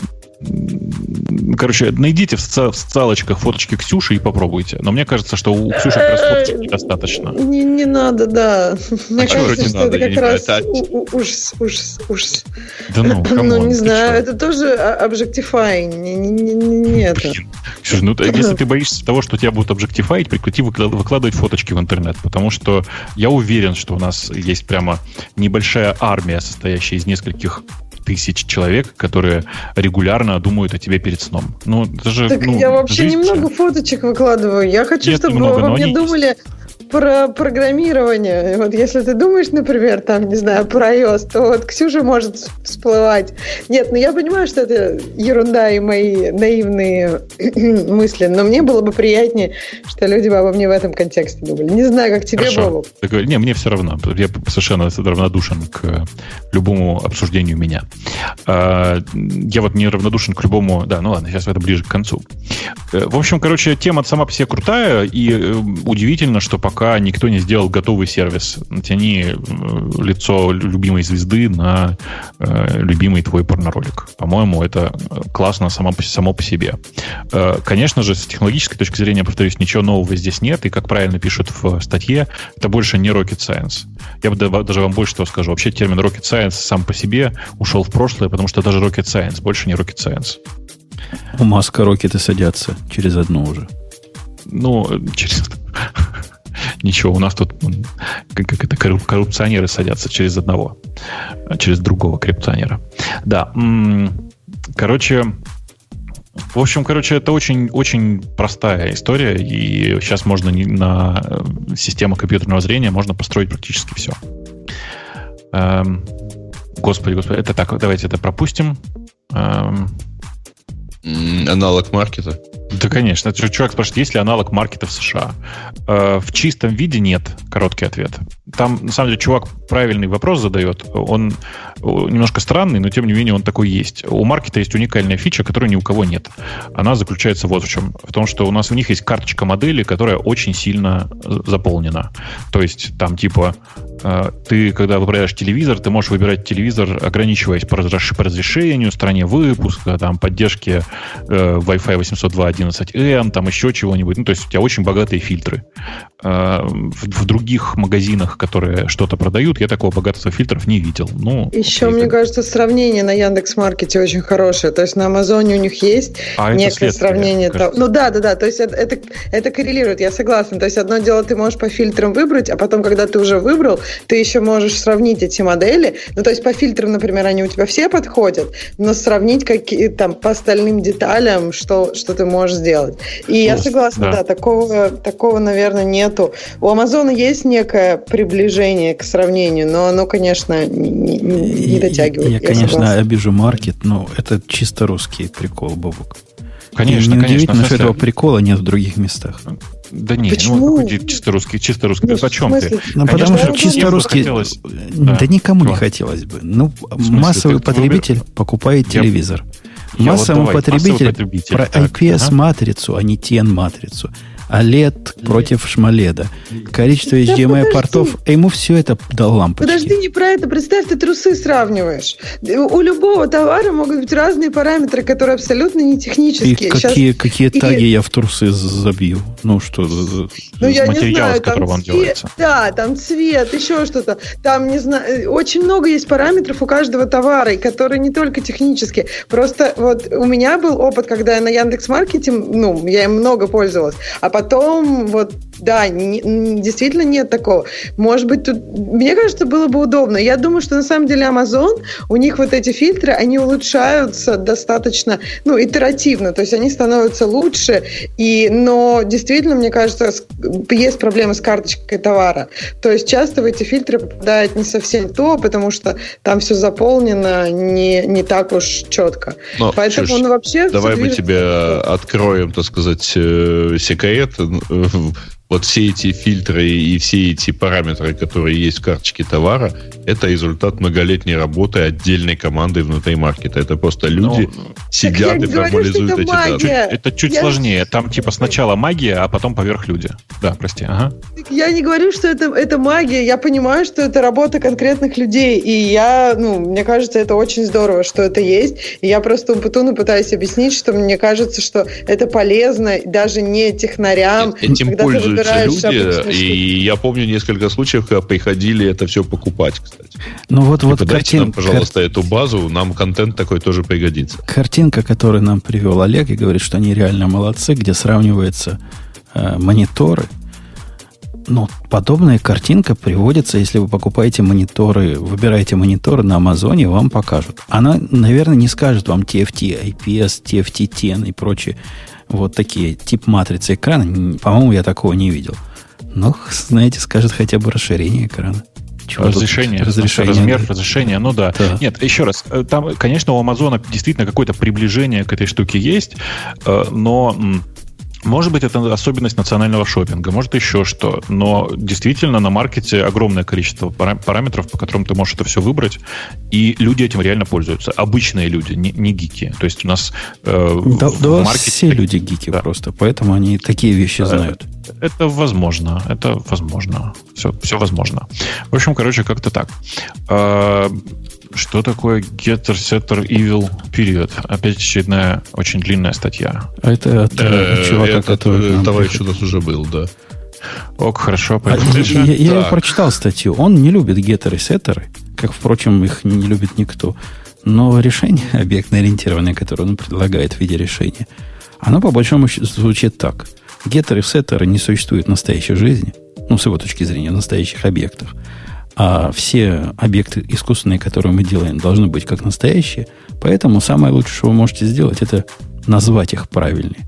Короче, найдите в, соци- в социалочках фоточки Ксюши и попробуйте. Но мне кажется, что у Ксюши как раз фоточек недостаточно. Не, не надо, да. Мне чего кажется, не что надо? это не как раз это- ужас, ужас, ужас. Да ну, Ну, come on, не ты знаю, чё? это тоже а- objectifying. Не, не, не, не, не это. Ксюша, ну т- если ты боишься того, что тебя будут объектифаить, прекрати выкла- выкладывать фоточки в интернет, потому что я уверен, что у нас есть прямо небольшая армия, состоящая из нескольких тысяч человек, которые регулярно думают о тебе перед сном. Ну, это же, Так ну, я вообще немного же. фоточек выкладываю. Я хочу, Нет, чтобы немного, во но мне думали про программирование. Вот если ты думаешь, например, там, не знаю, про iOS, то вот Ксюша может всплывать. Нет, ну я понимаю, что это ерунда и мои наивные мысли, но мне было бы приятнее, что люди бы обо мне в этом контексте думали. Не знаю, как тебе, Хорошо. Бобу. Э, не, мне все равно. Я совершенно равнодушен к любому обсуждению меня. А, Я вот не равнодушен к любому... Да, ну ладно, сейчас это ближе к концу. Э, В общем, короче, тема сама по себе крутая, и э, удивительно, что пока никто не сделал готовый сервис. Натяни э, лицо любимой звезды на э, любимый твой порноролик. По-моему, это э, классно само по, само по себе. Э, Конечно же, с технологической точки зрения, повторюсь, ничего нового здесь нет, и, как правильно пишут в статье, это больше не rocket science. Я бы да- даже вам больше того скажу. Вообще термин rocket science сам по себе ушел в прошлое, потому что даже rocket science больше не rocket science. У Маска рокеты садятся через одно уже. Ну, через... Ничего, у нас тут как, это корруп- коррупционеры садятся через одного, а через другого коррупционера. Да. Короче, В общем, короче, это очень-очень простая история, и сейчас можно на э, систему компьютерного зрения можно построить практически все. Эм, господи, господи, это так, давайте это пропустим. Эм, Аналог маркета. да, конечно. Чувак спрашивает, есть ли аналог маркета в США? Э, в чистом виде нет. Короткий ответ. Там, на самом деле, чувак правильный вопрос задает. Он э, немножко странный, но тем не менее он такой есть. У маркета есть уникальная фича, которой ни у кого нет. Она заключается вот в чем. В том, что у нас у них есть карточка модели, которая очень сильно э, заполнена. То есть там типа ты, когда выбираешь телевизор, ты можешь выбирать телевизор, ограничиваясь по, разреш- по разрешению, стране выпуска, там, поддержке э, Wi-Fi 802.11n, там еще чего-нибудь. Ну, то есть у тебя очень богатые фильтры. Э, в, в других магазинах, которые что-то продают, я такого богатства фильтров не видел. Ну, Еще, окей, мне как- кажется, сравнение на Яндекс Маркете очень хорошее. То есть на Амазоне у них есть А некое сравнение. того- Ну да, да, да. То есть это, это, это коррелирует, я согласна. То есть одно дело ты можешь по фильтрам выбрать, а потом, когда ты уже выбрал, ты еще можешь сравнить эти модели. Ну, то есть по фильтрам, например, они у тебя все подходят, но сравнить какие там по остальным деталям, что, что ты можешь сделать. И я Ну, согласна, да. да, такого, такого, наверное, нету. У Амазона есть некое приближение к сравнению, но оно, конечно, не, не- не дотягивает. Я, конечно, согласна. обижу маркет, но это чисто русский прикол, Бобук. Конечно, И конечно. неудивительно, в что смысле- этого прикола нет в других местах. Да не, Почему? ну какой чисто русский, чисто русский. Ну, Ты о в чем ты? Ну, Конечно, потому что чисто русский... хотелось- Да, Да. никому не Чего? хотелось бы. Ну, смысле? массовый потребитель покупает Я- телевизор. Я вот Массовый давай, потребитель, массовый потребитель, про IPS-матрицу, а не TN-матрицу. OLED против шмаледа. Количество Да HDMI подожди. портов, а ему все это до лампочки. Подожди, не про это. Представь, ты трусы сравниваешь. У любого товара могут быть разные параметры, которые абсолютно не И технические. Щас- какие, какие и- таги я в трусы забью? Ну что, Ну, я не материал, знаю, из которого он цвет, делается. Да, там цвет, еще что-то. Там, не знаю, э, очень много есть параметров у каждого товара, и которые не только технические. Просто вот у меня был опыт, когда я на Яндекс.Маркете, ну, я им много пользовалась, а потом вот, да, не- действительно нет такого. Может быть, тут, мне кажется, было бы удобно. Я думаю, что на самом деле Amazon, у них вот эти фильтры, они улучшаются достаточно, ну, итеративно, то есть они становятся лучше, и, но действительно, мне кажется, есть проблемы с карточкой товара. То есть часто в эти фильтры попадает не совсем то, потому что там все заполнено не, не так уж четко. Но, Поэтому Ксюш, он вообще... Давай мы тебе откроем, так сказать, э, секрет. Э, Вот все эти фильтры и все эти параметры, которые есть в карточке товара, это результат многолетней работы отдельной команды внутри маркета. Это просто люди Ну, сидят и формализуют эти данные. магия. Это чуть Я- сложнее. Там типа сначала магия, а потом поверх люди. Да, прости. Ага. Я не говорю, что это, это магия. Я понимаю, что это работа конкретных людей. И я, ну, мне кажется, это очень здорово, что это есть. И я просто Умпутуну пытаюсь объяснить, что мне кажется, что это полезно даже не технарям. Этим пользуются выбираешь люди, и я помню несколько случаев, когда приходили это все покупать, кстати. Ну вот, вот Типа, дайте нам, пожалуйста, эту базу, нам контент такой тоже пригодится. картинка, которую нам привел Олег и говорит, что они реально молодцы, где сравниваются э, мониторы. Ну, подобная картинка приводится, если вы покупаете мониторы, выбираете мониторы на Амазоне, вам покажут. Она, наверное, не скажет вам TFT, IPS, TFT 10 и прочие вот такие тип матрицы экрана. По-моему, я такого не видел. Но, знаете, скажет хотя бы расширение экрана. Чего тут? разрешение, разрешение. размер, разрешение, ну да. Да. Нет, еще раз, э, там, конечно, у Амазона действительно какое-то приближение к этой штуке есть, э, но может быть, это особенность национального шопинга, может еще что. Но действительно на маркете огромное количество пара- параметров, по которым ты можешь это все выбрать, и люди этим реально пользуются. Обычные люди, не, не гики. То есть у нас э, Да, в да маркете- все люди гики Да. просто, поэтому они такие вещи знают. Это возможно. Это возможно. Все, все возможно. В общем, короче, как-то так. А, что такое Getter Setter Evil Period? Опять очередная очень длинная статья. А это от э, чувака, этот, который... э, нам товарищ у нас уже был, да. Ок, хорошо, А, пойдем я я- я прочитал статью. Он не любит геттеры и сеттеры, как, впрочем, их не любит никто. Но решение объектно-ориентированное, которое он предлагает в виде решения, оно по большому счету звучит так. Геттеры и сеттеры не существуют в настоящей жизни, ну, с его точки зрения, в настоящих объектах. А все объекты искусственные, которые мы делаем, должны быть как настоящие. Поэтому самое лучшее, что вы можете сделать, это назвать их правильнее.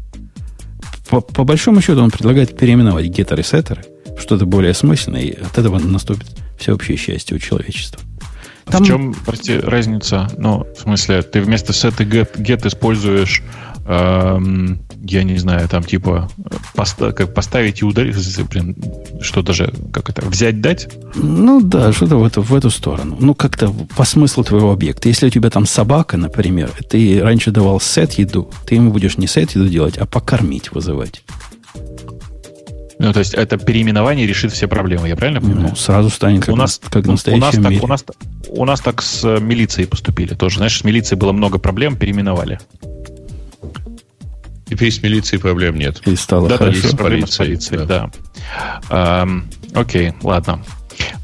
По, по большому счету он предлагает переименовать геттеры и сеттеры в что-то более осмысленное, и от этого наступит всеобщее счастье у человечества. Там... В чем, прости, разница? Ну, в смысле, ты вместо и get, get используешь, эм, я не знаю, там типа поста- как поставить и ударить, блин, что даже, как это, взять, дать? Ну да, что-то в эту, в эту сторону. Ну, как-то по смыслу твоего объекта. Если у тебя там собака, например, ты раньше давал сет еду, ты ему будешь не сет еду делать, а покормить вызывать. Ну, то есть это переименование решит все проблемы, я правильно понимаю? Ну, сразу станет как, у нас, как у, настоящий у нас, так, у, нас, у нас так с милицией поступили тоже. Знаешь, с милицией было много проблем, переименовали. Теперь с милицией проблем нет. И стало да, да, хорошо. есть проблемы с полицией, да. Эм, окей, ладно.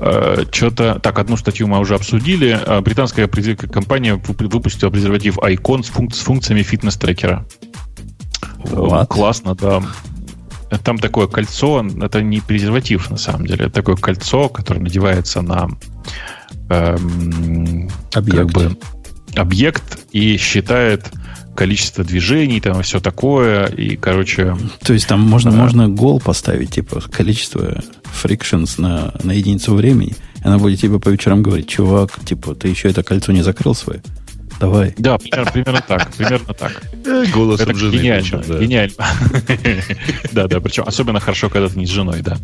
Э, Что-то... Так, одну статью мы уже обсудили. Э, Британская компания вып- выпустила презерватив Icon с, функ- с функциями фитнес-трекера. What? Классно, да. Там такое кольцо, это не презерватив на самом деле, это такое кольцо, которое надевается на эм, Объект. как бы объект и считает количество движений, там все такое, и, короче, То есть там можно, Да. можно гол поставить, типа, количество frictions на, на единицу времени. И она будет тебе по вечерам говорить, чувак, типа, ты еще это кольцо не закрыл свое? Давай. да, примерно, примерно так, примерно так. Голосом Это жены гениально, причем, да. гениально. Да, да, причем особенно хорошо, когда ты не с женой, да.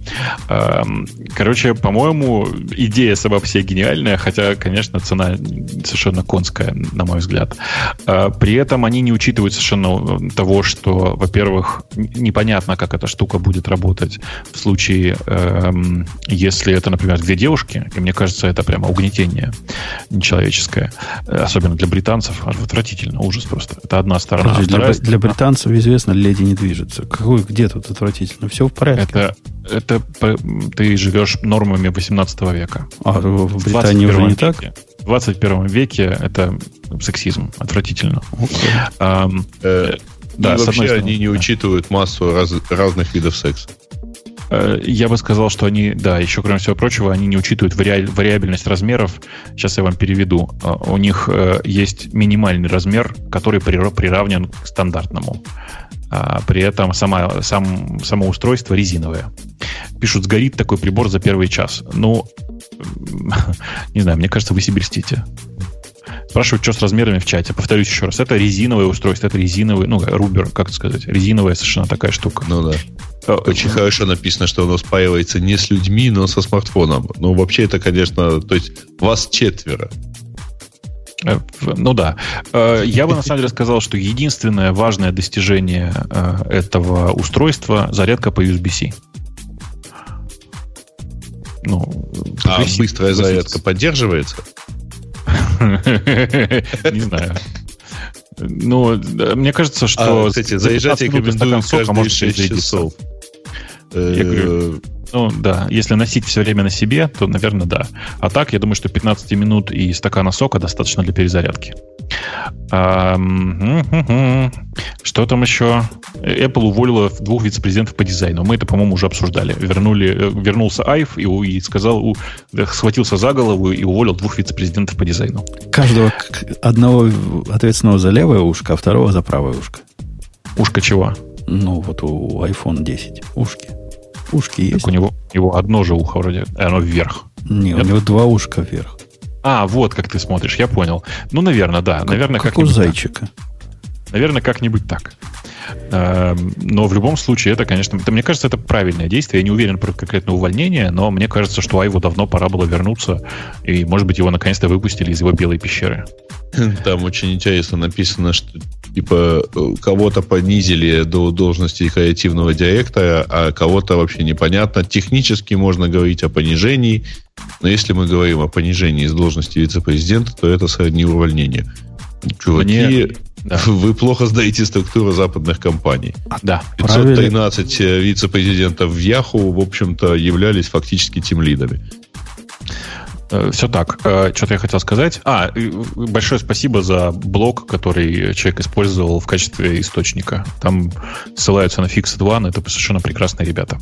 Короче, по-моему, идея сама себе гениальная, хотя, конечно, цена совершенно конская, на мой взгляд. Э, При этом они не учитывают совершенно того, что, во-первых, непонятно, как эта штука будет работать в случае, эм, если это, например, две девушки, и мне кажется, это прямо угнетение нечеловеческое, Э, особенно для британцев, аж отвратительно, ужас просто. Это одна сторона. А Подожди, для, вторая бри- для британцев известно, леди не движется. Какой, где тут отвратительно? Все в порядке. Это, это ты живешь нормами 18 века. А в в Британии уже 21 не так? веке- В 21 веке это сексизм. Отвратительно. Ам, Э, да, вообще стороны, они не да. учитывают массу раз- разных видов секса. Э, Я бы сказал, что они, да, еще кроме всего прочего, они не учитывают вариа- вариабельность размеров. Сейчас я вам переведу. Э, У них э, есть минимальный размер, который прира- приравнен к стандартному. При этом сама, сам, само устройство резиновое. Пишут, сгорит такой прибор за первый час. Ну, не знаю, мне кажется, вы себе льстите. Спрашивают, что с размерами в чате. Повторюсь еще раз. Это резиновое устройство, это резиновый, ну, рубер, как сказать, резиновая совершенно такая штука. Ну да. Э, Очень хорошо написано, что оно спаивается не с людьми, но со смартфоном. Ну, вообще это, конечно, то есть вас четверо. Э, Ну да. Э, Я бы на самом деле сказал, что единственное важное достижение этого устройства зарядка по USB-C. Ну, А быстрая зарядка поддерживается? Не знаю. Ну, да, мне кажется, что... А, кстати, за заезжать 15 минут стакан рекомендуют сока каждые может 6 зарядиться. часов. Я говорю, Э, Ну, да, если носить все время на себе, то, наверное, да. А так, я думаю, что 15 минут и стакана сока достаточно для перезарядки. Что там еще? Apple уволила двух вице-президентов по дизайну. Мы это, по-моему, уже обсуждали. Вернули, э, вернулся Айв и, и сказал, у- да, схватился за голову и уволил двух вице-президентов по дизайну. Каждого одного ответственного за левое ушко, а второго за правое ушко. Ушко чего? Ну, вот у iPhone 10 ушки. Ушки есть. Так у него, у него одно же ухо вроде, и оно вверх. Не, у Нет? него два ушка вверх. А, вот как ты смотришь, я понял. Ну, наверное, да. наверное, как у как-нибудь так. Наверное, как-нибудь так. Эм, Но в любом случае, это, конечно, это, мне кажется, это правильное действие. Я не уверен про конкретное увольнение, но мне кажется, что Айву давно пора было вернуться, и, может быть, его наконец-то выпустили из его белой пещеры. Там очень интересно написано, что типа э, кого-то понизили до должности креативного директора, а кого-то вообще непонятно. Технически можно говорить о понижении, но если мы говорим о понижении с должности вице-президента, то это сродни увольнению. Чуваки, Мне- да. вы плохо знаете структуру западных компаний. Да. Правильно. 513 э, вице-президентов в Яху, в общем-то, являлись фактически тимлидами. Все так. Что-то я хотел сказать. А, большое спасибо за блог, который человек использовал в качестве источника. Там ссылаются на Fixed One. Это совершенно прекрасные ребята.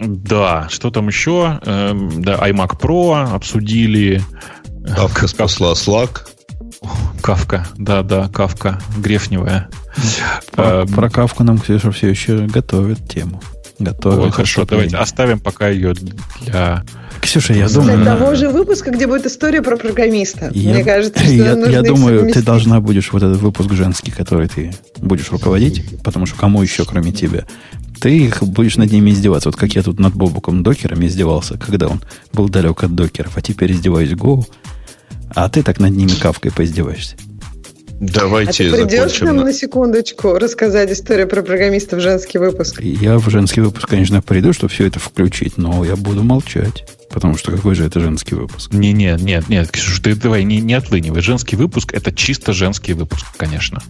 Да, что там еще? Эм, Да, iMac Pro обсудили. Авка спасла Slack. Кавка, да, да, кавка, грефневая. Про, Эм, про кавку нам, Ксюша, все еще готовят тему. Готовят. Ой, хорошо, давайте оставим пока ее для... Ксюша, я Для думаю... того же выпуска, где будет история про программиста. Я, Мне кажется, что я, нужно я думаю, ты должна будешь вот этот выпуск женский, который ты будешь руководить, потому что кому еще, кроме тебя, ты их будешь над ними издеваться. Вот как я тут над Бобуком докером издевался, когда он был далек от докеров, а теперь издеваюсь Go, а ты так над ними кавкой поиздеваешься. А Давайте ты придешь нам на- на секундочку рассказать историю про программиста в женский выпуск? Я в женский выпуск, конечно, приду, чтобы все это включить, но я буду молчать, потому что какой же это женский выпуск? Не, не, нет, нет, Ксюш, ты давай не, не отлынивай. Женский выпуск это чисто женский выпуск, конечно.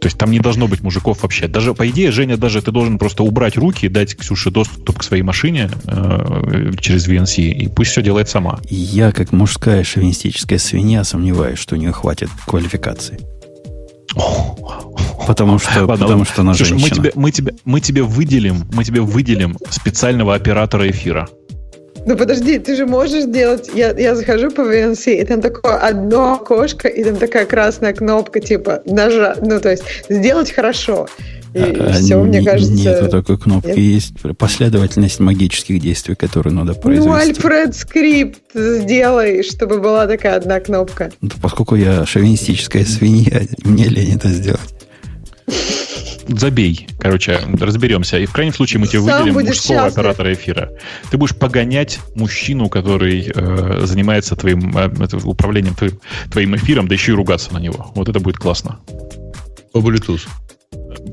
То есть там не должно быть мужиков вообще. Даже, по идее, Женя, даже ты должен просто убрать руки и дать Ксюше доступ к своей машине э, через VNC, и пусть все делает сама. Я, как мужская шовинистическая свинья, сомневаюсь, что у нее хватит квалификации. Потому что, Ладно, потому что она мы женщина. тебе, мы, тебе, мы тебе выделим, мы тебе выделим специального оператора эфира. Ну подожди, ты же можешь делать... Я, я захожу по VNC, и там такое одно окошко, и там такая красная кнопка, типа, нажать, ну то есть сделать хорошо. И А, все, мне не- кажется... Нету такой кнопки. нет? Есть последовательность магических действий, которые надо Ну, произвести. Альфред скрипт сделай, чтобы была такая одна кнопка. Ну, Поскольку я шовинистическая свинья, мне лень это сделать. Забей. Короче, разберемся. И в крайнем случае мы тебе Сам выделим мужского счастлив. оператора эфира. Ты будешь погонять мужчину, который э, занимается твоим э, управлением твоим, твоим эфиром, да еще и ругаться на него. Вот это будет классно. По Bluetooth.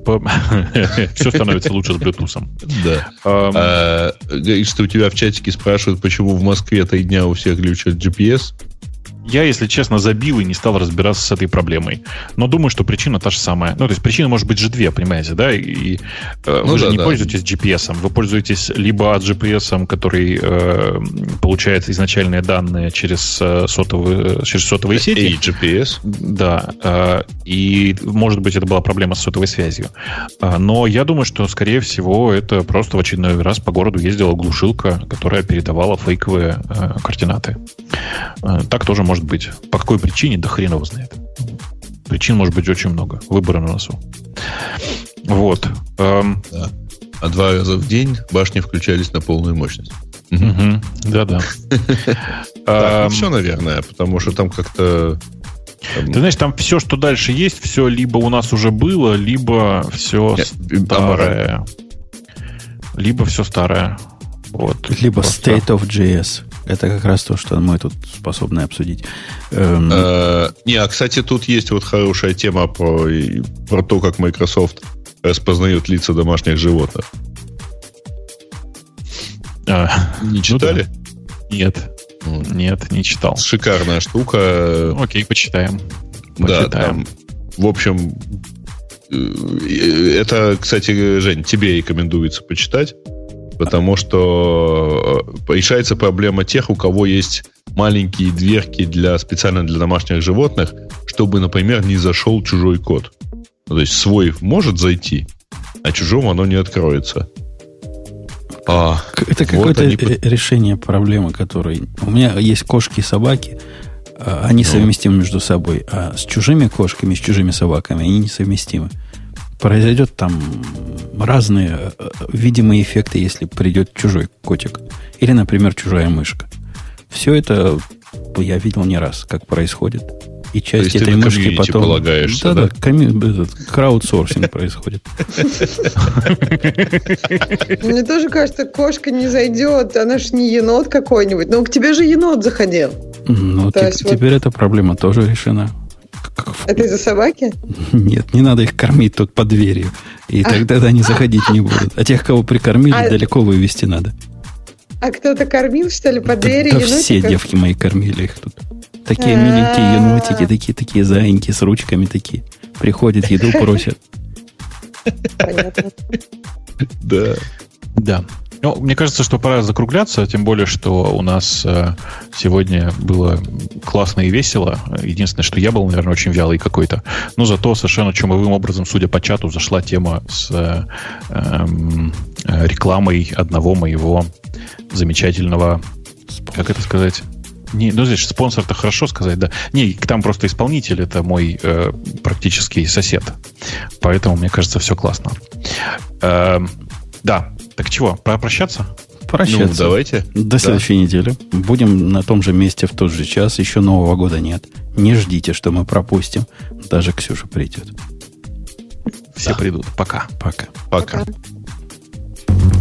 Все становится лучше с Bluetooth. Да. Эм, А, что у тебя в чатике спрашивают, почему в Москве три дня у всех глючит GPS. Я, если честно, забил и не стал разбираться с этой проблемой. Но думаю, что причина та же самая. Ну, то есть причина может быть же две, понимаете, да? И э, Ну вы же да, не да. пользуетесь GPS. Вы пользуетесь либо от GPS, который э, получает изначальные данные через, э, сотовые, через сотовые сети. И GPS. Да, э, и может быть это была проблема с сотовой связью. А, Но я думаю, что скорее всего это просто в очередной раз по городу ездила глушилка, которая передавала фейковые э, координаты. Э, Так тоже может быть. По какой причине, да хрен его знает. Причин может быть очень много. Выбора на носу. Вот. Эм, А два раза в день башни включались на полную мощность. Да-да. Так, Эм, все, наверное, потому что там как-то... Ты знаешь, там все, что дальше есть, все либо у нас уже было, либо все старое. Либо все старое. Вот. Либо Просто- State of JS. Это как раз то, что мы тут способны обсудить. Эм, Э, Не, а, кстати, тут есть вот хорошая тема про, про то, как Microsoft распознает лица домашних животных. А, Не ну читали? да. Нет, Ну, нет, не читал. Шикарная штука. Окей, почитаем. Да, Почитаем. там, в общем, э, это, кстати, Жень, тебе рекомендуется почитать, потому что э, решается проблема тех, у кого есть маленькие дверки для специально для домашних животных, чтобы, например, не зашел чужой код. Ну, То есть свой может зайти, а чужому оно не откроется. А, Это Вот какое-то они ре- решение проблемы, которой... У меня есть кошки и собаки, а, они Ну. совместимы между собой, а с чужими кошками, с чужими собаками они несовместимы. Произойдет там разные э, видимые эффекты, если придет чужой котик. Или, например, чужая мышка. Все это я видел не раз, как происходит. И часть есть ты этой мышки потом... полагаешься, да, да? да, комью- этот, краудсорсинг происходит. Мне тоже кажется, кошка не зайдет, она ж не енот какой-нибудь. Ну, к тебе же енот заходил. Ну, То есть теперь эта проблема тоже решена. Это из-за собаки? Нет, не надо их кормить тут под дверью. И тогда они заходить не будут. А тех, кого прикормили, А- далеко вывести надо. А кто-то кормил, что ли, под Да, дверью да енотиков? все девки мои кормили их тут. Такие А. миленькие енотики, такие, такие заиньки с ручками такие. Приходят, еду просят. Понятно. да. Да. Ну, мне кажется, что пора закругляться, тем более, что у нас э, сегодня было классно и весело. Единственное, что я был, наверное, очень вялый какой-то. Но зато совершенно чумовым образом, судя по чату, зашла тема с э, эм, рекламой одного моего замечательного, как это сказать, Не, ну, здесь спонсор-то хорошо сказать, да. Не, там просто исполнитель это мой э, практический сосед. Поэтому, мне кажется, все классно. Э, да, так чего, пора прощаться? Прощаться. Ну, давайте. До Да. следующей недели. Будем на том же месте в тот же час. Еще Нового года нет. Не ждите, что мы пропустим. Даже Ксюша придет. Все придут. Пока. Пока. Пока.